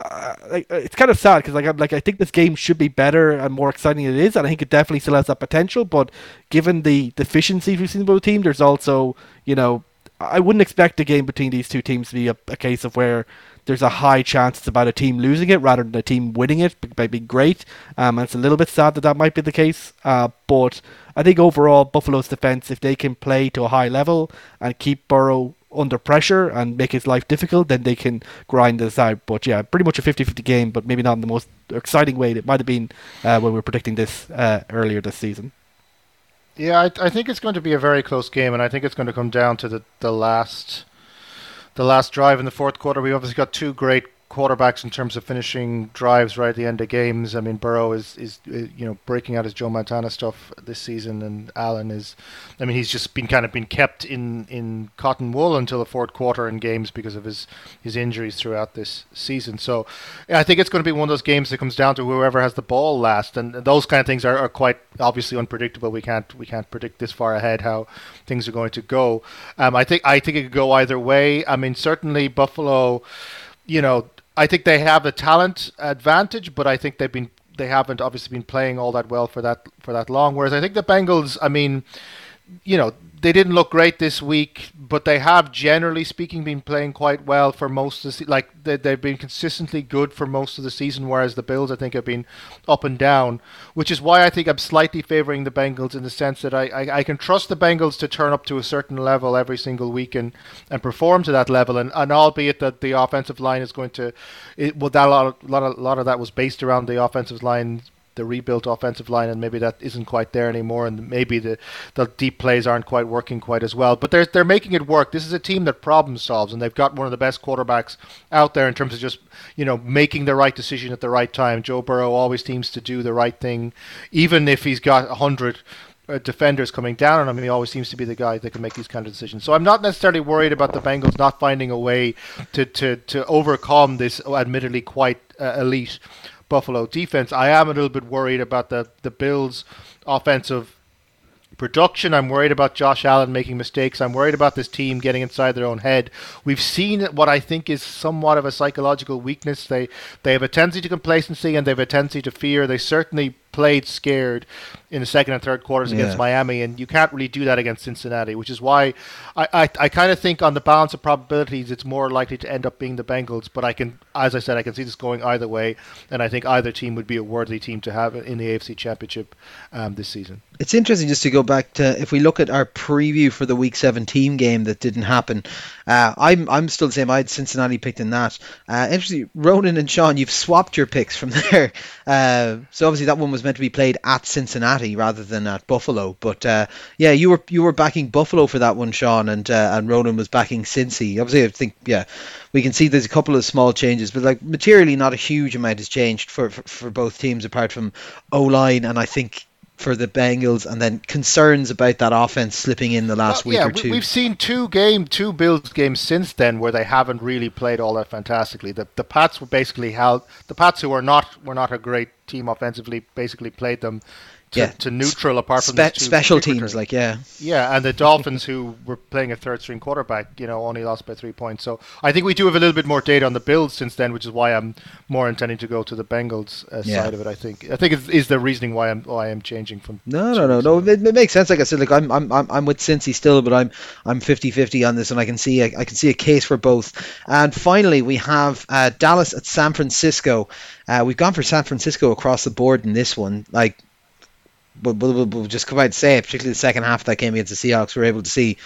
uh, like, it's kind of sad because like, like I think this game should be better and more exciting than it is, and I think it definitely still has that potential. But given the deficiencies we've seen both teams, there's also you know I wouldn't expect a game between these two teams to be a, a case of where there's a high chance it's about a team losing it rather than a team winning it by being great. Um, and it's a little bit sad that that might be the case. Uh, but I think overall, Buffalo's defense, if they can play to a high level and keep Burrow under pressure and make his life difficult, then they can grind this out. But yeah, pretty much a 50 50 game, but maybe not in the most exciting way it might have been uh, when we were predicting this uh, earlier this season. Yeah, I, I think it's going to be a very close game, and I think it's going to come down to the, the last the last drive in the fourth quarter. We obviously got two great quarterbacks in terms of finishing drives right at the end of games. I mean, Burrow is, is uh, you know breaking out his Joe Montana stuff this season, and Allen is, I mean, he's just been kind of been kept in, in cotton wool until the fourth quarter in games because of his his injuries throughout this season. So, yeah, I think it's going to be one of those games that comes down to whoever has the ball last, and those kind of things are, are quite obviously unpredictable. We can't we can't predict this far ahead how things are going to go. Um, I think I think it could go either way. I mean, certainly Buffalo you know, I think they have a talent advantage, but I think they've been they haven't obviously been playing all that well for that for that long. Whereas I think the Bengals, I mean, you know, they didn't look great this week, but they have generally speaking been playing quite well for most of the like they, they've been consistently good for most of the season. Whereas the Bills, I think, have been up and down, which is why I think I'm slightly favoring the Bengals in the sense that I, I, I can trust the Bengals to turn up to a certain level every single week and, and perform to that level. And, and albeit that the offensive line is going to, it, well, that a lot, of, lot, of, lot of that was based around the offensive line the rebuilt offensive line, and maybe that isn't quite there anymore, and maybe the, the deep plays aren't quite working quite as well. But they're they're making it work. This is a team that problem solves, and they've got one of the best quarterbacks out there in terms of just you know making the right decision at the right time. Joe Burrow always seems to do the right thing, even if he's got hundred uh, defenders coming down on him. He always seems to be the guy that can make these kind of decisions. So I'm not necessarily worried about the Bengals not finding a way to to, to overcome this admittedly quite uh, elite Buffalo defense. I am a little bit worried about the the Bills' offensive production. I'm worried about Josh Allen making mistakes. I'm worried about this team getting inside their own head. We've seen what I think is somewhat of a psychological weakness. They they have a tendency to complacency and they have a tendency to fear. They certainly played scared in the second and third quarters against Miami, and you can't really do that against Cincinnati, which is why I, I, I kind of think on the balance of probabilities, it's more likely to end up being the Bengals. But I can, as I said, I can see this going either way, and I think either team would be a worthy team to have in the AFC Championship um, this season. It's interesting just to go back to if we look at our preview for the Week 17 game that didn't happen. Uh, I'm I'm still the same. I had Cincinnati picked in that. Uh, interesting, Ronan and Sean, you've swapped your picks from *laughs* there. Uh, so obviously that one was meant to be played at Cincinnati rather than at Buffalo. But uh, yeah, you were you were backing Buffalo for that one, Sean, and uh, and Ronan was backing Cincy. Obviously, I think yeah, we can see there's a couple of small changes, but like materially, not a huge amount has changed for for, for both teams apart from O line and I think for the Bengals, and then concerns about that offense slipping in the last Well, week yeah, or two. we've seen two game, two Bills games since then where they haven't really played all that fantastically. The the Pats were basically held. The Pats, who are not were not a great team offensively, basically played them to, Yeah. to neutral. Apart from Spe- special teams, like yeah, Yeah, and the Dolphins, who were playing a third string quarterback, you know, only lost by three points. So I think we do have a little bit more data on the Bills since then, which is why I'm more intending to go to the Bengals uh, Yeah. side of it. I think I think it is the reasoning why I'm why I'm changing from. No, no, no, no. It, it makes sense. Like I said, like I'm, I'm, I'm, with Cincy still, but I'm, I'm 50-50 on this, and I can see, I, I can see a case for both. And finally, we have uh, Dallas at San Francisco. Uh, we've gone for San Francisco across the board in this one. Like, we'll, we'll, we'll just come out and say it. Particularly the second half of that game against the Seahawks, we were able to see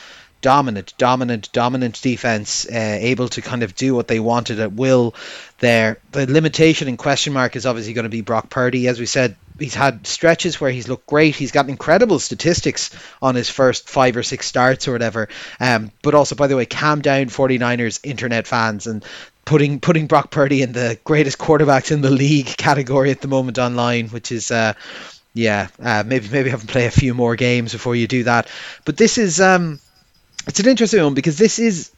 dominant, dominant, dominant defense, uh, able to kind of do what they wanted at will. There, the limitation and question mark is obviously going to be Brock Purdy. As we said, he's had stretches where he's looked great. He's got incredible statistics on his first five or six starts or whatever. Um, but also, by the way, calm down, 49ers internet fans, and putting putting Brock Purdy in the greatest quarterbacks in the league category at the moment online, which is uh, yeah, uh, maybe maybe have to play a few more games before you do that. But this is um, it's an interesting one because this is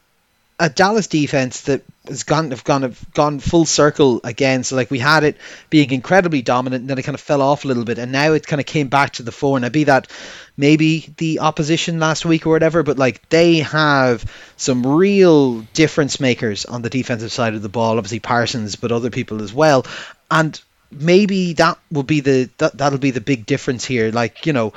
a Dallas defense that has gone have gone have gone full circle again. So like we had it being incredibly dominant, and then it kind of fell off a little bit, and now it kind of came back to the fore. Now be that maybe the opposition last week or whatever, but like they have some real difference makers on the defensive side of the ball. Obviously Parsons, but other people as well, and maybe that will be the that, that'll be the big difference here. Like you know,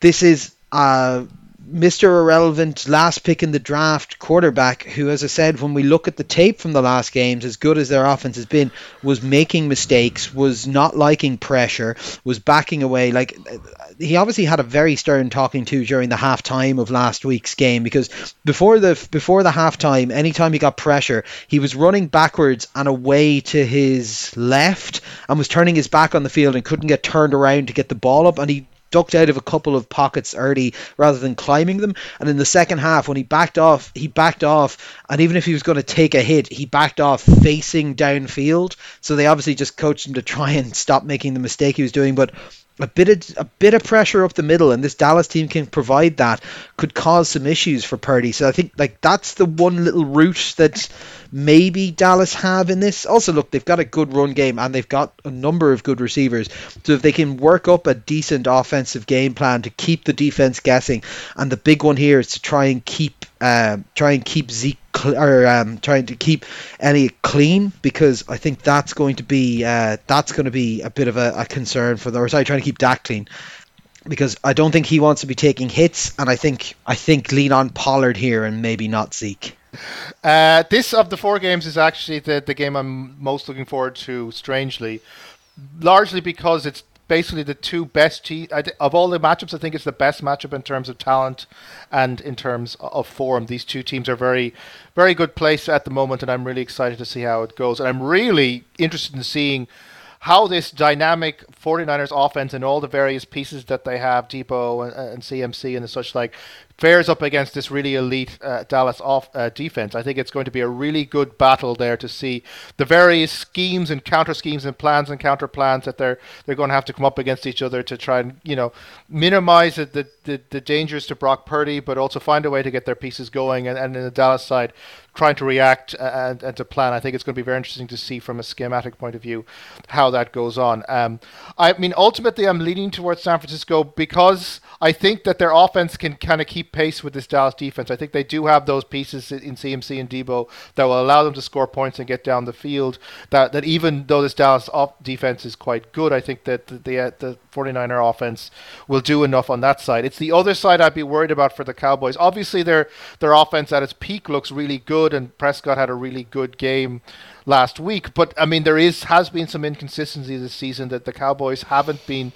this is. Uh, Mr. Irrelevant, last pick in the draft quarterback, who, as I said, when we look at the tape from the last games, as good as their offense has been, was making mistakes, was not liking pressure, was backing away. Like he obviously had a very stern talking to during the halftime of last week's game because before the before the halftime, anytime he got pressure, he was running backwards and away to his left and was turning his back on the field and couldn't get turned around to get the ball up, and he ducked out of a couple of pockets early rather than climbing them. And in the second half, when he backed off, he backed off, and even if he was going to take a hit, he backed off facing downfield. So they obviously just coached him to try and stop making the mistake he was doing. But a bit of a bit of pressure up the middle, and this Dallas team can provide that, could cause some issues for Purdy. So I think like that's the one little route that maybe Dallas have in this. Also, look, they've got a good run game and they've got a number of good receivers. So if they can work up a decent offensive game plan to keep the defense guessing, and the big one here is to try and keep uh, try and keep Zeke cl- or um, trying to keep any clean because I think that's going to be uh, that's going to be a bit of a, a concern for them. Or sorry, trying to keep Dak clean because I don't think he wants to be taking hits, and I think I think lean on Pollard here and maybe not Zeke. Uh, this of the four games is actually the the game I'm most looking forward to. Strangely, largely because it's basically the two best te- of all the matchups. I think it's the best matchup in terms of talent and in terms of form. These two teams are very, very good place at the moment, and I'm really excited to see how it goes. And I'm really interested in seeing how this dynamic 49ers offense and all the various pieces that they have, Deebo and, and CMC and such like, fares up against this really elite uh, Dallas off uh, defense. I think it's going to be a really good battle there to see the various schemes and counter schemes and plans and counter plans that they're they're going to have to come up against each other to try and you know minimize the the, the dangers to Brock Purdy, but also find a way to get their pieces going. And, and in the Dallas side, trying to react and, and to plan. I think it's going to be very interesting to see from a schematic point of view how that goes on. Um, I mean, ultimately, I'm leaning towards San Francisco because I think that their offense can kind of keep pace with this Dallas defense. I think they do have those pieces in CMC and Deebo that will allow them to score points and get down the field. That that even though this Dallas off defense is quite good, I think that the the, uh, the 49er offense will do enough on that side. It's the other side I'd be worried about for the Cowboys. Obviously, their their offense at its peak looks really good, and Prescott had a really good game last week. But I mean, there is has been some inconsistency this season that the Cowboys haven't been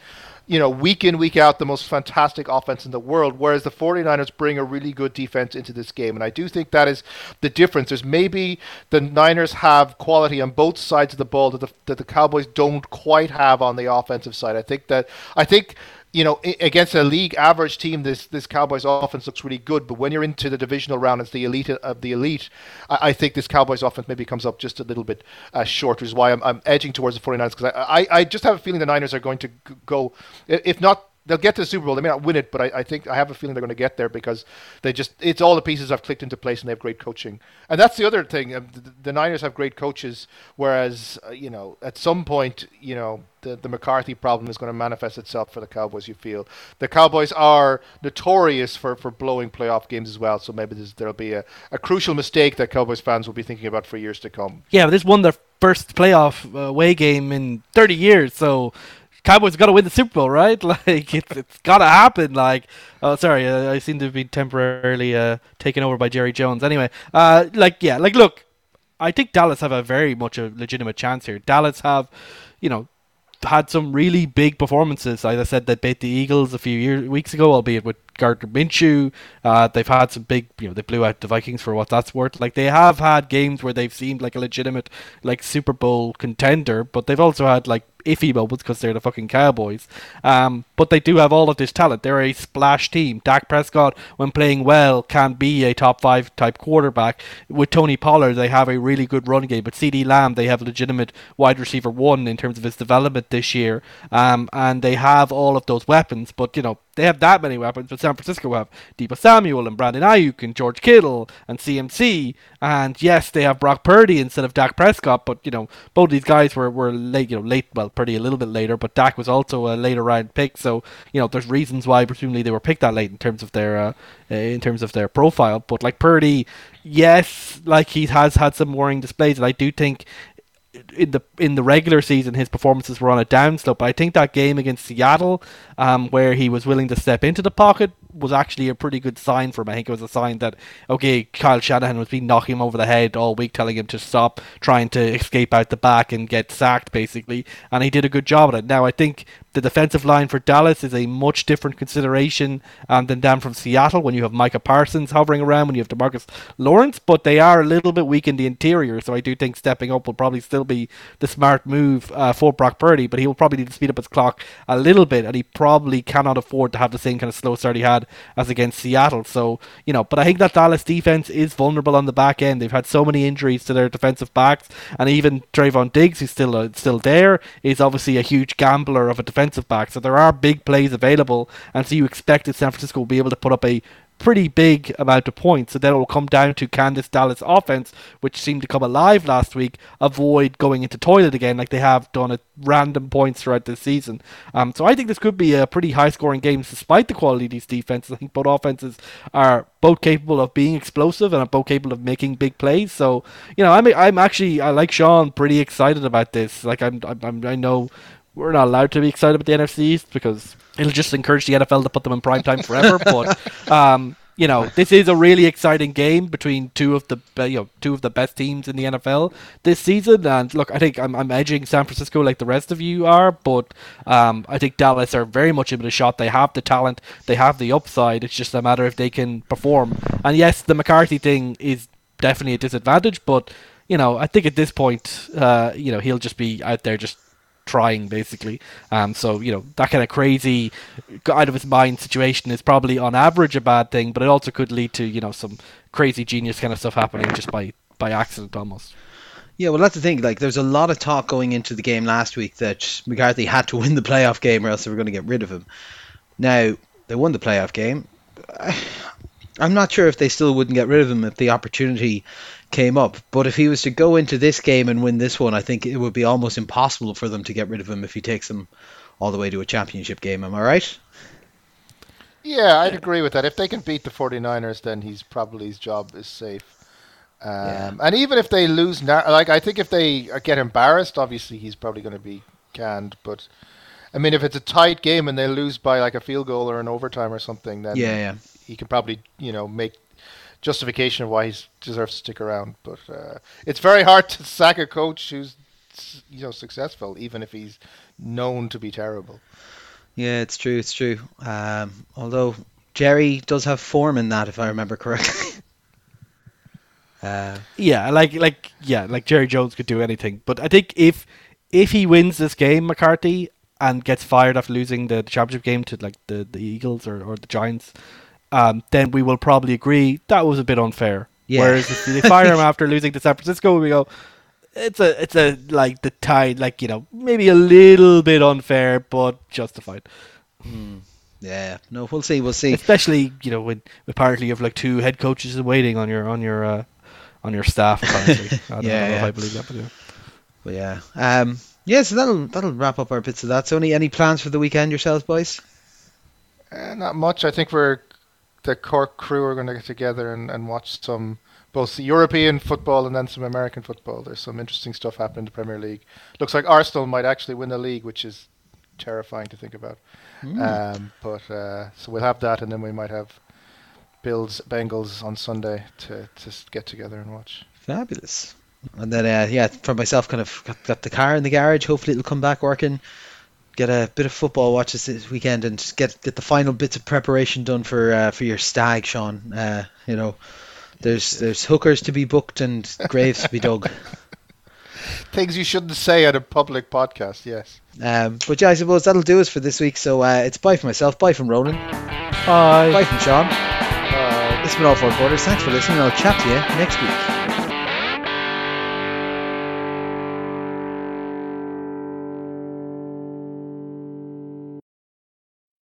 you know, week in, week out, the most fantastic offense in the world, whereas the 49ers bring a really good defense into this game. And I do think that is the difference. There's maybe the Niners have quality on both sides of the ball that the, that the Cowboys don't quite have on the offensive side. I think that, I think you know, against a league average team, this this Cowboys offense looks really good. But when you're into the divisional round, it's the elite of the elite. I, I think this Cowboys offense maybe comes up just a little bit uh, short, which is why I'm, I'm edging towards the 49ers because I, I, I just have a feeling the Niners are going to go, if not they'll get to the Super Bowl. They may not win it, but I, I, think I have a feeling they're going to get there because they just it's all the pieces have clicked into place and they have great coaching. And that's the other thing. Um, the, the, Niners have great coaches, whereas uh, you know at some point you know the the McCarthy problem is going to manifest itself for the Cowboys. You feel the Cowboys are notorious for, for blowing playoff games as well. So maybe there'll be a, a crucial mistake that Cowboys fans will be thinking about for years to come. Yeah, this won their first playoff uh, away game in 30 years, so Cowboys got to win the Super Bowl, right? *laughs* Like it's it's got to happen. Like, oh, sorry, uh, I seem to be temporarily uh, taken over by Jerry Jones. Anyway, uh, like yeah, like look, I think Dallas have a very much a legitimate chance here. Dallas have, you know, had some really big performances. As I said, they beat the Eagles a few years weeks ago, albeit with Gardner Minshew. Uh, they've had some big, you know, they blew out the Vikings for what that's worth. Like they have had games where they've seemed like a legitimate, like Super Bowl contender, but they've also had like iffy moments because they're the fucking Cowboys. Um, but they do have all of this talent. They're a splash team. Dak Prescott, when playing well, can be a top five type quarterback. With Tony Pollard, they have a really good run game. But CeeDee Lamb, they have legitimate wide receiver one in terms of his development this year. Um, and they have all of those weapons. But, you know, they have that many weapons, but San Francisco have Deebo Samuel and Brandon Aiyuk and George Kittle and CMC. And yes, they have Brock Purdy instead of Dak Prescott, but you know both these guys were, were late, you know, late. Well, Purdy a little bit later, but Dak was also a later round pick. So you know, there's reasons why presumably they were picked that late in terms of their uh, in terms of their profile. But like Purdy, yes, like he has had some worrying displays, and I do think in the in the regular season his performances were on a downslope. But I think that game against Seattle, um, where he was willing to step into the pocket, was actually a pretty good sign for him. I think it was a sign that okay, Kyle Shanahan was been knocking him over the head all week, telling him to stop trying to escape out the back and get sacked, basically, and he did a good job at it. Now I think the defensive line for Dallas is a much different consideration um, than down from Seattle when you have Micah Parsons hovering around, when you have DeMarcus Lawrence, but they are a little bit weak in the interior, so I do think stepping up will probably still be the smart move uh, for Brock Purdy, but he will probably need to speed up his clock a little bit, and he probably cannot afford to have the same kind of slow start he had as against Seattle. So, you know, but I think that Dallas defense is vulnerable on the back end. They've had so many injuries to their defensive backs, and even Trevon Diggs, who's still uh, still there, is obviously a huge gambler of a defense defensive back. So there are big plays available, and so you expect that San Francisco will be able to put up a pretty big amount of points. So then it will come down to can this Dallas offense, which seemed to come alive last week, avoid going into toilet again like they have done at random points throughout this season. Um, so I think this could be a pretty high scoring game despite the quality of these defenses. I think both offenses are both capable of being explosive and are both capable of making big plays. So, you know, I'm I'm actually I like Sean pretty excited about this. Like I'm, I'm I know we're not allowed to be excited about the NFC East because it'll just encourage the NFL to put them in prime time forever. *laughs* but um, you know, this is a really exciting game between two of the you know two of the best teams in the NFL this season. And look, I think I'm, I'm edging San Francisco like the rest of you are, but um, I think Dallas are very much in a shot. They have the talent, they have the upside. It's just a matter if they can perform. And yes, the McCarthy thing is definitely a disadvantage, but you know, I think at this point, uh, you know, he'll just be out there just trying basically. Um, so you know that kind of crazy, out of his mind situation is probably on average a bad thing, but it also could lead to you know some crazy genius kind of stuff happening just by by accident almost. Yeah, well, that's the thing. Like, there's a lot of talk going into the game last week that McCarthy had to win the playoff game, or else they were going to get rid of him. Now they won the playoff game. *sighs* I'm not sure if they still wouldn't get rid of him if the opportunity came up. But if he was to go into this game and win this one, I think it would be almost impossible for them to get rid of him if he takes them all the way to a championship game. Am I right? Yeah, I'd agree with that. If they can beat the 49ers, then he's probably his job is safe. Um, yeah. And even if they lose, like I think if they get embarrassed, obviously he's probably going to be canned. But I mean, if it's a tight game and they lose by like a field goal or an overtime or something, then yeah, yeah. he can probably you know make justification of why he deserves to stick around. But uh, it's very hard to sack a coach who's you know successful, even if he's known to be terrible. Yeah, it's true. It's true. Um, although Jerry does have form in that, if I remember correctly. *laughs* uh, yeah, like like yeah, like Jerry Jones could do anything. But I think if if he wins this game, McCarthy, and gets fired after losing the, the championship game to like the, the Eagles or, or the Giants, um, then we will probably agree that was a bit unfair. Yeah. Whereas if they fire him *laughs* after losing to San Francisco, we go, it's a it's a like the tide, like you know, maybe a little bit unfair, but justified. Hmm. Yeah, no, we'll see, we'll see. Especially you know when apparently you have like two head coaches waiting on your on your uh, on your staff. Apparently, *laughs* I don't yeah, know yeah. if I believe that, but yeah. But yeah, um, yeah. So that'll that'll wrap up our bits of that. So any any plans for the weekend yourselves, boys? Uh, not much. I think we're the Cork crew are going to get together and, and watch some both European football and then some American football. There's some interesting stuff happening in the Premier League. Looks like Arsenal might actually win the league, which is terrifying to think about. Mm. Um, but uh, so we'll have that, and then we might have Bills Bengals on Sunday to to get together and watch. Fabulous. And then uh, yeah, for myself, kind of got, got the car in the garage. Hopefully, it'll come back working get a bit of football watch this, this weekend and just get get the final bits of preparation done for uh, for your stag, Sean. Uh, you know, there's there's hookers to be booked and graves to be dug. *laughs* Things you shouldn't say at a public podcast. Yes. Um, but yeah, I suppose that'll do us for this week. So uh, it's bye from myself, bye from Ronan, Bye. bye from Sean. Uh, This has been all four quarters. Thanks for listening. I'll chat to you next week.